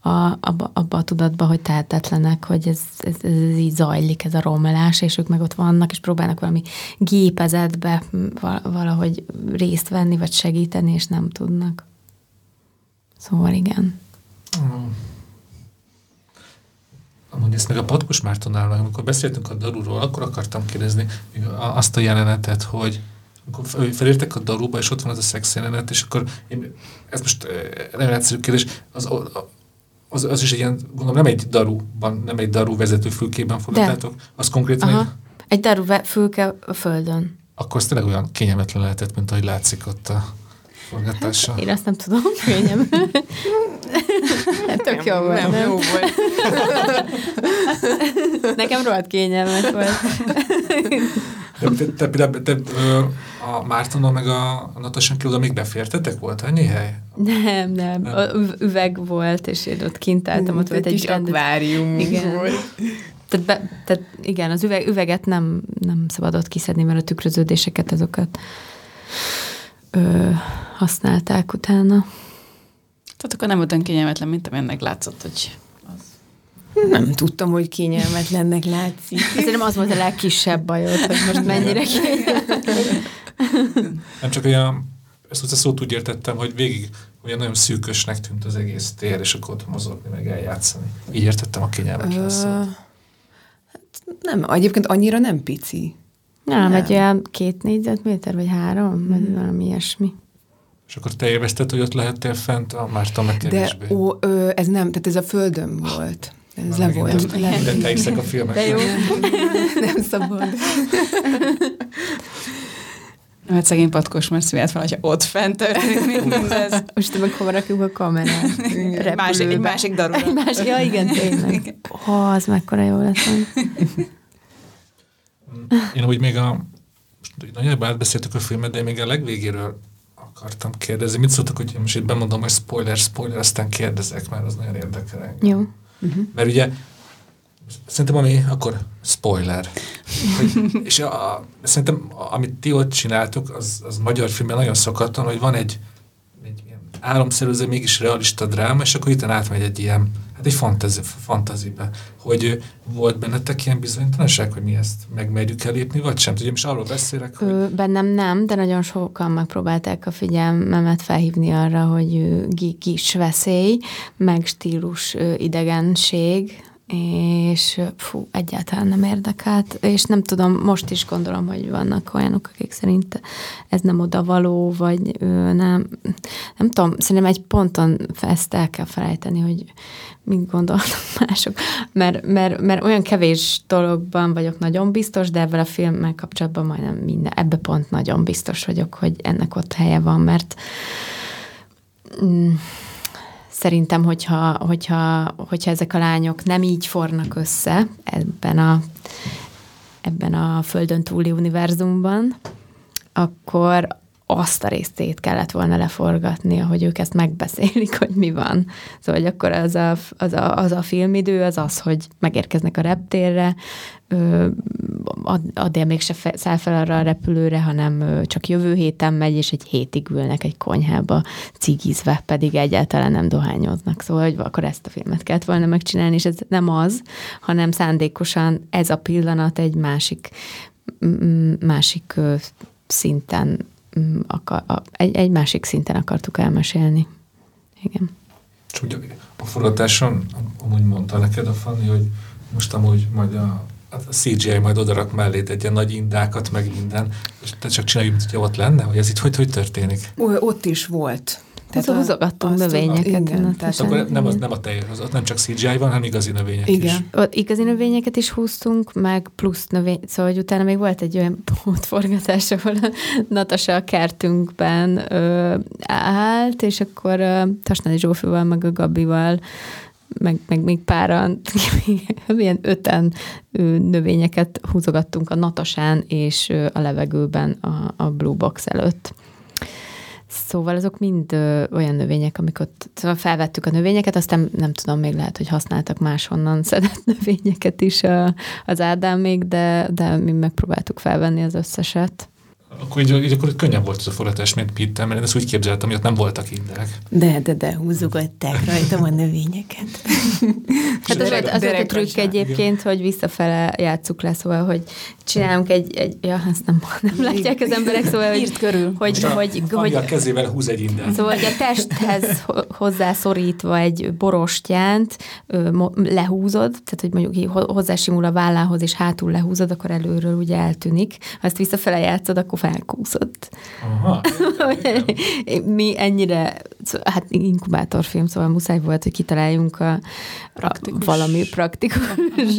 Speaker 2: a, abba, abba a tudatba, hogy tehetetlenek, hogy ez, ez, ez így zajlik, ez a romlás, és ők meg ott vannak, és próbálnak valami gépezetbe val- valahogy részt venni, vagy segíteni, és nem tudnak. Szóval igen.
Speaker 1: Mm. Amúgy ezt meg a Patkos Mártonnál, amikor beszéltünk a Daruról, akkor akartam kérdezni azt a jelenetet, hogy amikor fel- felértek a Daruba, és ott van az a szex jelenet, és akkor én, ez most nagyon egyszerű kérdés, az, az, az is egy ilyen, gondolom nem egy Daruban, nem egy Daru vezető fülkében forgattátok, az konkrétan egy,
Speaker 2: Aha. Egy daru ve- fülke a földön.
Speaker 1: akkor az tényleg olyan kényelmetlen lehetett, mint ahogy látszik ott a forgatással.
Speaker 2: Én azt nem tudom, könnyem. Hát tök jó volt,
Speaker 3: nem,
Speaker 2: nem?
Speaker 3: jó volt.
Speaker 2: Nekem rohadt kényelmes volt.
Speaker 1: De te, te, te, te, a Mártonon meg a, Natasán kívül még befértetek? Volt annyi hely?
Speaker 2: Nem, nem.
Speaker 1: Nem.
Speaker 2: A üv- üveg volt, és én ott kint álltam, ott volt egy
Speaker 3: kis
Speaker 2: rendet-
Speaker 3: akvárium
Speaker 2: Igen.
Speaker 3: volt.
Speaker 2: Tehát, be, tehát igen, az üveg, üveget nem, nem szabadott kiszedni, mert a tükröződéseket azokat ö, használták utána.
Speaker 4: Tehát akkor nem volt olyan kényelmetlen, mint amilyennek látszott, hogy az.
Speaker 3: Nem tudtam, hogy kényelmetlennek látszik.
Speaker 2: Szerintem az volt a legkisebb bajod, hogy most mennyire kényelmetlen.
Speaker 1: Nem csak olyan, ezt a szót úgy értettem, hogy végig olyan nagyon szűkösnek tűnt az egész tér, és akkor ott mozogni, meg eljátszani. Így értettem a kényelmetlen
Speaker 3: Ö,
Speaker 1: szót.
Speaker 3: hát nem, egyébként annyira nem pici.
Speaker 2: Nem,
Speaker 3: Nem.
Speaker 2: egy olyan két négyzetméter, vagy három, vagy valami ilyesmi.
Speaker 1: És akkor te élvezted, hogy ott lehettél fent, a Márton meg
Speaker 3: De
Speaker 1: kevésbé.
Speaker 3: ó, ö, ez nem, tehát ez a földön volt. Ez
Speaker 1: Már
Speaker 3: le volt.
Speaker 1: nem-
Speaker 3: Le,
Speaker 1: De te hiszek a filmek.
Speaker 2: De jó.
Speaker 3: nem szabad.
Speaker 4: Hát szegény patkos, mert szület van, hogyha ott fent történik mind- mindez.
Speaker 2: Most te meg hova rakjuk a kamerát?
Speaker 4: Másik, egy másik darúra.
Speaker 2: Egy másik, ja igen, tényleg. Ó, az mekkora jó lesz.
Speaker 1: Én úgy még a, most nagyjából átbeszéltük a filmet, de én még a legvégéről akartam kérdezni. Mit szóltak, hogy most itt bemondom, hogy spoiler, spoiler, aztán kérdezek, mert az nagyon érdekel engem.
Speaker 2: Jó.
Speaker 1: Mert ugye szerintem ami akkor spoiler. Hogy, és a, a, szerintem amit ti ott csináltok, az, az magyar filmben nagyon szokatlan, hogy van egy, egy ilyen álomszerűző, mégis realista dráma, és akkor itt átmegy egy ilyen, hát egy fantazi, fantazibe. Hogy volt bennetek ilyen bizonytalanság, hogy mi ezt megmerjük elépni, vagy sem? Ugye most arról beszélek, hogy
Speaker 2: Ö, bennem nem, de nagyon sokan megpróbálták a figyelmemet felhívni arra, hogy ö, gi- kis veszély, meg stílus idegenség, és fú, egyáltalán nem érdekelt, és nem tudom, most is gondolom, hogy vannak olyanok, akik szerint ez nem oda való, vagy ö, nem, nem tudom, szerintem egy ponton ezt el kell felejteni, hogy mit gondolnak mások, mert, mert, mert olyan kevés dologban vagyok nagyon biztos, de ebben a filmmel kapcsolatban majdnem minden, ebbe pont nagyon biztos vagyok, hogy ennek ott helye van, mert mm, szerintem, hogyha, hogyha, hogyha ezek a lányok nem így fornak össze ebben a, ebben a földön túli univerzumban, akkor azt a részét kellett volna leforgatni, hogy ők ezt megbeszélik, hogy mi van. Szóval, hogy akkor az a, az a, az a filmidő az az, hogy megérkeznek a reptérre, addig még se fe, száll fel arra a repülőre, hanem csak jövő héten megy, és egy hétig ülnek egy konyhába cigizve, pedig egyáltalán nem dohányoznak. Szóval, hogy akkor ezt a filmet kellett volna megcsinálni, és ez nem az, hanem szándékosan ez a pillanat egy másik, másik szinten akar, a, egy, egy másik szinten akartuk elmesélni. Igen.
Speaker 1: És ugye a forgatáson amúgy mondta neked a Fanni, hogy most amúgy majd a, a CGI majd odarak mellé egy ilyen nagy indákat, meg minden, és te csak csinálj, mint hogyha ott lenne, hogy ez itt hogy, hogy történik?
Speaker 3: Ott is volt.
Speaker 2: Tehát a, húzogattunk növényeket.
Speaker 3: Igen,
Speaker 2: tehát
Speaker 1: akkor nem, az, nem a tej, az, nem csak CGI van, hanem igazi növények
Speaker 3: Igen.
Speaker 1: is.
Speaker 2: Igazi növényeket is húztunk, meg plusz növény, szóval hogy utána még volt egy olyan pótforgatás, ahol a Natasa a kertünkben ö, állt, és akkor ö, Tasnadi Zsófival, meg a Gabival meg, meg még páran, ilyen öten növényeket húzogattunk a Natasán és a levegőben a, a Blue Box előtt. Szóval azok mind ö, olyan növények, amik ott szóval felvettük a növényeket, aztán nem tudom, még lehet, hogy használtak máshonnan szedett növényeket is a, az Ádámék, de, de mi megpróbáltuk felvenni az összeset.
Speaker 1: Akkor így, így akkor könnyebb volt ez a forgatás, mint pittem, mert én ezt úgy képzeltem, hogy ott nem voltak indelek.
Speaker 5: De, de, de húzogatták rajtam a növényeket.
Speaker 2: Hát az, az volt a trükk egyébként, hogy visszafele játsszuk le, szóval, hogy csinálunk egy, egy ja, ezt nem, nem látják az emberek, szóval, hogy,
Speaker 4: Írt körül.
Speaker 2: hogy,
Speaker 1: a
Speaker 2: hogy,
Speaker 1: Fanny a
Speaker 2: hogy
Speaker 1: kezével húz egy indelt.
Speaker 2: Szóval, hogy a testhez ho- hozzászorítva egy borostyánt ö, mo- lehúzod, tehát hogy mondjuk hozzásimul a vállához, és hátul lehúzod, akkor előről ugye eltűnik. Ha ezt visszafele játszod, akkor felkúszod.
Speaker 1: Aha.
Speaker 2: Mi ennyire, hát inkubátorfilm, szóval muszáj volt, hogy kitaláljunk a, a
Speaker 4: Praktikus.
Speaker 2: valami praktikus,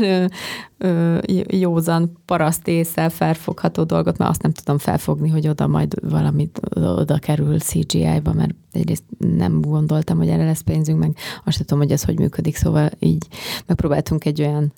Speaker 2: józan paraszt észre felfogható dolgot, mert azt nem tudom felfogni, hogy oda majd valamit oda, oda kerül CGI-ba, mert egyrészt nem gondoltam, hogy erre lesz pénzünk, meg azt sem tudom, hogy ez hogy működik, szóval így megpróbáltunk egy olyan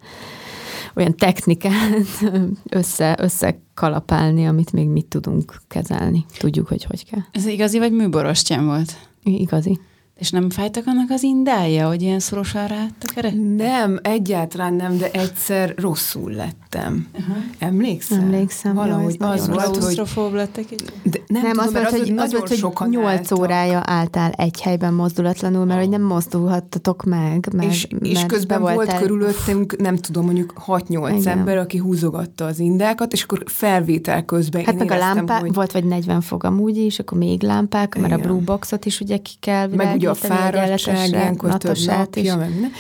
Speaker 2: olyan technikát össze, összekalapálni, amit még mit tudunk kezelni. Tudjuk, hogy hogy kell.
Speaker 4: Ez igazi vagy műborostyán volt?
Speaker 2: Igazi.
Speaker 4: És nem fájtak annak az indája, hogy ilyen szorosan ráadtak erre?
Speaker 3: Nem, egyáltalán nem, de egyszer rosszul lettem. Uh-huh.
Speaker 2: Emlékszem, jó,
Speaker 3: Valahogy
Speaker 2: ez
Speaker 3: az
Speaker 2: nagyon
Speaker 3: volt, hogy...
Speaker 4: Lettek?
Speaker 3: De nem,
Speaker 2: Nem,
Speaker 3: tudom,
Speaker 2: az
Speaker 3: mert
Speaker 2: volt, hogy, az volt, hogy
Speaker 3: sokan
Speaker 2: 8
Speaker 3: álltak.
Speaker 2: órája álltál egy helyben mozdulatlanul, mert hogy nem mozdulhattatok meg. meg
Speaker 3: és, és
Speaker 2: mert
Speaker 3: közben
Speaker 2: be
Speaker 3: volt
Speaker 2: voltál-
Speaker 3: körülöttünk, nem tudom, mondjuk 6-8
Speaker 2: Igen.
Speaker 3: ember, aki húzogatta az indákat, és akkor felvétel közben
Speaker 2: Hát
Speaker 3: én
Speaker 2: meg a lámpák,
Speaker 3: hogy
Speaker 2: volt vagy 40 fok amúgy is, akkor még lámpák, mert a
Speaker 3: Igen.
Speaker 2: Blue Boxot is ugye ki kell
Speaker 3: a fáradtság, ilyenkor több napja, meg minden.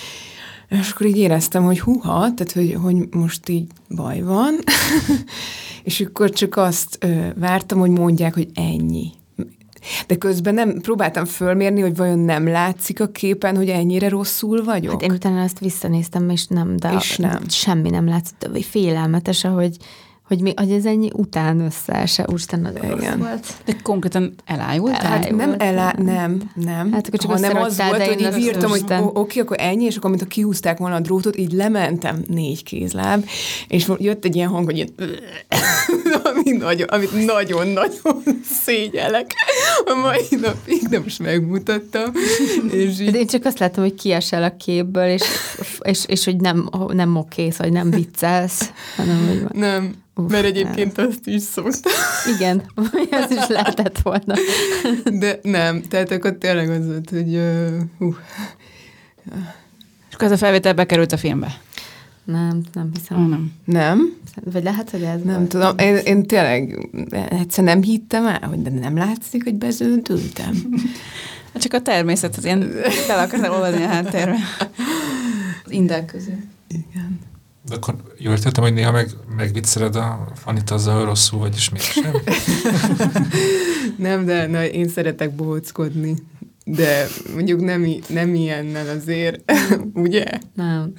Speaker 3: És akkor így éreztem, hogy huha, tehát hogy, hogy most így baj van, és akkor csak azt ö, vártam, hogy mondják, hogy ennyi. De közben nem próbáltam fölmérni, hogy vajon nem látszik a képen, hogy ennyire rosszul vagyok.
Speaker 2: Hát én utána ezt visszanéztem, és nem, de
Speaker 3: És nem.
Speaker 2: semmi nem látszott. Félelmetes, hogy, hogy, mi, hogy ez ennyi után összeese. Úristen, nagyon rossz
Speaker 3: Igen.
Speaker 2: volt.
Speaker 4: De konkrétan elájultál?
Speaker 2: Elá-
Speaker 3: Hát nem, elá,
Speaker 2: nem.
Speaker 3: nem, nem.
Speaker 2: Hát akkor csak
Speaker 3: hanem az
Speaker 2: összeragytál,
Speaker 3: volt,
Speaker 2: de
Speaker 3: hogy
Speaker 2: én
Speaker 3: így írtam, hogy oké, akkor ennyi, és akkor, mint kihúzták volna a drótot, így lementem négy kézláb, és jött egy ilyen hang, hogy ilyen, ami nagyon, amit nagyon-nagyon szégyelek. A mai napig nem is megmutattam. És
Speaker 2: De
Speaker 3: így,
Speaker 2: én csak azt láttam, hogy kiesel a képből, és, és, és hogy nem, nem okész, vagy nem viccelsz, hanem hogy
Speaker 3: nem,
Speaker 2: Uff,
Speaker 3: mert egyébként azt is szoktam.
Speaker 2: igen, az is lehetett volna.
Speaker 3: De nem, tehát akkor tényleg az volt, hogy uh,
Speaker 4: És akkor ez a felvétel bekerült a filmbe?
Speaker 2: Nem, nem hiszem.
Speaker 4: Nem.
Speaker 3: nem,
Speaker 2: Vagy lehet, hogy ez
Speaker 3: nem
Speaker 2: volt.
Speaker 3: tudom, én, én tényleg egyszer nem hittem el, hogy de nem látszik, hogy bezöntültem.
Speaker 4: Hát csak a természet, az én fel akartam olvadni a háttérbe. Az indák közül.
Speaker 3: Igen.
Speaker 1: De akkor jól értettem, hogy néha meg, megvicceled a Fanit azzal, hogy rosszul vagy, és mégsem.
Speaker 3: Nem, de na, én szeretek bohockodni. De mondjuk nem, i- nem ilyennel azért, ugye?
Speaker 2: Nem.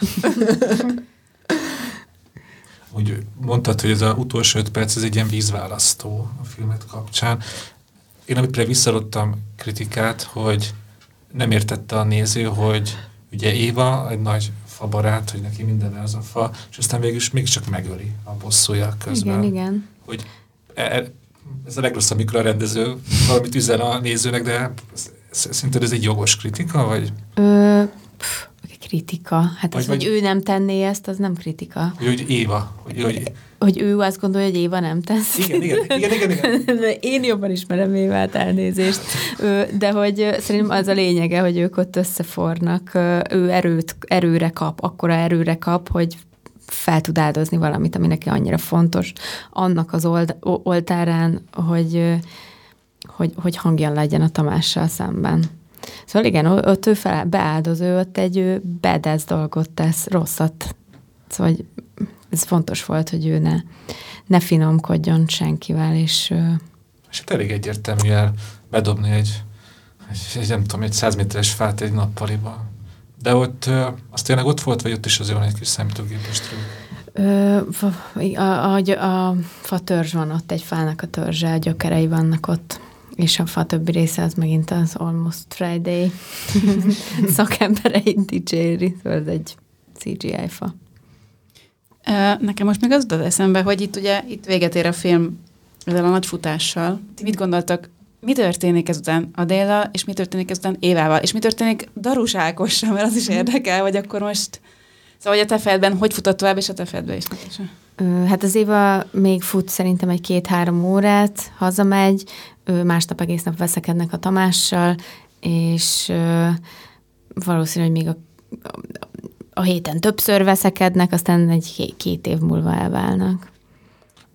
Speaker 1: Úgy mondtad, hogy ez az utolsó öt perc, ez egy ilyen vízválasztó a filmet kapcsán. Én amire visszaadottam kritikát, hogy nem értette a néző, hogy ugye Éva egy nagy fabarát, hogy neki minden az a fa, és aztán végül is mégiscsak megöli a bosszúja közben.
Speaker 2: Igen, igen.
Speaker 1: Hogy e- ez a legrosszabb, amikor a rendező valamit üzen a nézőnek, de szerinted ez egy jogos kritika, vagy
Speaker 2: Ö, pff, kritika. Hát
Speaker 1: Vagy-
Speaker 2: az, hogy
Speaker 1: vagy-
Speaker 2: ő nem tenné ezt, az nem kritika.
Speaker 1: hogy, hogy Éva, hogy, hogy
Speaker 2: Hogy ő azt gondolja, hogy Éva nem tesz.
Speaker 1: igen, igen, igen, igen, igen.
Speaker 2: Én jobban ismerem Évát, elnézést. De hogy szerintem az a lényege, hogy ők ott összefornak. Ő erőt, erőre kap, akkora erőre kap, hogy fel tud áldozni valamit, ami neki annyira fontos. Annak az old, oltárán, hogy, hogy, hogy hangjan legyen a Tamással szemben. Szóval igen, ott ő fel, beáldoz, ő ott egy ő bedesz dolgot tesz, rosszat. Szóval ez fontos volt, hogy ő ne, ne finomkodjon senkivel, és
Speaker 1: És hát elég egyértelműen bedobni egy egy, nem tudom, egy 100 méteres fát egy nappaliba. De ott, az tényleg ott volt, vagy ott is azért van egy kis számítógépes trükk?
Speaker 2: A, a, a, a fa törzs van ott, egy fának a törzse, a gyökerei vannak ott, és a fa többi része az megint az Almost Friday szakembereit dicséri, szóval ez egy CGI fa.
Speaker 4: Nekem most még az jutott eszembe, hogy itt ugye itt véget ér a film ezzel a nagy futással. Ti mit gondoltak, mi történik ezután Adéla, és mi történik ezután Évával, és mi történik Darus Ákossal, mert az is érdekel, hogy akkor most Szóval, hogy a te fejedben hogy futott tovább, és a te fejedben is.
Speaker 2: Hát az Éva még fut szerintem egy két-három órát, hazamegy, ő másnap egész nap veszekednek a Tamással, és valószínű, hogy még a, a héten többször veszekednek, aztán egy két év múlva elválnak.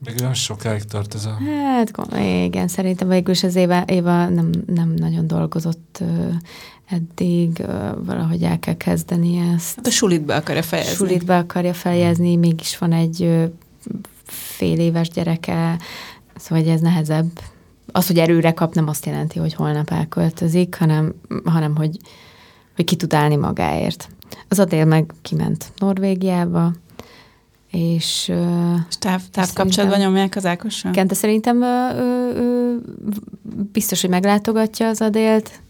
Speaker 1: Még olyan sokáig tart ez a...
Speaker 2: Hát igen, szerintem végül is az Éva, Éva nem, nem nagyon dolgozott eddig, valahogy el kell kezdeni ezt.
Speaker 4: Hát a sulit be akarja fejezni.
Speaker 2: Sulit be akarja fejezni, mégis van egy fél éves gyereke, szóval hogy ez nehezebb. Az, hogy erőre kap, nem azt jelenti, hogy holnap elköltözik, hanem, hanem hogy, hogy ki tud állni magáért. Az Adél meg kiment Norvégiába, és
Speaker 4: És táv, távkapcsolatban nyomják az Ákossal?
Speaker 2: igen, de szerintem ö, ö, ö, biztos, hogy meglátogatja az Adélt,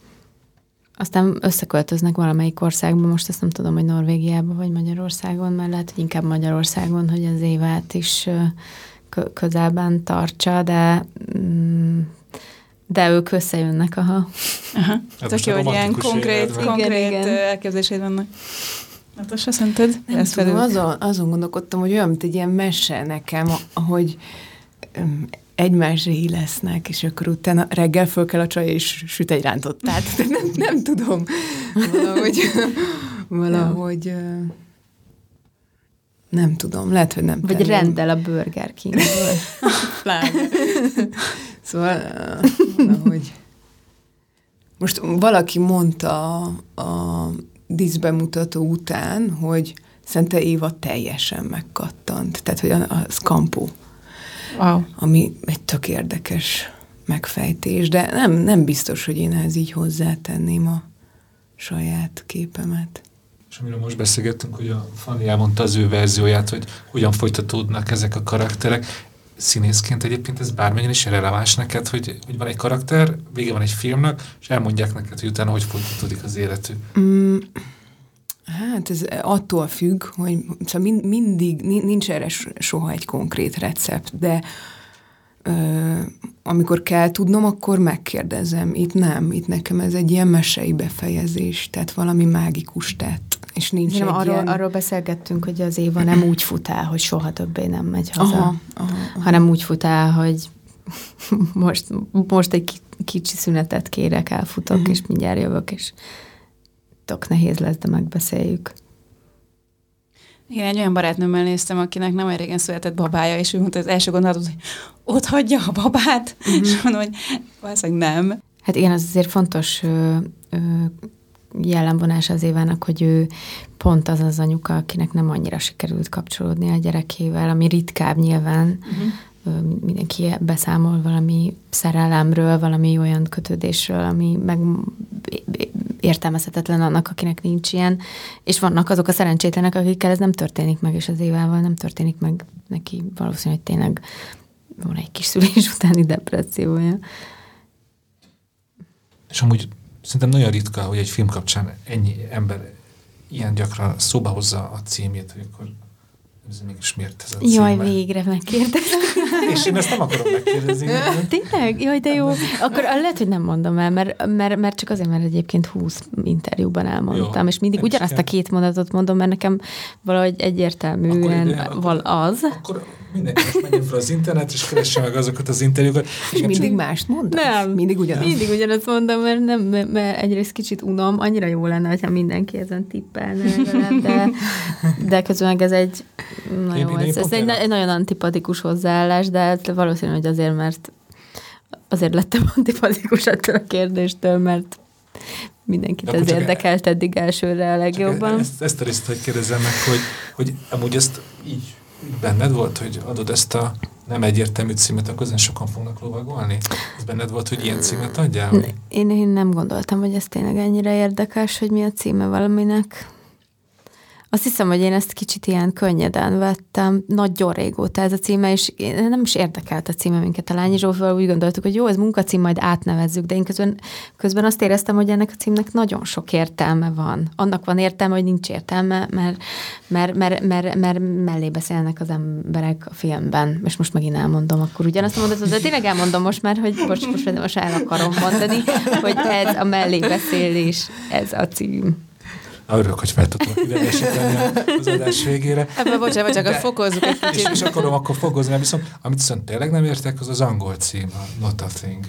Speaker 2: aztán összeköltöznek valamelyik országba, most ezt nem tudom, hogy Norvégiába vagy Magyarországon, mert lehet, hogy inkább Magyarországon, hogy az évát is közelben tartsa, de mm, de ők összejönnek, aha.
Speaker 4: Aha.
Speaker 1: Hát
Speaker 4: Tök jó, hogy ilyen konkrét, konkrét
Speaker 2: Igen,
Speaker 4: ö, elképzeléseid vannak. Natasha, szerinted?
Speaker 3: Nem
Speaker 4: Ezt
Speaker 3: tudom, azon, azon gondolkodtam, hogy olyan, mint egy ilyen mese nekem, ahogy öm, egymásra lesznek, és akkor utána reggel föl kell a csaj, és süt egy rántottát. Nem, nem tudom. Valahogy, valahogy ö, nem tudom, lehet, hogy nem
Speaker 2: Vagy
Speaker 3: tenném.
Speaker 2: rendel a Burger Kingből.
Speaker 3: Szóval valahogy... Most valaki mondta a díszbemutató után, hogy Szente Éva teljesen megkattant. Tehát, hogy a, a
Speaker 4: Wow.
Speaker 3: ami egy tök érdekes megfejtés, de nem, nem biztos, hogy én ehhez így hozzátenném a saját képemet.
Speaker 1: És amiről most beszélgettünk, hogy a Fanny elmondta az ő verzióját, hogy hogyan folytatódnak ezek a karakterek. Színészként egyébként ez bármennyire is releváns neked, hogy, hogy van egy karakter, vége van egy filmnek, és elmondják neked, hogy utána hogy folytatódik az életük.
Speaker 3: Mm, hát ez attól függ, hogy szóval mind, mindig ni- nincs erre soha egy konkrét recept, de ö, amikor kell tudnom, akkor megkérdezem. Itt nem, itt nekem ez egy ilyen mesei befejezés, tehát valami mágikus tett, és nincs
Speaker 2: Nem,
Speaker 3: egy
Speaker 2: arról,
Speaker 3: ilyen...
Speaker 2: arról beszélgettünk, hogy az Éva nem úgy fut el, hogy soha többé nem megy haza.
Speaker 3: Aha, aha, aha.
Speaker 2: hanem úgy fut el, hogy most, most egy ki- kicsi szünetet kérek, elfutok,
Speaker 3: Mhm.
Speaker 2: és mindjárt jövök, és tök nehéz lesz, de megbeszéljük.
Speaker 4: Igen, egy olyan barátnőmmel néztem, akinek nem olyan régen született babája, és ő mondta, az első gondolatot, hogy ott hagyja a babát, mm-hmm. és mondom, hogy valószínűleg nem.
Speaker 2: Hát igen, az azért fontos ö, ö, jellemvonás az Évának, hogy ő pont az az anyuka, akinek nem annyira sikerült kapcsolódni a gyerekével, ami ritkább nyilván.
Speaker 4: Uh-huh.
Speaker 2: Mindenki beszámol valami szerelemről, valami olyan kötődésről, ami meg értelmezhetetlen annak, akinek nincs ilyen. És vannak azok a szerencsétlenek, akikkel ez nem történik meg, és az Évával nem történik meg neki. Valószínű, hogy tényleg van egy kis szülés utáni depressziója.
Speaker 1: És amúgy szerintem nagyon ritka, hogy egy film kapcsán ennyi ember ilyen gyakran szóba hozza a címét, hogy akkor ez mégis miért ez a címe.
Speaker 2: Jaj, végre megkérdezem.
Speaker 1: És én ezt nem akarom megkérdezni.
Speaker 2: Tényleg? Jaj, de jó. Akkor lehet, hogy nem mondom el, mert, mert, mert csak azért, mert egyébként 20 interjúban elmondtam,
Speaker 1: Jó,
Speaker 2: és mindig ugyanazt a
Speaker 1: kell.
Speaker 2: két mondatot mondom, mert nekem valahogy egyértelműen
Speaker 1: akkor-
Speaker 2: val az.
Speaker 1: Akkor mindenki most menjen fel az internet, és keresse meg azokat az interjúkat.
Speaker 3: És mindig mást mondasz?
Speaker 2: Nem.
Speaker 3: Mindig ugyanaz?
Speaker 2: Mindig ugyanazt mondom, mert, nem, mert egyrészt kicsit unom, annyira jó lenne, ha mindenki ezen tippelne de, de közben meg ez egy, na jó, ez, ez egy, egy nagyon antipatikus hozzáállás, de hát valószínű, hogy azért, mert azért lettem antipatikus ettől a kérdéstől, mert mindenkit
Speaker 1: De
Speaker 2: ez
Speaker 1: csak-
Speaker 2: érdekelt eddig elsőre a
Speaker 1: Csak
Speaker 2: legjobban.
Speaker 1: Ezt, ezt a részt, hogy kérdezzem meg, hogy, hogy amúgy ezt így benned volt, hogy adod ezt a nem egyértelmű címet, akkor ezen sokan fognak lovagolni? Ez benned volt, hogy ilyen címet adjál?
Speaker 2: Én, én nem gondoltam, hogy ez tényleg ennyire érdekes, hogy mi a címe valaminek. Azt hiszem, hogy én ezt kicsit ilyen könnyeden vettem, nagyon régóta ez a címe, és nem is érdekelt a címe minket a Lányi Zsófival, úgy gondoltuk, hogy jó, ez munkacím, majd átnevezzük, de én közben, közben azt éreztem, hogy ennek a címnek nagyon sok értelme van. Annak van értelme, hogy nincs értelme, mert, mert, mert, mert, mert mellé beszélnek az emberek a filmben, és most megint elmondom akkor ugyanazt a mondatot, de tényleg elmondom most már, hogy most, most, most el akarom mondani, hogy ez a mellébeszélés, ez a cím.
Speaker 1: Örülök, hogy fel tudtam idegesíteni az adás végére.
Speaker 4: Ebben bocsánat, csak a fokozzuk egy
Speaker 1: És, és akarom akkor fokozni, viszont amit viszont tényleg nem értek, az az angol cím, a Not a Thing.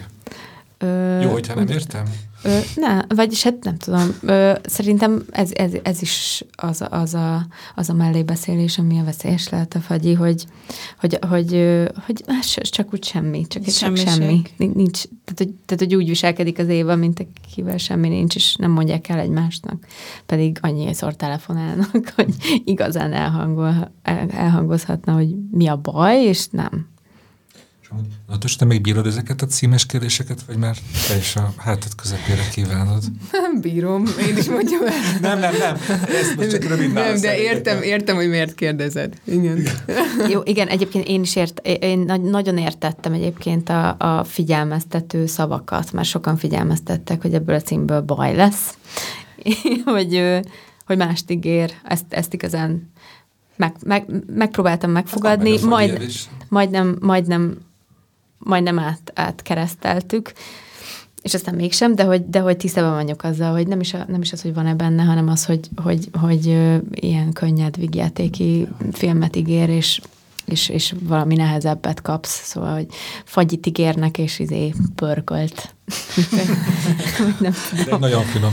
Speaker 2: Ö,
Speaker 1: Jó, hogyha nem értem?
Speaker 2: Ö, ne, vagyis hát nem tudom. Ö, szerintem ez, ez, ez is az, a- az, a, az a mellébeszélés, ami a veszélyes lehet a fagyi, hogy, hogy, hogy, hogy hát s- csak úgy semmi, csak, egy semmi. Nin- Nincs, tehát, hogy, tehát, hogy úgy viselkedik az Éva, mint akivel semmi nincs, és nem mondják el egymásnak. Pedig annyiszor telefonálnak, hogy igazán elhangol, el, elhangozhatna, hogy mi a baj, és nem.
Speaker 1: Amúgy, Na, Tos, te még bírod ezeket a címes kérdéseket, vagy már te is a hátad közepére kívánod?
Speaker 3: Nem bírom, én is mondjam el.
Speaker 1: Nem, nem, nem. Ezt most csak rövid
Speaker 3: Nem, de értem, értem, hogy miért kérdezed. Igen.
Speaker 2: Jó, igen, egyébként én is ért, én nagy- nagyon értettem egyébként a, a figyelmeztető szavakat, mert sokan figyelmeztettek, hogy ebből a címből baj lesz, hogy, hogy mást ígér, ezt, ezt igazán meg, meg, megpróbáltam megfogadni, majd, majdnem, majdnem, majdnem át, átkereszteltük, és aztán mégsem, de hogy, de hogy tisztában vagyok azzal, hogy nem is, a, nem is az, hogy van-e benne, hanem az, hogy, hogy, hogy ö, ilyen könnyed vígjátéki filmet ígér, és, és, és valami nehezebbet kapsz, szóval, hogy fagyit ígérnek, és izé pörkölt. nem
Speaker 1: De egy nagyon finom.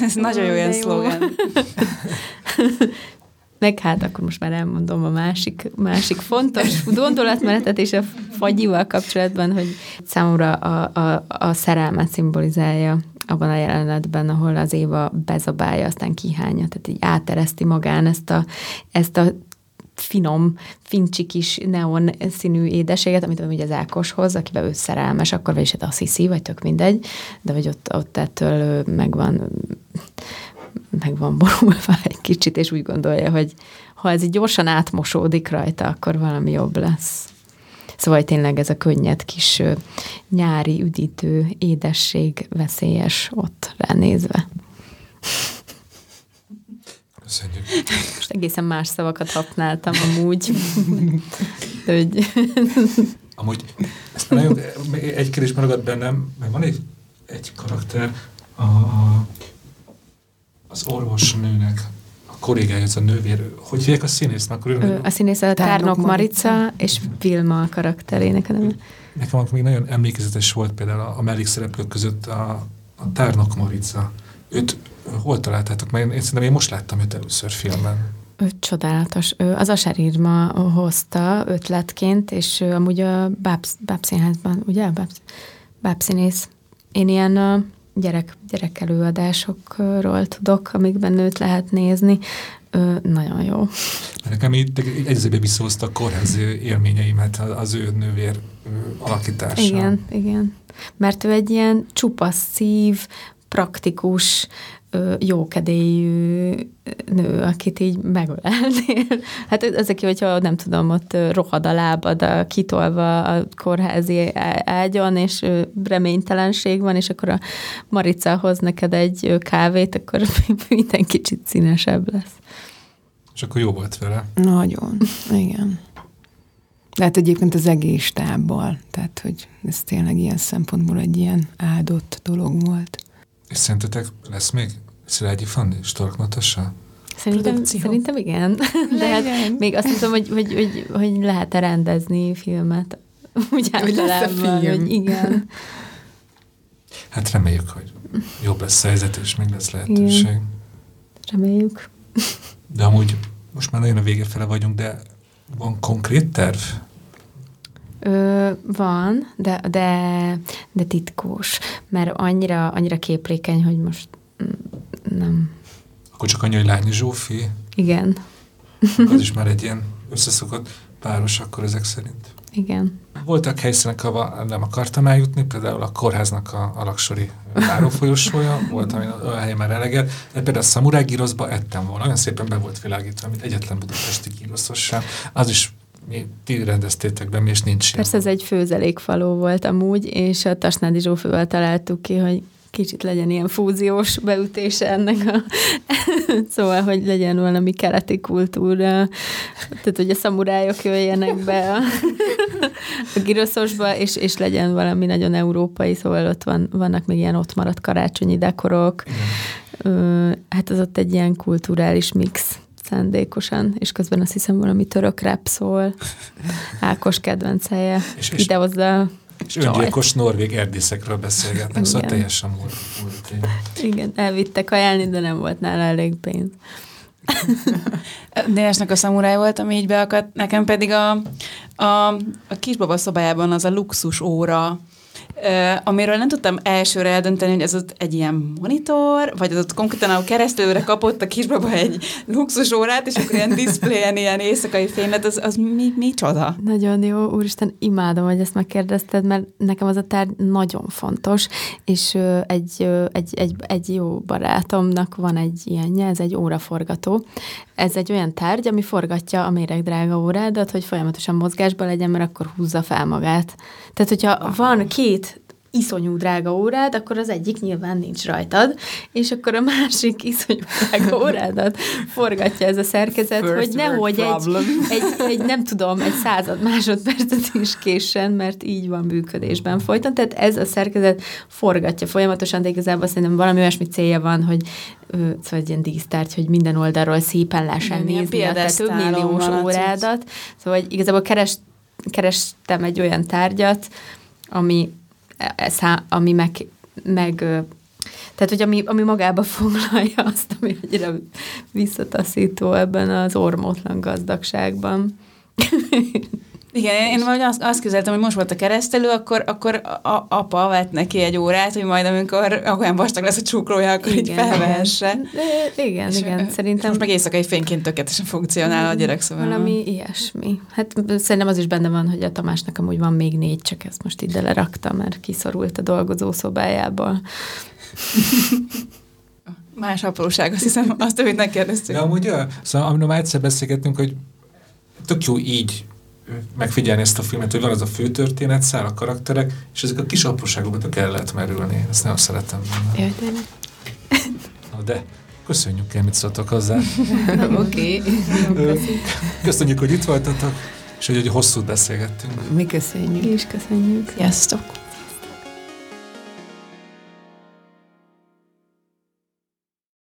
Speaker 4: Ez nagyon jó ilyen szlogán.
Speaker 2: Meg hát akkor most már elmondom a másik, másik fontos gondolatmenetet és a fagyival kapcsolatban, hogy számomra a, a, a szerelmet szimbolizálja abban a jelenetben, ahol az Éva bezabálja, aztán kihányja, tehát így átereszti magán ezt a, ezt a finom, fincsi kis neon színű édeséget, amit ugye az Ákoshoz, akiben ő szerelmes, akkor vagyis hát azt hiszi, vagy tök mindegy, de hogy ott, ott ettől megvan meg van borulva egy kicsit, és úgy gondolja, hogy ha ez így gyorsan átmosódik rajta, akkor valami jobb lesz. Szóval tényleg ez a könnyed kis nyári üdítő édesség veszélyes ott ránézve.
Speaker 1: Köszönjük.
Speaker 2: Most egészen más szavakat használtam amúgy. Hogy
Speaker 1: Amúgy ezt nagyon, egy kérdés marad bennem, mert van egy, egy karakter, a, a, az orvosnőnek, a kollégája, az a nővér, hogy hívják a
Speaker 2: ö,
Speaker 1: örülök.
Speaker 2: a színész a
Speaker 3: Tárnok
Speaker 2: Tárnok Marica,
Speaker 3: Marica.
Speaker 2: és Vilma a karakterének a neve.
Speaker 1: Nekem akkor még nagyon emlékezetes volt például a, a mellékszereplők között a, a Tárnok Marica. Őt hol találtátok? Mert én, én szerintem én most láttam őt először filmben.
Speaker 2: Ő csodálatos. Ő az Asár Irma hozta ötletként, és ő amúgy a Bábsz, Bábszínházban, ugye? Bábsz, Bábszínész. Én ilyen gyerek, gyerekelőadásokról tudok, amikben őt lehet nézni. Ő nagyon jó.
Speaker 1: Nekem így egy egyzőbe visszahozta a kórház élményeimet az- ő nővér alakítása.
Speaker 2: Igen, igen. Mert ő egy ilyen csupasz szív, praktikus, ö, jókedélyű nő, akit így megölelnél. Hát az, aki, hogyha nem tudom, ott rohad a lábad a, kitolva a kórházi ágyon, és reménytelenség van, és akkor a Marica hoz neked egy kávét, akkor minden kicsit színesebb lesz.
Speaker 1: És akkor jó volt vele.
Speaker 3: Nagyon, igen. Lehet egyébként az egész tábbal, tehát hogy ez tényleg ilyen szempontból egy ilyen áldott dolog volt.
Speaker 1: És szerintetek lesz még Szilágyi Fanni, Stork Natassa?
Speaker 2: Szerintem,
Speaker 4: Produkció.
Speaker 2: szerintem igen. De hát még azt hiszem, hogy, hogy, hogy, hogy lehet-e rendezni filmet. Úgy
Speaker 3: Hogy
Speaker 2: általában,
Speaker 3: film.
Speaker 2: hogy igen.
Speaker 1: Hát reméljük, hogy jobb lesz a helyzet, és még lesz lehetőség.
Speaker 2: Igen. Reméljük.
Speaker 1: De amúgy most már nagyon a vége fele vagyunk, de van konkrét terv?
Speaker 2: Ö, van, de, de, de titkos, mert annyira, annyira képlékeny, hogy most mm, nem.
Speaker 1: Akkor csak annyi, hogy Lányi Zsófi,
Speaker 2: Igen.
Speaker 1: az is már egy ilyen összeszokott páros akkor ezek szerint.
Speaker 2: Igen.
Speaker 1: Voltak helyszínek, ahol nem akartam eljutni, például a kórháznak a alaksori várófolyosója, volt, ami olyan helyen már eleget, de például a szamuráj gyroszba ettem volna, olyan szépen be volt világítva, mint egyetlen budapesti gyroszos sem. Az is mi, ti rendeztétek be, mi, és nincs
Speaker 2: Persze ez egy főzelékfaló volt amúgy, és a Tasnádi Zsófővel találtuk ki, hogy kicsit legyen ilyen fúziós beütése ennek a... szóval, hogy legyen valami keleti kultúra, tehát, hogy a szamurájok jöjjenek be a, a giroszosba, és, és legyen valami nagyon európai, szóval ott van, vannak még ilyen ott maradt karácsonyi dekorok. Ö, hát az ott egy ilyen kulturális mix szándékosan, és közben azt hiszem valami török rap szól. Ákos kedvencelje.
Speaker 1: És- és-
Speaker 2: Idehozza
Speaker 1: És öngyilkos norvég erdészekről beszélgetnek, szóval
Speaker 2: Igen.
Speaker 1: teljesen múlt. múlt év.
Speaker 2: Igen, elvittek ajánlni, de nem volt nála elég pénz.
Speaker 4: Dénesnek a szamuráj volt, ami így beakadt, nekem pedig a, a, a kisbaba szobájában az a luxus óra, amiről nem tudtam elsőre eldönteni, hogy ez ott egy ilyen monitor, vagy az ott konkrétan a keresztülőre kapott a kisbaba egy luxus órát, és akkor ilyen diszpléjen ilyen éjszakai fénylet, az, az mi, mi csoda?
Speaker 2: Nagyon jó, úristen, imádom, hogy ezt megkérdezted, mert nekem az a tárgy nagyon fontos, és egy, egy, egy, egy jó barátomnak van egy ilyenje, ez egy óraforgató. Ez egy olyan tárgy, ami forgatja a méregdrága órádat, hogy folyamatosan mozgásban legyen, mert akkor húzza fel magát. Tehát, hogyha van két iszonyú drága órád, akkor az egyik nyilván nincs rajtad, és akkor a másik iszonyú drága órádat forgatja ez a szerkezet,
Speaker 3: First
Speaker 2: hogy nehogy egy, egy, egy, nem tudom, egy század másodpercet is késsen, mert így van működésben folyton. Tehát ez a szerkezet forgatja folyamatosan, de igazából szerintem valami olyasmi célja van, hogy szóval egy ilyen dísztárgy, hogy minden oldalról szépen
Speaker 4: ilyen
Speaker 2: nézni a te több milliós órádat. Szóval hogy igazából keres, kerestem egy olyan tárgyat, ami, szá, ami meg, meg tehát, hogy ami, ami magába foglalja azt, ami annyira visszataszító ebben az ormótlan gazdagságban.
Speaker 4: Igen, én, én valahogy azt, azt képzeltem, hogy most volt a keresztelő, akkor, akkor a, apa vett neki egy órát, hogy majd amikor olyan vastag lesz a csúklója, akkor így felvehesse.
Speaker 2: De, igen,
Speaker 4: És,
Speaker 2: igen,
Speaker 4: és
Speaker 2: szerintem
Speaker 4: most meg éjszakai fényként tökéletesen funkcionál a gyerek szóval.
Speaker 2: valami ilyesmi. Hát szerintem az is benne van, hogy a Tamásnak amúgy van még négy, csak ezt most ide lerakta, mert kiszorult a dolgozó szobájából.
Speaker 4: Más apróság, azt hiszem, azt, amit megkérdeztük.
Speaker 1: De amúgy, ja, szóval amiről már egyszer beszélgettünk, hogy tök jó így megfigyelni ezt a filmet, hogy van az a főtörténet, száll a karakterek, és ezek a kis apróságokba tök el lehet merülni. Ezt nagyon szeretem.
Speaker 2: Jaj, tényleg.
Speaker 1: Na de, köszönjük el, mit szóltok hozzá.
Speaker 3: Oké.
Speaker 1: Ö, Köszönjük, hogy itt voltatok, és hogy, hogy hosszút beszélgettünk.
Speaker 3: Mi köszönjük.
Speaker 2: Mi is köszönjük.
Speaker 4: Sziasztok!